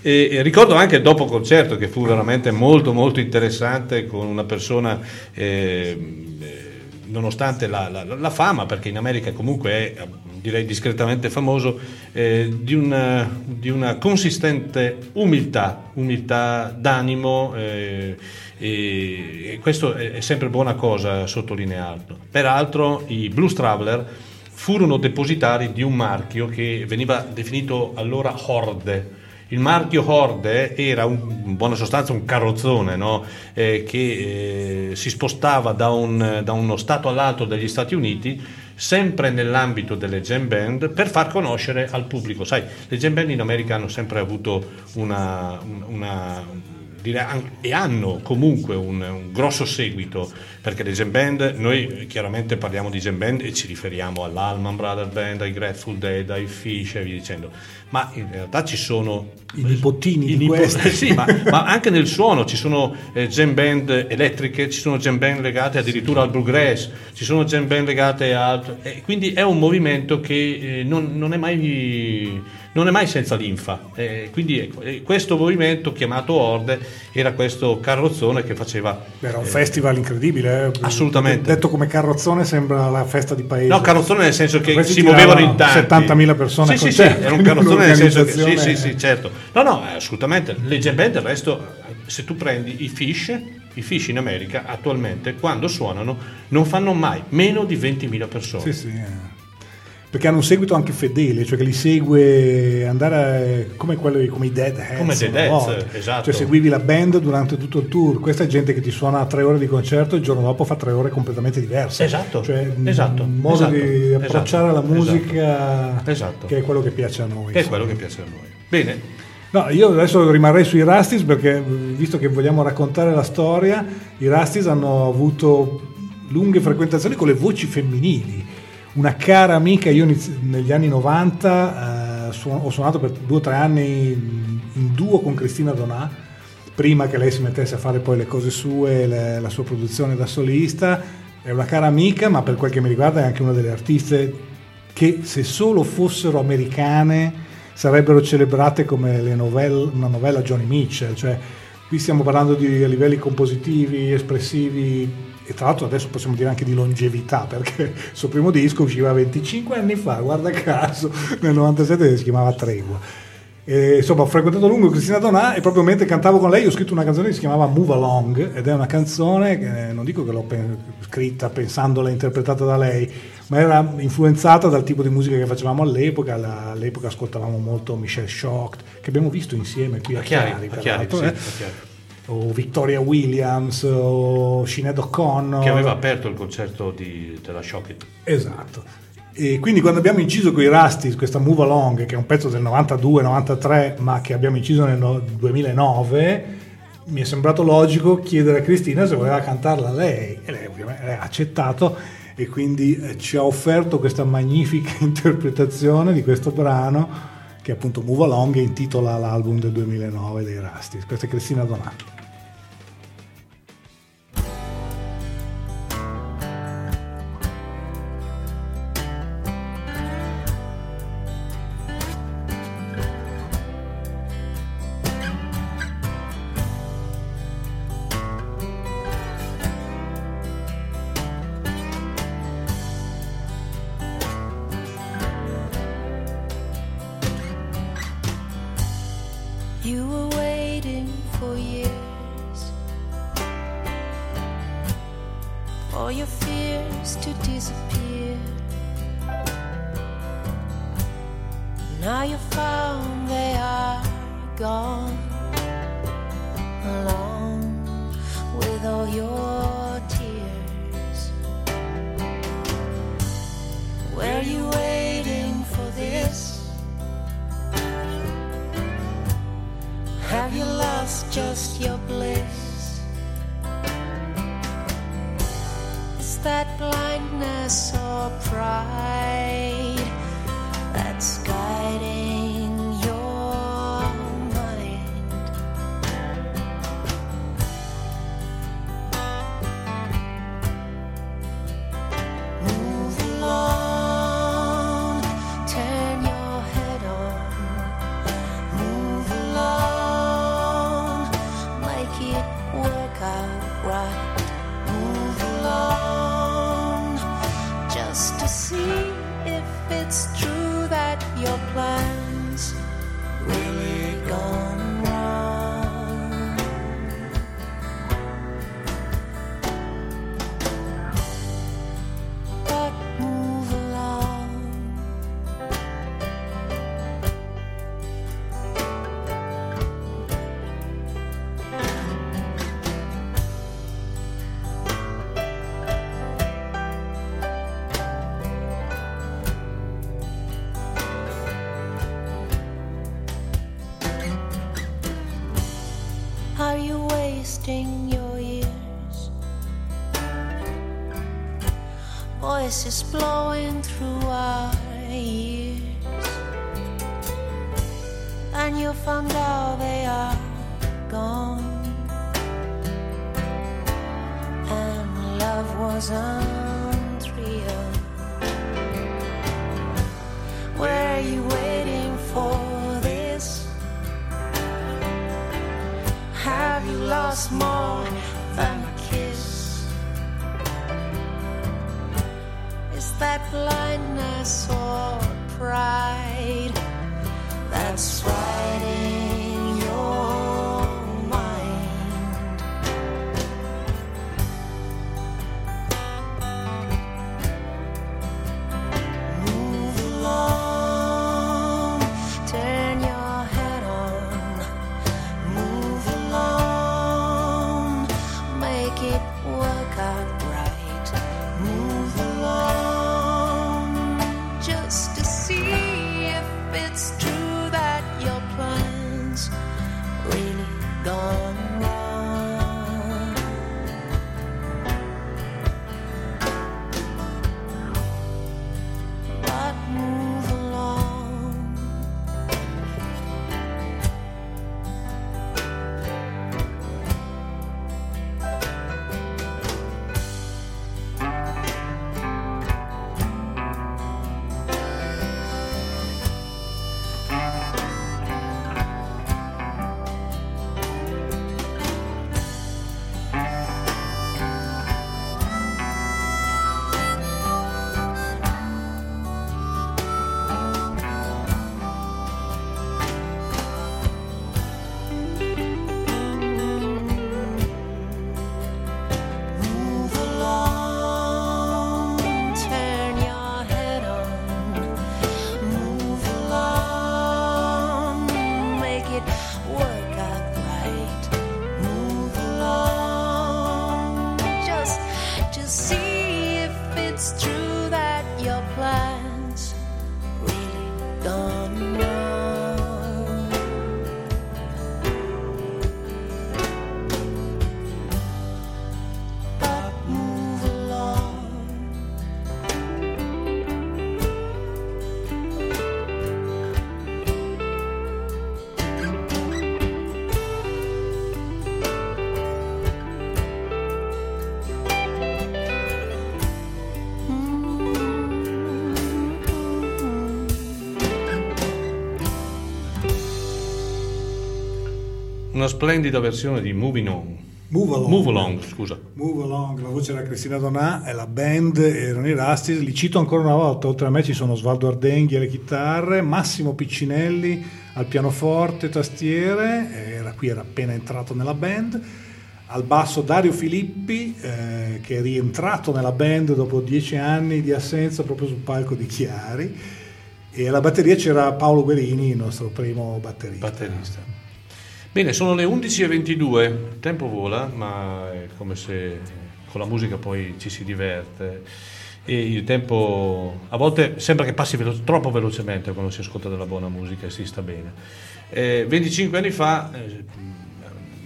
Speaker 1: E, e ricordo anche il dopo concerto che fu veramente molto molto interessante con una persona ehm, eh, nonostante la, la- la fama, perché in America comunque è eh, direi discretamente famoso, eh, di, una, di una consistente umiltà, umiltà d'animo eh, e, e questo è, sempre buona cosa sottolinearlo. Peraltro i Blues Traveler furono depositari di un marchio che veniva definito allora Horde. Il marchio Horde era un- in buona sostanza un carrozzone no? Eh, che eh, si spostava da, un- da uno stato all'altro degli Stati Uniti sempre nell'ambito delle jam band per far conoscere al pubblico. Sai, le jam band in America hanno sempre avuto una, una- e hanno comunque un, un grosso seguito perché le jam band, noi chiaramente parliamo di jam band e ci riferiamo all'Allman Brothers Band, ai Grateful Dead, ai Fish e via dicendo, ma in realtà ci sono
Speaker 2: I nipotini
Speaker 1: i
Speaker 2: di
Speaker 1: nipo-
Speaker 2: questi.
Speaker 1: sì, ma, ma anche nel suono ci sono eh, jam band elettriche, ci sono jam band legate addirittura al bluegrass, ci sono jam band legate a altro, e quindi è un movimento che eh, non, non è mai, non è mai senza linfa. Eh, quindi ecco, eh, questo movimento chiamato Orde era questo carrozzone che faceva...
Speaker 2: Era un
Speaker 1: eh,
Speaker 2: festival incredibile. eh.
Speaker 1: Assolutamente.
Speaker 2: Detto come carrozzone sembra la festa di paese.
Speaker 1: No, carrozzone nel senso che si muovevano in tanti.
Speaker 2: 70.000 persone
Speaker 1: Sì, sì, sì, era un carrozzone nel senso che sì, sì, sì, certo. No, no, eh, assolutamente. Le jam band del resto, se tu prendi i Fish, i Fish in America attualmente quando suonano non fanno mai meno di 20.000 persone.
Speaker 2: Sì, sì, eh. Perché hanno un seguito anche fedele, cioè che li segue andare come, quello, come i Dead Heads.
Speaker 1: Come Dead Heads, esatto.
Speaker 2: Cioè seguivi la band durante tutto il tour. Questa è gente che ti suona tre ore di concerto e il giorno dopo fa tre ore completamente diverse.
Speaker 1: Esatto,
Speaker 2: Cioè,
Speaker 1: esatto,
Speaker 2: un modo
Speaker 1: esatto,
Speaker 2: di approcciare
Speaker 1: esatto,
Speaker 2: la musica
Speaker 1: Esatto.
Speaker 2: che è quello che piace a noi.
Speaker 1: Che è quello che piace a noi. Bene,
Speaker 2: No, io adesso rimarrei sui Rastis perché visto che vogliamo raccontare la storia, i Rastis hanno avuto lunghe frequentazioni con le voci femminili. Una cara amica, io negli anni 90 eh, suon- ho suonato per due o tre anni in, duo con Cristina Donà, prima che lei si mettesse a fare poi le cose sue, le- la sua produzione da solista. È una cara amica, ma per quel che mi riguarda è anche una delle artiste che se solo fossero americane sarebbero celebrate come le novelle- una novella Johnny Mitchell, cioè qui stiamo parlando di livelli compositivi, espressivi e tra l'altro adesso possiamo dire anche di longevità perché il suo primo disco usciva 25 anni fa, guarda caso, nel 97 si chiamava Tregua. E, insomma, ho frequentato a lungo Cristina Donà e proprio mentre cantavo con lei ho scritto una canzone che si chiamava Move Along ed è una canzone che non dico che l'ho pen- scritta pensandola interpretata da lei, ma era influenzata dal tipo di musica che facevamo all'epoca. La- all'epoca ascoltavamo molto Michelle Shocked, che abbiamo visto insieme qui a
Speaker 1: A Chiari,
Speaker 2: Chiari,
Speaker 1: a Chiari, sì,
Speaker 2: eh.
Speaker 1: a Chiari.
Speaker 2: O Victoria Williams o Sinead O'Connor.
Speaker 1: Che aveva aperto il concerto di- della Shocket.
Speaker 2: Esatto. E quindi quando abbiamo inciso con i Rusty questa Move Along, che è un pezzo del 92-93, ma che abbiamo inciso nel no- 2009, mi è sembrato logico chiedere a Cristina se voleva cantarla lei. E lei ovviamente ha accettato e quindi eh, ci ha offerto questa magnifica interpretazione di questo brano che appunto Move Along intitola l'album del 2009 dei Rusty. Questa è Cristina Donato.
Speaker 7: Voices blowing through our ears, and you found out
Speaker 1: una splendida versione di Moving On.
Speaker 2: Move Along.
Speaker 1: Move Along, scusa.
Speaker 2: Move Along, la voce era Cristina Donà e la band erano i Rastis. Li cito ancora una volta, oltre a me ci sono Svaldo Ardenghi alle chitarre, Massimo Piccinelli al pianoforte, tastiere, era qui era appena entrato nella band. Al basso Dario Filippi, eh, che è rientrato nella band dopo dieci anni di assenza proprio sul palco di Chiari. E alla batteria c'era Paolo Guerini, il nostro primo batterista.
Speaker 1: Batterista. Bene, sono le 11.22, il tempo vola, ma è come se con la musica poi ci si diverte e il tempo a volte sembra che passi velo- troppo velocemente quando si ascolta della buona musica e si sta bene. Eh, 25 anni fa, eh,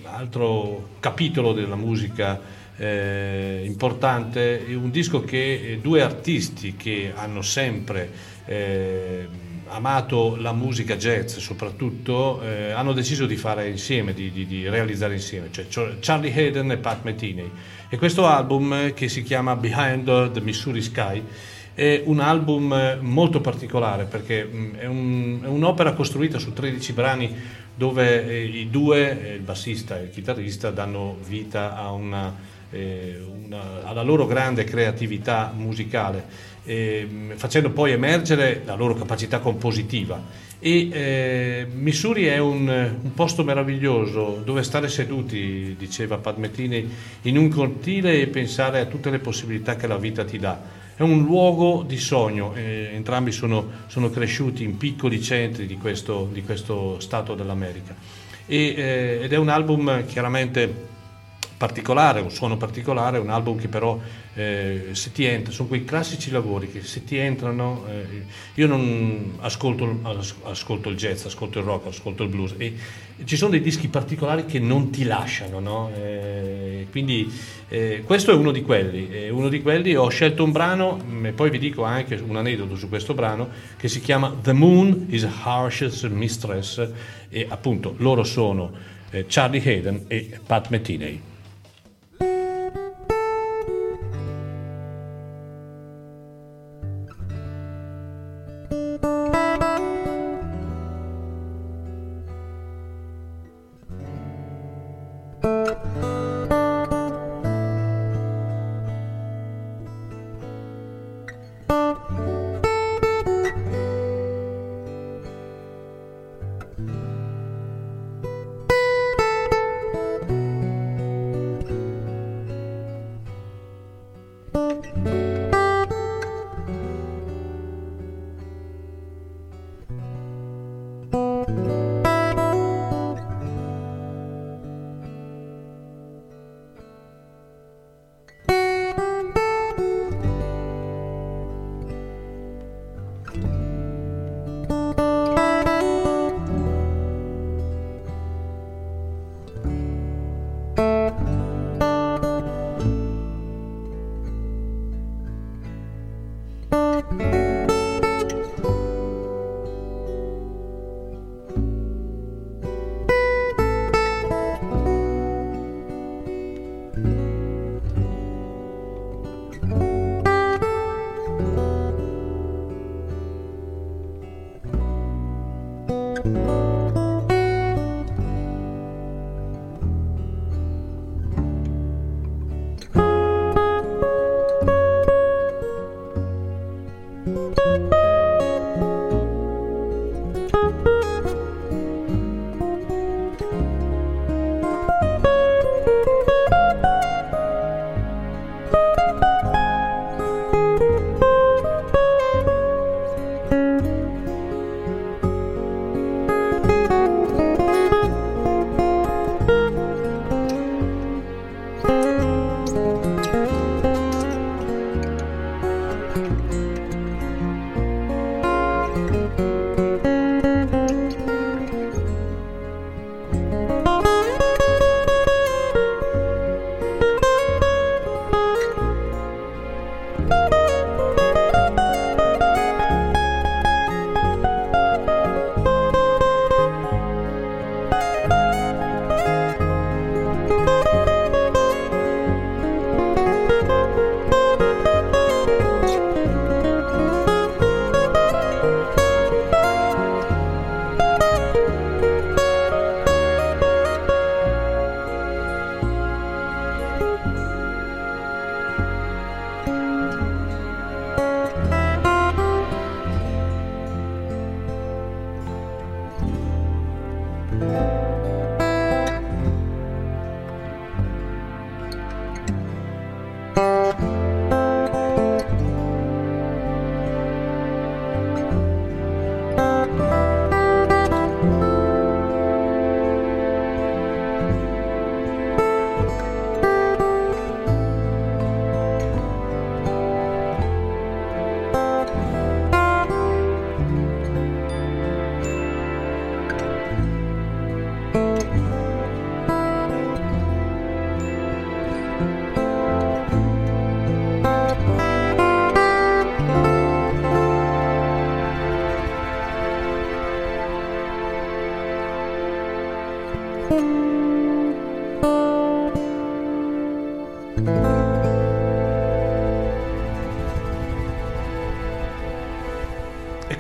Speaker 1: altro capitolo della musica eh, importante, un disco che eh, due artisti che hanno sempre eh, amato la musica jazz soprattutto, eh, hanno deciso di fare insieme, di, di, di realizzare insieme, cioè Charlie Hayden e Pat Metheny. E questo album che si chiama Behind the Missouri Sky è un album molto particolare perché mh, è, un, è, un'opera costruita su 13 brani dove eh, i due, eh, il bassista e il chitarrista, danno vita una, eh, una, alla loro grande creatività musicale eh, facendo poi emergere la loro capacità compositiva. E eh, Missouri è un, un, posto meraviglioso dove stare seduti, diceva Padmettini, in un cortile e pensare a tutte le possibilità che la vita ti dà. È un luogo di sogno, eh, entrambi sono, sono, cresciuti in piccoli centri di questo, di questo stato dell'America. E, eh, ed è un album chiaramente particolare, un suono particolare, un album che però eh, se ti entra, sono quei classici lavori che se ti entrano, eh, io non ascolto, ascolto, il jazz, ascolto il rock, ascolto il blues e ci sono dei dischi particolari che non ti lasciano, no? eh, quindi eh, questo è uno di quelli, uno di quelli ho scelto un brano mm, e poi vi dico anche un aneddoto su questo brano che si chiama The Moon is Harshest Mistress e appunto loro sono eh, Charlie Hayden e Pat Metheny.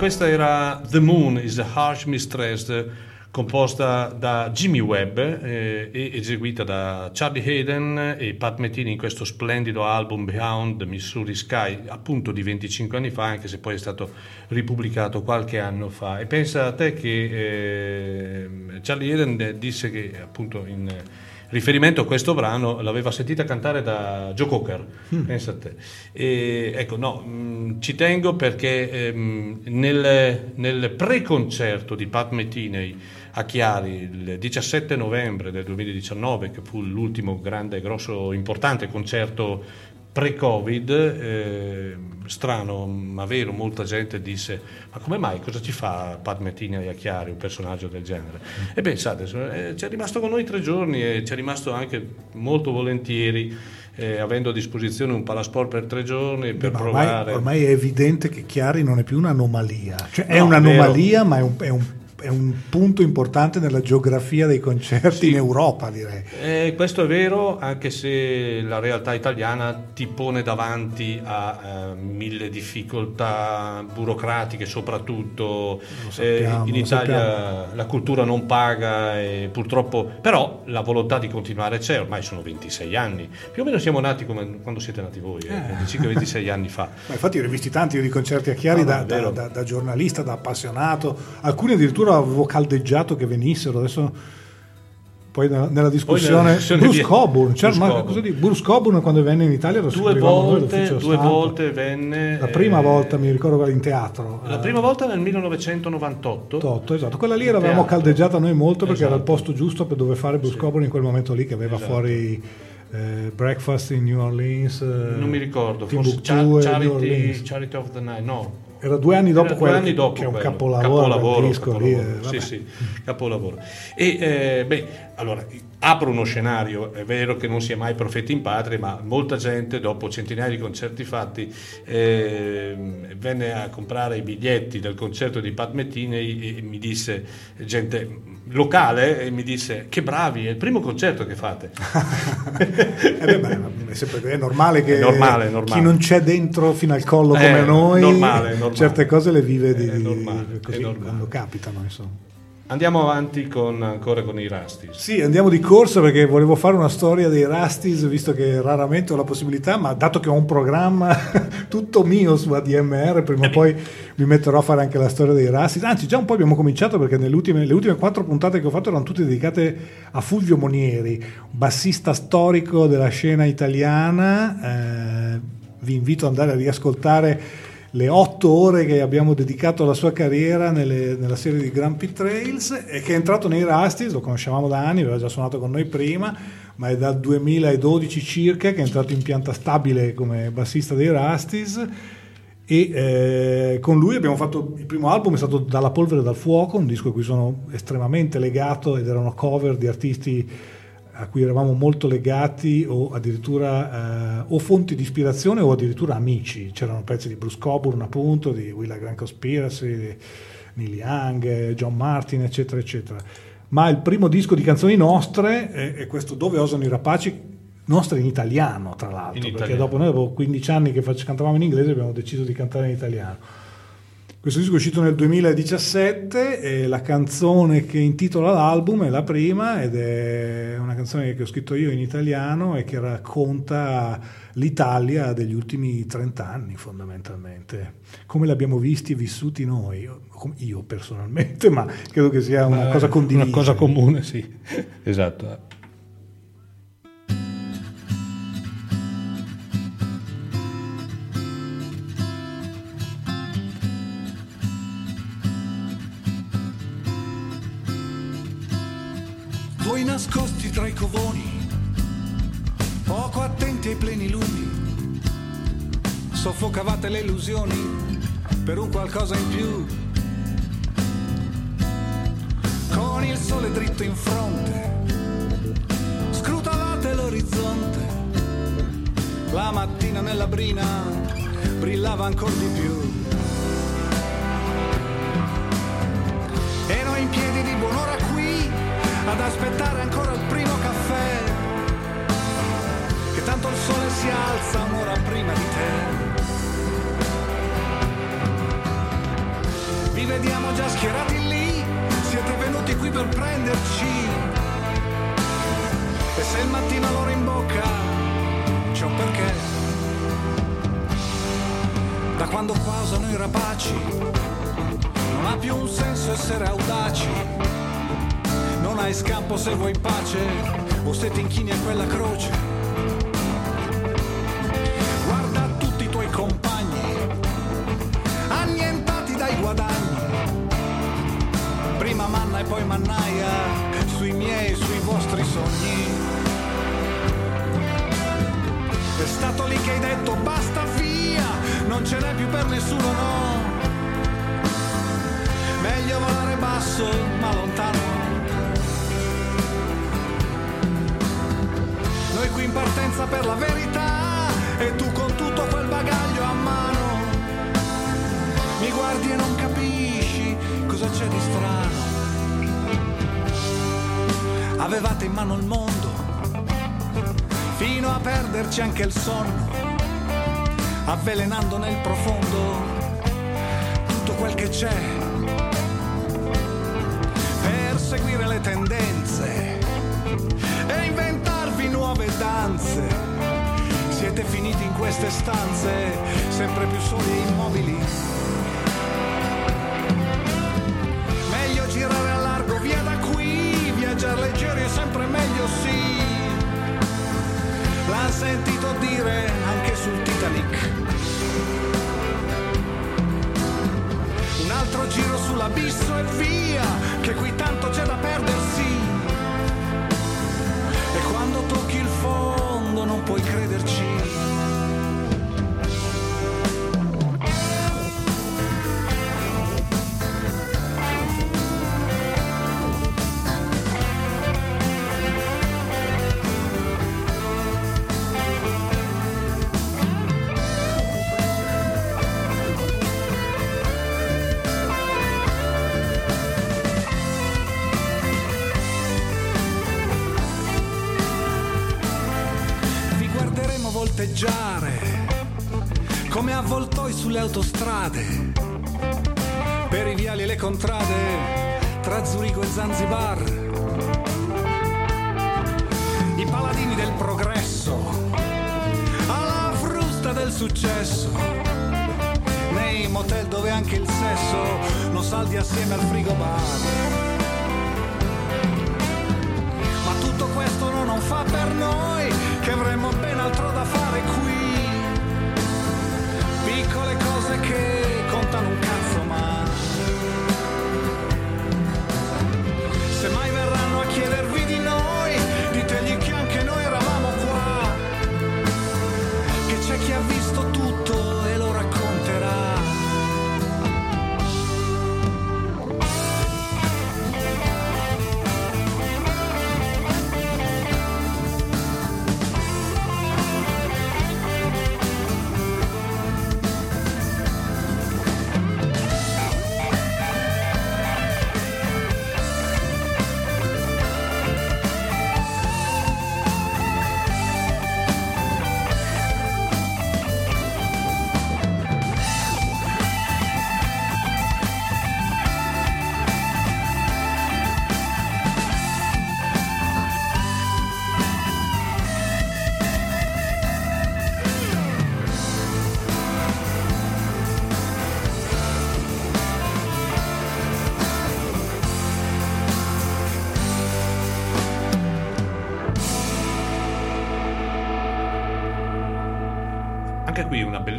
Speaker 1: Questa era The Moon is a Harsh Mistress, composta da Jimmy Webb eh, e eseguita da Charlie Hayden e Pat Metini in questo splendido album Beyond the Missouri Sky, appunto di 25 anni fa, anche se poi è stato ripubblicato qualche anno fa. E pensa a te che eh, Charlie Hayden disse che appunto in riferimento a questo brano l'aveva sentita cantare da Joe Cocker,
Speaker 2: Mm.
Speaker 1: pensa a te. E, ecco, no, mh, ci tengo perché ehm, nel, nel pre-concerto di Pat Metiney a Chiari il 17 novembre del 2019, che fu l'ultimo grande, grosso, importante concerto pre-Covid, eh, strano ma vero, molta gente disse ma come mai, cosa ci fa Pat Metiney a Chiari, un personaggio del genere? E pensate, eh, ci è rimasto con noi tre giorni e ci è rimasto anche molto volentieri eh, avendo a disposizione un palasport per tre giorni per
Speaker 2: Ma
Speaker 1: provare.
Speaker 2: ormai, ormai è evidente che Chiari non è più un'anomalia, cioè è
Speaker 1: No,
Speaker 2: un'anomalia ma è un, è un- è un punto importante nella geografia dei concerti in Europa direi.
Speaker 1: Eh, questo è vero, anche se la realtà italiana ti pone davanti a eh, mille difficoltà burocratiche, soprattutto
Speaker 2: sappiamo,
Speaker 1: Eh, in Italia la cultura non paga e purtroppo, però la volontà di continuare c'è, ormai sono 26 anni, più o meno siamo nati come quando siete nati voi, eh, 25-26 anni fa.
Speaker 2: Ma infatti ho rivisti tanti io di concerti a Chiari
Speaker 1: No, no,
Speaker 2: da, da- da- da giornalista, da appassionato, alcuni addirittura avevo caldeggiato che venissero, adesso poi nella, nella discussione, Bruce Coburn, cioè,
Speaker 1: Bruce Coburn.
Speaker 2: cosa di- Bruce Coburn quando venne in Italia lo
Speaker 1: Due volte, due
Speaker 2: stampa.
Speaker 1: volte venne...
Speaker 2: La prima
Speaker 1: eh,
Speaker 2: volta mi ricordo in teatro.
Speaker 1: La
Speaker 2: eh,
Speaker 1: prima volta nel 1998.
Speaker 2: Totto, esatto. Quella lì l'avevamo caldeggiata noi molto perché era il
Speaker 1: Esatto.
Speaker 2: posto giusto per dove fare Bruce Coburn in quel momento lì che aveva
Speaker 1: Esatto.
Speaker 2: fuori eh, Breakfast in New Orleans.
Speaker 1: Non mi ricordo,
Speaker 2: Timbuktu
Speaker 1: forse Char- Charity. Charity of the Night, no.
Speaker 2: Era due anni dopo quello,
Speaker 1: anni dopo
Speaker 2: che è un
Speaker 1: quello.
Speaker 2: capolavoro, quel disco lì,
Speaker 1: capolavoro.
Speaker 2: eh, vabbè.
Speaker 1: sì, sì, capolavoro. E eh, beh, allora apro uno scenario, è vero che non si è mai profeti in patria, ma molta gente dopo centinaia di concerti fatti ehm, venne a comprare i biglietti del concerto di Pat Metiney e mi disse, gente locale, e mi disse che bravi, è il primo concerto che fate.
Speaker 2: Eh beh, è, sempre- è normale che
Speaker 1: È normale, normale.
Speaker 2: chi non c'è dentro fino al collo come
Speaker 1: Eh,
Speaker 2: noi,
Speaker 1: normale, normale.
Speaker 2: Certe cose le vive di,
Speaker 1: È normale,
Speaker 2: così
Speaker 1: è normale.
Speaker 2: quando capitano. Insomma.
Speaker 1: Andiamo avanti con, ancora con i Rastis.
Speaker 2: Sì, andiamo di corsa perché volevo fare una storia dei Rastis, visto che raramente ho la possibilità, ma dato che ho un programma tutto mio su ADMR, prima o poi mi metterò a fare anche la storia dei Rastis. Anzi, già un po' abbiamo cominciato perché nelle ultime, le ultime quattro puntate che ho fatto erano tutte dedicate a Fulvio Monieri, bassista storico della scena italiana. Eh, vi invito ad andare a riascoltare le otto ore che abbiamo dedicato alla sua carriera nelle- nella serie di Grand Prix Trails e che è entrato nei Rastis, lo conoscevamo da anni, aveva già suonato con noi prima, ma è dal 2012 circa che è entrato in pianta stabile come bassista dei Rastis e eh, con lui abbiamo fatto il primo album è stato Dalla polvere dal fuoco, un disco a cui sono estremamente legato ed erano cover di artisti a cui eravamo molto legati o addirittura eh, o fonti di ispirazione o addirittura amici. C'erano pezzi di Bruce Coburn appunto, di Willa Grand Conspiracy, di Neil Young, John Martin, eccetera, eccetera. Ma il primo disco di canzoni nostre è, è questo Dove osano i rapaci, nostre in italiano tra l'altro,
Speaker 1: In
Speaker 2: perché
Speaker 1: italiano.
Speaker 2: dopo noi avevo 15 anni che cantavamo in inglese abbiamo deciso di cantare in italiano. Questo disco è uscito nel 2017 e la canzone che intitola l'album è la prima ed è una canzone che ho scritto io in italiano e che racconta l'Italia degli ultimi 30 anni fondamentalmente, come l'abbiamo visti e vissuti noi, io personalmente, ma credo che sia una cosa condivisa.
Speaker 1: Una cosa comune, sì. Esatto.
Speaker 5: Nascosti tra i covoni, poco attenti ai pleni lunghi, soffocavate le illusioni per un qualcosa in più. Con il sole dritto in fronte, scrutavate l'orizzonte, la mattina nella brina brillava ancora di più. E noi in piedi di buon'ora qui ad aspettare ancora il primo caffè. Che tanto il sole si alza un'ora prima di te. vediamo già schierati lì, siete venuti qui per prenderci. E se il mattino loro in bocca, c'è un perché. Da quando qua usano i rapaci, non ha più un senso essere audaci. Non hai scampo se vuoi pace, o se ti inchini a quella croce. Guarda tutti i tuoi compagni, annientati dai guadagni. Prima manna e poi mannaia, sui miei e sui vostri sogni. È stato lì che hai detto basta via, non ce n'è più per nessuno, no. Meglio volare basso, ma lontano. In partenza per la verità e tu con tutto quel bagaglio a mano. Mi guardi e non capisci cosa c'è di strano. Avevate in mano il mondo fino a perderci anche il sonno, avvelenando nel profondo tutto quel che c'è per seguire le tendenze e inventarvi nuove danze. Siete finiti in queste stanze, sempre più soli e immobili. Meglio girare a largo via da qui, viaggiare leggeri è sempre meglio, sì. L'ha sentito dire anche sul Titanic. Un altro giro sull'abisso e via, che qui tanto Zanzibar. I paladini del progresso, alla frusta del successo, nei motel dove anche il sesso lo saldi assieme al frigo bar. Ma tutto questo no, non fa per noi, che avremmo ben altro da fare qui. Piccole cose che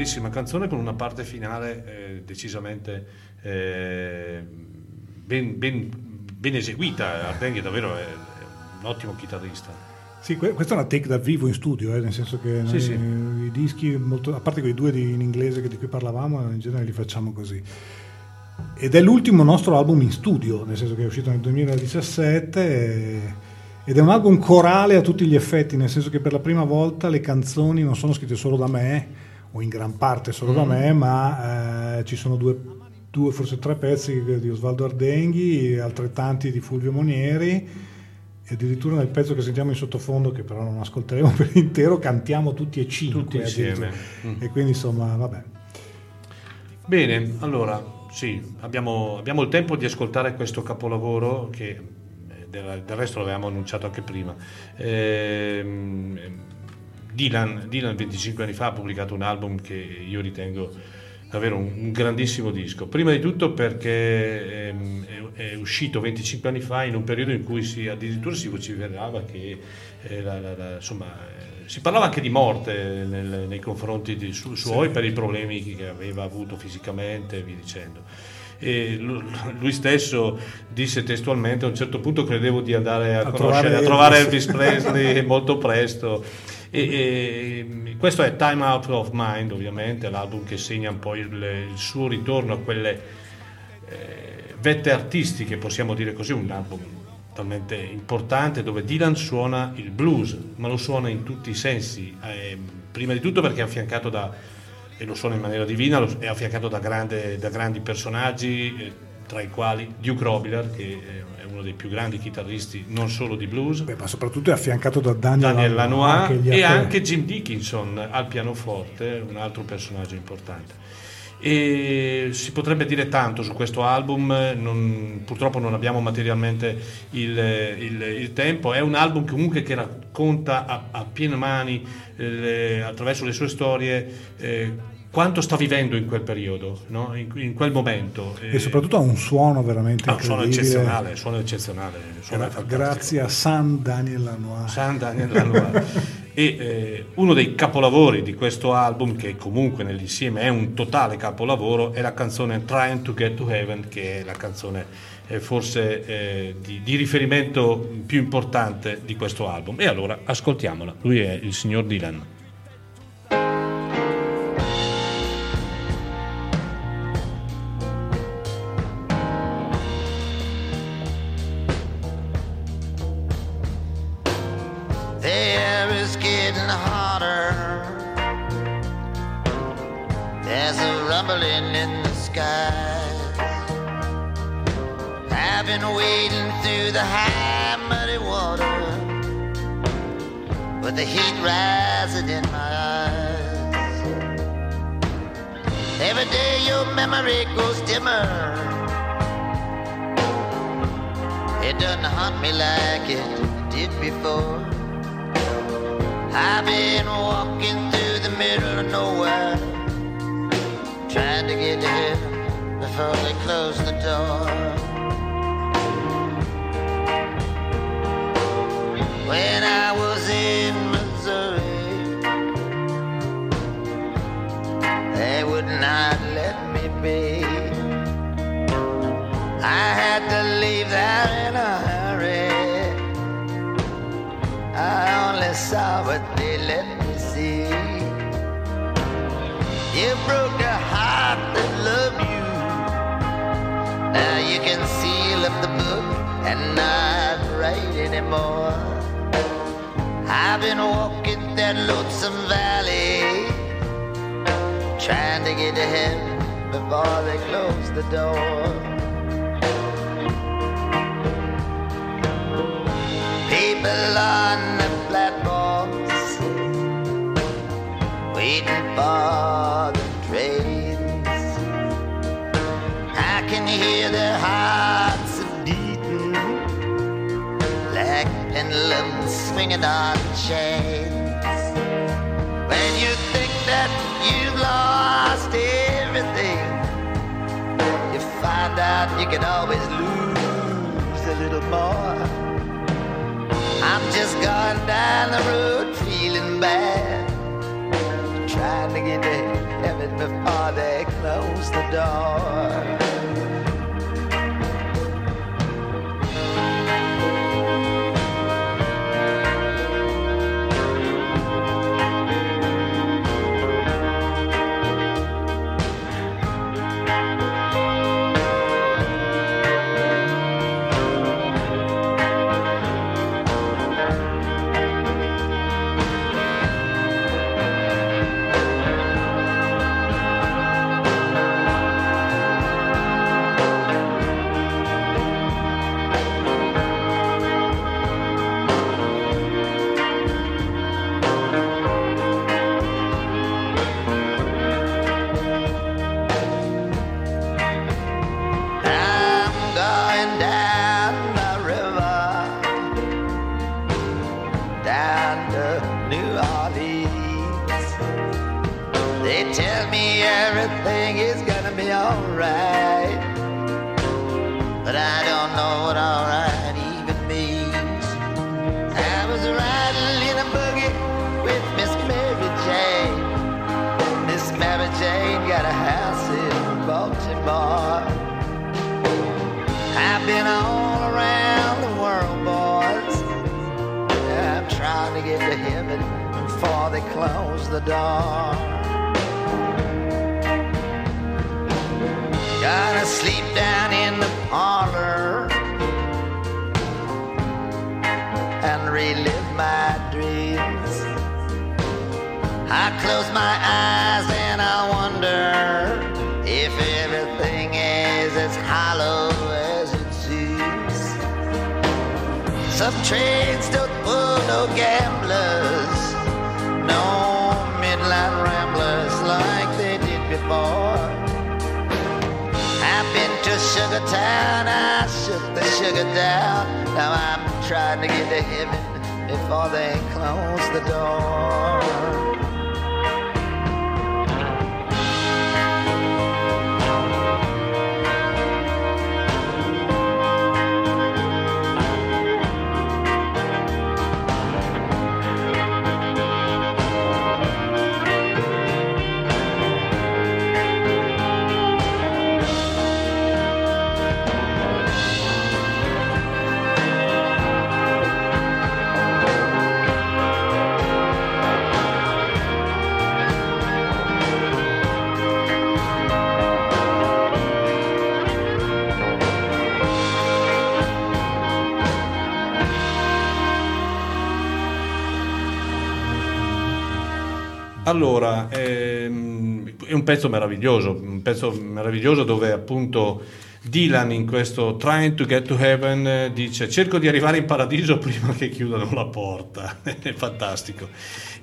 Speaker 1: bellissima canzone con una parte finale eh, decisamente eh, ben, ben- ben eseguita. Ardenghi davvero è, è un ottimo chitarrista.
Speaker 2: Sì, que- questa è una take da vivo in studio, eh, nel senso che noi,
Speaker 1: Sì, sì.
Speaker 2: i dischi, molto- a parte quei due di- in inglese che- di cui parlavamo, in genere li facciamo così. Ed è l'ultimo nostro album in studio, nel senso che è uscito nel 2017 e- ed è un album corale a tutti gli effetti, nel senso che per la prima volta le canzoni non sono scritte solo da me, o in gran parte solo da
Speaker 1: Mm.
Speaker 2: me, ma eh, ci sono due, due, forse tre pezzi di Osvaldo Ardenghi, altrettanti di Fulvio Monieri e addirittura nel pezzo che sentiamo in sottofondo, che però non ascolteremo per intero, cantiamo tutti e cinque
Speaker 1: Tutti insieme. Mm.
Speaker 2: E quindi insomma, vabbè.
Speaker 1: Bene, allora sì, abbiamo, abbiamo il tempo di ascoltare questo capolavoro che eh, del, resto l'avevamo annunciato anche prima. Ehm, Dylan, Dylan 25 anni fa ha pubblicato un album che io ritengo davvero un, un grandissimo disco. Prima di tutto perché ehm, è, è uscito 25 anni fa in un periodo in cui si, addirittura si vociferava che eh, la- la- la- insomma, eh, si parlava anche di morte nel- nei confronti di su- suoi per i problemi che aveva avuto fisicamente e via dicendo. E lu- lui stesso disse testualmente a un certo punto credevo di andare a,
Speaker 2: A
Speaker 1: conoscere,
Speaker 2: trovare
Speaker 1: a trovare
Speaker 2: Elvis."
Speaker 1: Elvis Presley molto presto e, e questo è Time Out of Mind ovviamente l'album che segna un po' il, il suo ritorno a quelle eh, vette artistiche possiamo dire così un album talmente importante dove Dylan suona il blues ma lo suona in tutti i sensi. Eh, prima di tutto perché è affiancato da e lo suona in maniera divina è affiancato da, grande- da grandi personaggi eh, tra i quali Duke Robillard che è uno dei più grandi chitarristi non solo di blues
Speaker 2: Ma soprattutto è affiancato da Daniel,
Speaker 1: Daniel Lanois e anche Jim Dickinson al pianoforte, un altro personaggio importante. E si potrebbe dire tanto su questo album, non- purtroppo non abbiamo materialmente il, il- il tempo, è un album comunque che racconta a, a piene mani, eh, attraverso le sue storie, eh, quanto sta vivendo in quel periodo, no? in, in quel momento.
Speaker 2: e soprattutto ha un suono veramente
Speaker 1: Ah, un suono eccezionale, suono eccezionale, suono
Speaker 2: Gra- grazie a San Daniel Lanois.
Speaker 1: San Daniel Lanois. e eh, uno dei capolavori di questo album, che comunque nell'insieme è un totale capolavoro, è la canzone Trying to Get to Heaven, che è la canzone eh, forse eh, di, di riferimento più importante di questo album. E allora ascoltiamola. Lui è il signor Dylan.
Speaker 4: Before they close the door. People on the platforms waiting for the trains. I can hear their hearts beating like pendulums swinging on chains. When you think that you've lost out you can always lose a little more. I'm just going down the road feeling bad. Trying to get to heaven before they close the door. Door. Gonna sleep down in the parlor and relive my dreams. I close my eyes and I wonder if everything is as hollow as it seems. Some trains don't pull no gamblers, before. I've been to Sugar Town, I shook the sugar down. Now I'm trying to get to heaven before they close the door.
Speaker 1: Allora, ehm, è un pezzo meraviglioso, un pezzo meraviglioso dove appunto Dylan in questo Trying to Get to Heaven dice cerco di arrivare in paradiso prima che chiudano la porta, è fantastico.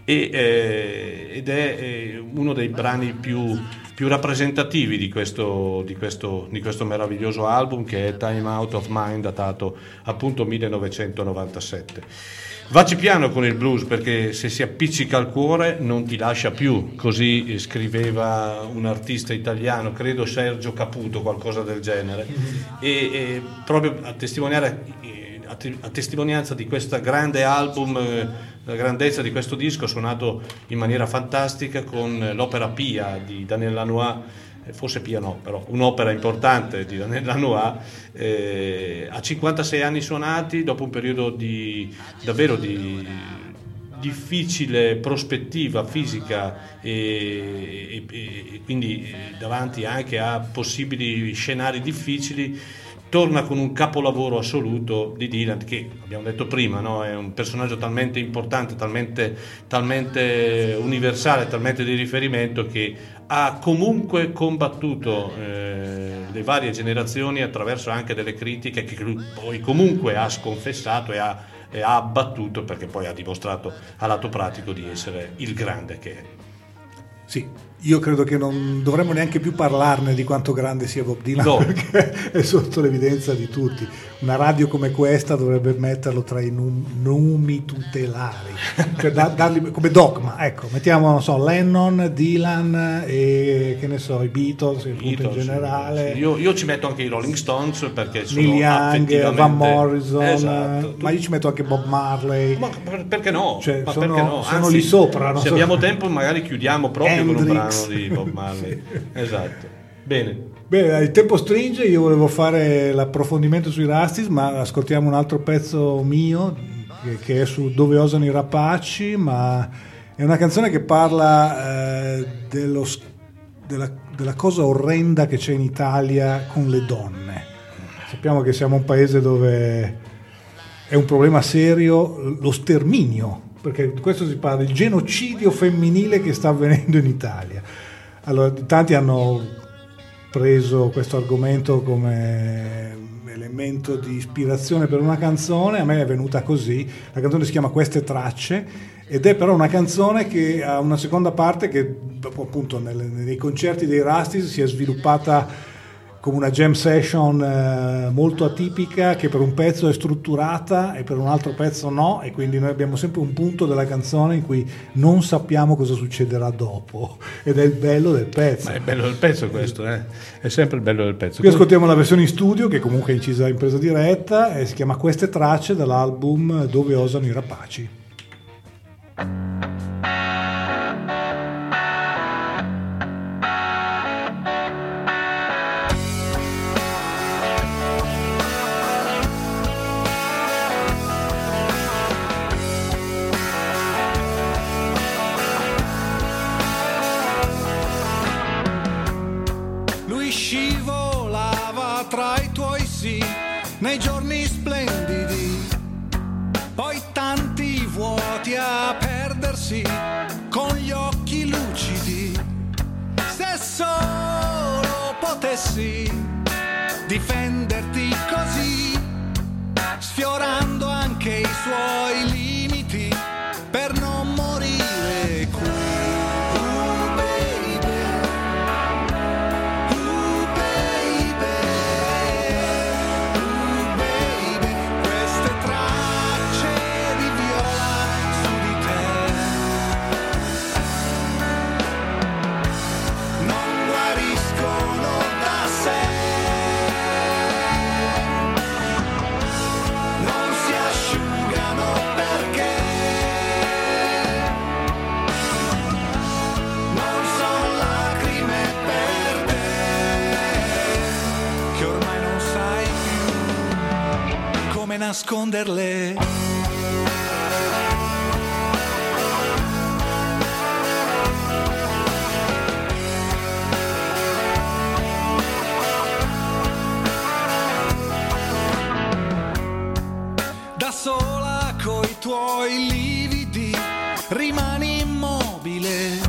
Speaker 1: E, eh, ed è eh, uno dei brani più, più rappresentativi di questo, di, questo, di questo meraviglioso album che è Time Out of Mind datato appunto 1997. Vacci piano con il blues perché se si appiccica al cuore non ti lascia più, così scriveva un artista italiano, credo Sergio Caputo, qualcosa del genere. E, e proprio a eh, a, a testimonianza di questo grande album, eh, la grandezza di questo disco suonato in maniera fantastica con l'opera Pia di Daniel Lanois eh, forse Pia no, però un'opera importante di Daniel Lanois, eh, a 56 anni suonati, dopo un periodo di, davvero di difficile prospettiva fisica e, e- e quindi eh, davanti anche a possibili scenari difficili, torna con un capolavoro assoluto di Dylan che abbiamo detto prima no? è un personaggio talmente importante talmente, talmente universale talmente di riferimento che ha comunque combattuto eh, le varie generazioni attraverso anche delle critiche che lui poi comunque ha sconfessato e ha, e ha abbattuto perché poi ha dimostrato a lato pratico di essere il grande che è
Speaker 2: Sì, io credo che non dovremmo neanche più parlarne di quanto grande sia Bob Dylan
Speaker 1: No.
Speaker 2: perché è sotto l'evidenza di tutti. Una radio come questa dovrebbe metterlo tra i num- nomi tutelari, cioè da- dargli come dogma, ecco, mettiamo non so, Lennon, Dylan e che ne so, i Beatles, in
Speaker 1: Beatles,
Speaker 2: generale.
Speaker 1: Io, io ci metto anche i Rolling Stones perché sono
Speaker 2: Neil Young,
Speaker 1: affettivamente-
Speaker 2: Van Morrison,
Speaker 1: Esatto.
Speaker 2: ma io ci metto anche Bob Marley.
Speaker 1: Ma per- perché no?
Speaker 2: Cioè,
Speaker 1: Ma
Speaker 2: sono-
Speaker 1: perché no?
Speaker 2: sono
Speaker 1: Anzi,
Speaker 2: lì sopra,
Speaker 1: Se
Speaker 2: so-
Speaker 1: abbiamo tempo, magari chiudiamo proprio con un
Speaker 2: Hendrix.
Speaker 1: brano di Bob Marley. Esatto. Bene.
Speaker 2: Bene, il tempo stringe, io volevo fare l'approfondimento sui Rastis, ma ascoltiamo un altro pezzo mio che, è su Dove osano i rapaci, ma è una canzone che parla eh, dello della, della cosa orrenda che c'è in Italia con le donne. Sappiamo che siamo un paese dove è un problema serio lo sterminio, perché di questo si parla, il genocidio femminile che sta avvenendo in Italia. Allora, tanti hanno preso questo argomento come elemento di ispirazione per una canzone, a me è venuta così, la canzone si chiama Queste tracce ed è però una canzone che ha una seconda parte che appunto nei concerti dei Rastis si è sviluppata come una jam session eh, molto atipica che per un pezzo è strutturata e per un altro pezzo no e quindi noi abbiamo sempre un punto della canzone in cui non sappiamo cosa succederà dopo ed è il bello del pezzo.
Speaker 1: Ma è bello del pezzo questo, eh? è sempre il bello del pezzo.
Speaker 2: Qui ascoltiamo la versione in studio che comunque è incisa in presa diretta e si chiama Queste tracce dall'album Dove osano i rapaci.
Speaker 5: Solo potessi difenderti così, sfiorando anche i suoi limiti nasconderle. da sola coi tuoi lividi rimani immobile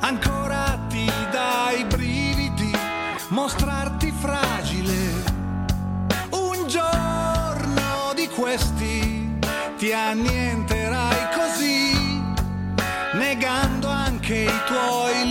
Speaker 5: ancora ti dai brividi mostrarti annienterai così negando anche i tuoi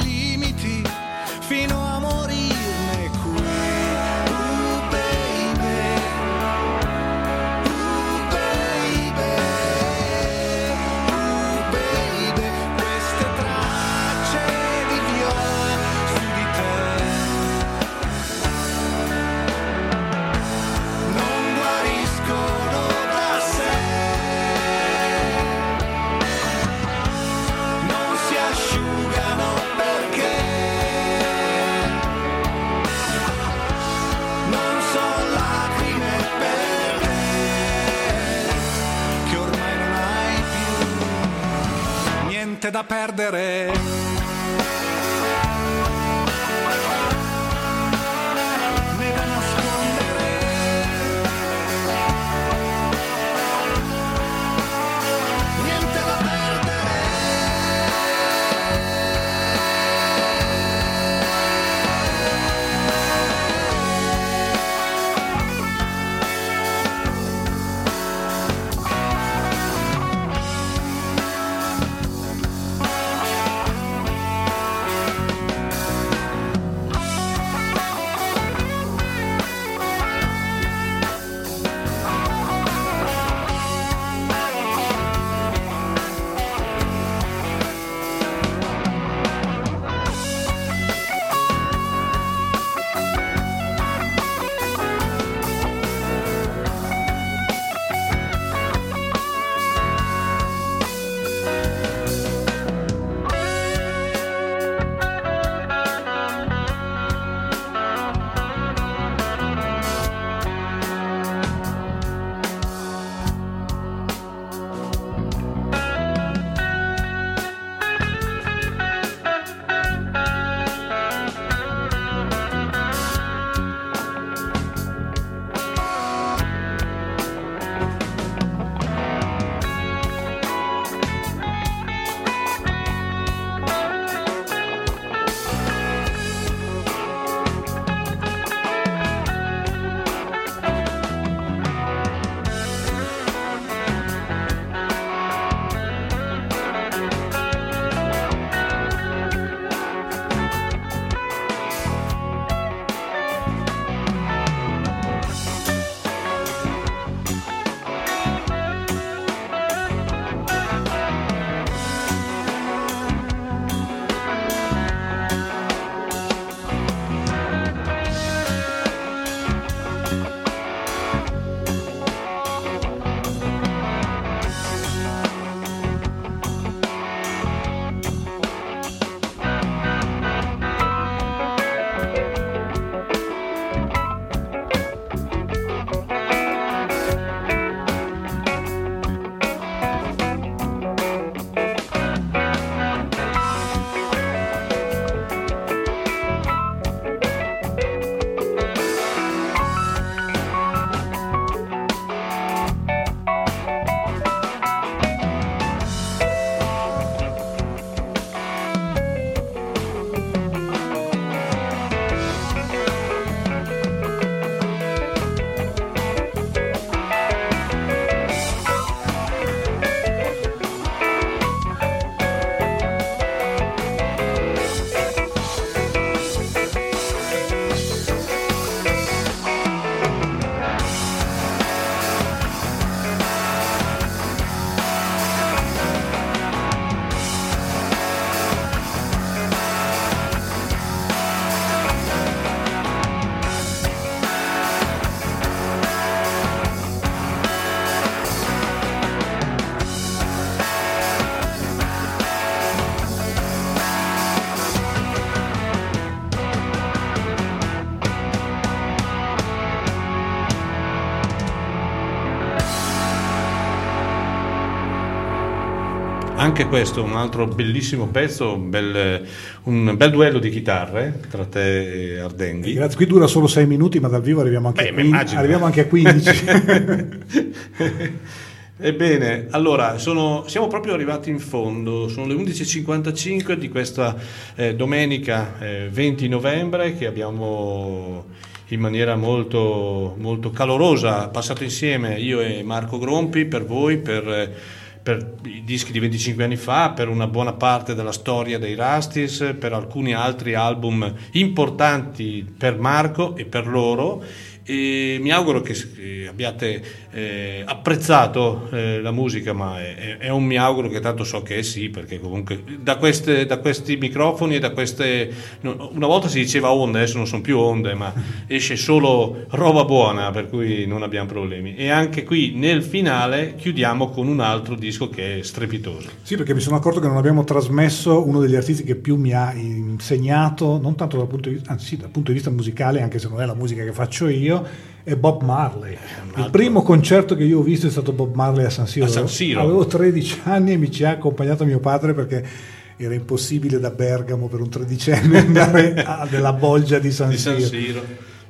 Speaker 5: niente da perdere
Speaker 1: Anche questo un altro bellissimo pezzo, un bel, un bel duello di chitarre tra te e Ardenghi.
Speaker 2: Grazie, qui dura solo 6 minuti, ma dal vivo arriviamo anche,
Speaker 1: Beh,
Speaker 2: a,
Speaker 1: mi
Speaker 2: 15,
Speaker 1: immagino.
Speaker 2: arriviamo anche a 15.
Speaker 1: Ebbene, allora sono- siamo proprio arrivati in fondo, sono le 11.55 di questa eh, domenica eh, 20 novembre che abbiamo in maniera molto, molto calorosa passato insieme io e Marco Grompi per voi, per, eh, per i dischi di 25 anni fa, per una buona parte della storia dei Rastis, per alcuni altri album importanti per Marco e per loro e mi auguro che abbiate eh, apprezzato eh, la musica, ma è, è un mi auguro che tanto so che è sì, perché comunque da, queste- da questi microfoni e da queste... una volta si diceva onde, adesso non sono più onde, ma esce solo roba buona, per cui non abbiamo problemi. E anche qui nel finale chiudiamo con un altro disco che è strepitoso.
Speaker 2: Sì, perché mi sono accorto che non abbiamo trasmesso uno degli artisti che più mi ha insegnato, non tanto dal punto di vista, anzi sì, dal punto di vista musicale, anche se non è la musica che faccio io, è Bob Marley. Il primo concerto che io ho visto è stato Bob Marley a San Siro.
Speaker 1: A San Siro.
Speaker 2: Avevo 13 anni e mi ci ha accompagnato mio padre perché era impossibile da Bergamo per un tredicenne andare nella bolgia di San,
Speaker 1: Di San
Speaker 2: Siro.
Speaker 1: Siro.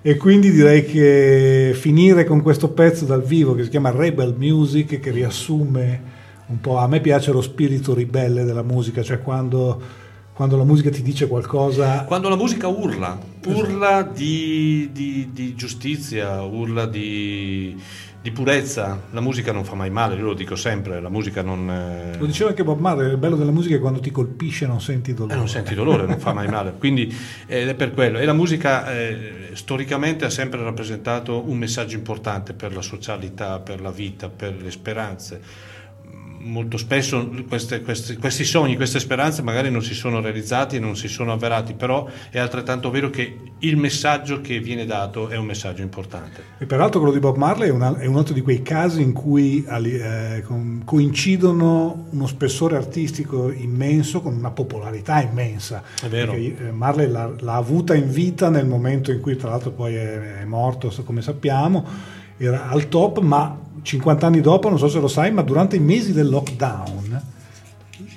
Speaker 2: E quindi direi che finire con questo pezzo dal vivo che si chiama Rebel Music, che riassume un po', a me piace lo spirito ribelle della musica, cioè quando, quando la musica ti dice qualcosa...
Speaker 1: Quando la musica urla, urla di, di- di giustizia, urla di, di purezza, la musica non fa mai male, io lo dico sempre, la musica non... eh,
Speaker 2: Lo diceva anche Bob Marley, il bello della musica è quando ti colpisce non senti dolore.
Speaker 1: Eh, non senti dolore, non fa mai male. Quindi ed è per quello. E la musica eh, storicamente ha sempre rappresentato un messaggio importante per la socialità, per la vita, per le speranze. Molto spesso queste- questi- questi sogni, queste speranze magari non si sono realizzati e non si sono avverati, però è altrettanto vero che il messaggio che viene dato è un messaggio importante.
Speaker 2: E peraltro quello di Bob Marley è, una- è un altro di quei casi in cui eh, coincidono uno spessore artistico immenso con una popolarità immensa.
Speaker 1: È vero.
Speaker 2: Perché, eh, Marley l'ha, l'ha avuta in vita nel momento in cui tra l'altro poi è, è morto, come sappiamo, era al top, ma 50 anni dopo, non so se lo sai, ma durante i mesi del lockdown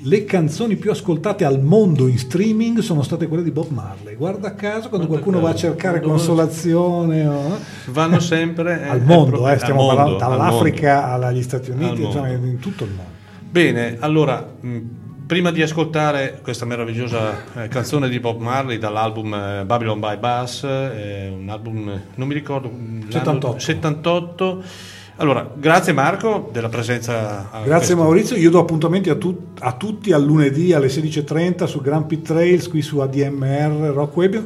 Speaker 2: le canzoni più ascoltate al mondo in streaming sono state quelle di Bob Marley. Guarda caso, quando qualcuno va a cercare
Speaker 1: Quando-
Speaker 2: consolazione, o-
Speaker 1: Vanno sempre eh,
Speaker 2: al mondo,
Speaker 1: proprio-
Speaker 2: eh, stiamo
Speaker 1: al mondo,
Speaker 2: parlando
Speaker 1: al
Speaker 2: dall'Africa agli Stati
Speaker 1: Al
Speaker 2: Uniti, insomma, in tutto il mondo.
Speaker 1: Bene, allora, prima di ascoltare questa meravigliosa eh, canzone di Bob Marley dall'album eh, Babylon by Bass, eh, un album, eh, non mi ricordo, mh, l'anno-
Speaker 2: 78.
Speaker 1: 78. Allora, grazie Marco della presenza.
Speaker 2: Grazie Maurizio, io do appuntamenti a, tu- a tutti al lunedì alle 16.30 su Grand Pit Trails, qui su ADMR Rock Web,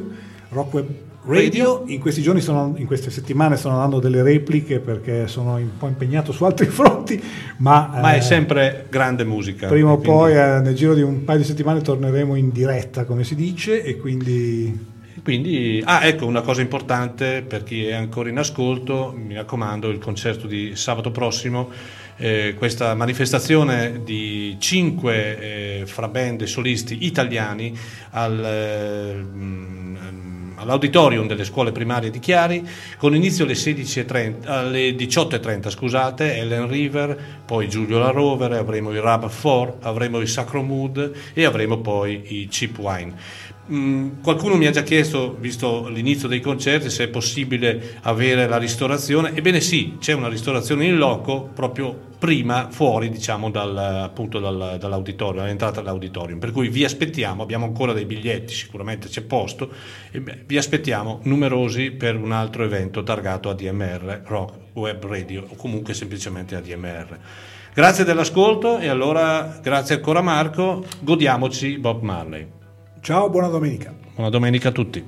Speaker 2: Rock Web Radio. In questi giorni, sono, in queste settimane sto andando delle repliche perché sono un po' impegnato su altri fronti, ma,
Speaker 1: Ma è
Speaker 2: eh,
Speaker 1: sempre grande musica.
Speaker 2: prima o poi eh, nel giro di un paio di settimane torneremo in diretta, come si dice, e quindi...
Speaker 1: Quindi, ah, ecco una cosa importante per chi è ancora in ascolto, mi raccomando, il concerto di sabato prossimo, eh, questa manifestazione di cinque eh, fra band solisti italiani al, eh, mm, all'auditorium delle scuole primarie di Chiari, con inizio alle, 16.30 alle 18.30, scusate, Ellen River, poi Giulio La Rovere, avremo i Rub 4, avremo i Sacro Mood e avremo poi i Cheap Wine. Mm, qualcuno mi ha già chiesto, visto l'inizio dei concerti, se è possibile avere la ristorazione. Ebbene sì, c'è una ristorazione in loco proprio prima, fuori diciamo dal, appunto dal- dall'auditorio, all'entrata dell'auditorium. Per cui vi aspettiamo, abbiamo ancora dei biglietti, sicuramente c'è posto, beh, vi aspettiamo numerosi per un altro evento targato ADMR, Rock Web Radio o comunque semplicemente ADMR. Grazie dell'ascolto e allora grazie ancora Marco, godiamoci Bob Marley.
Speaker 2: Ciao, buona domenica.
Speaker 1: Buona domenica a tutti.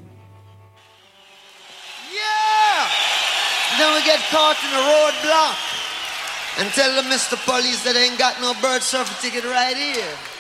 Speaker 10: Then we get caught in a roadblock and tell the Mr. Police that ain't got no bird surfer ticket right here.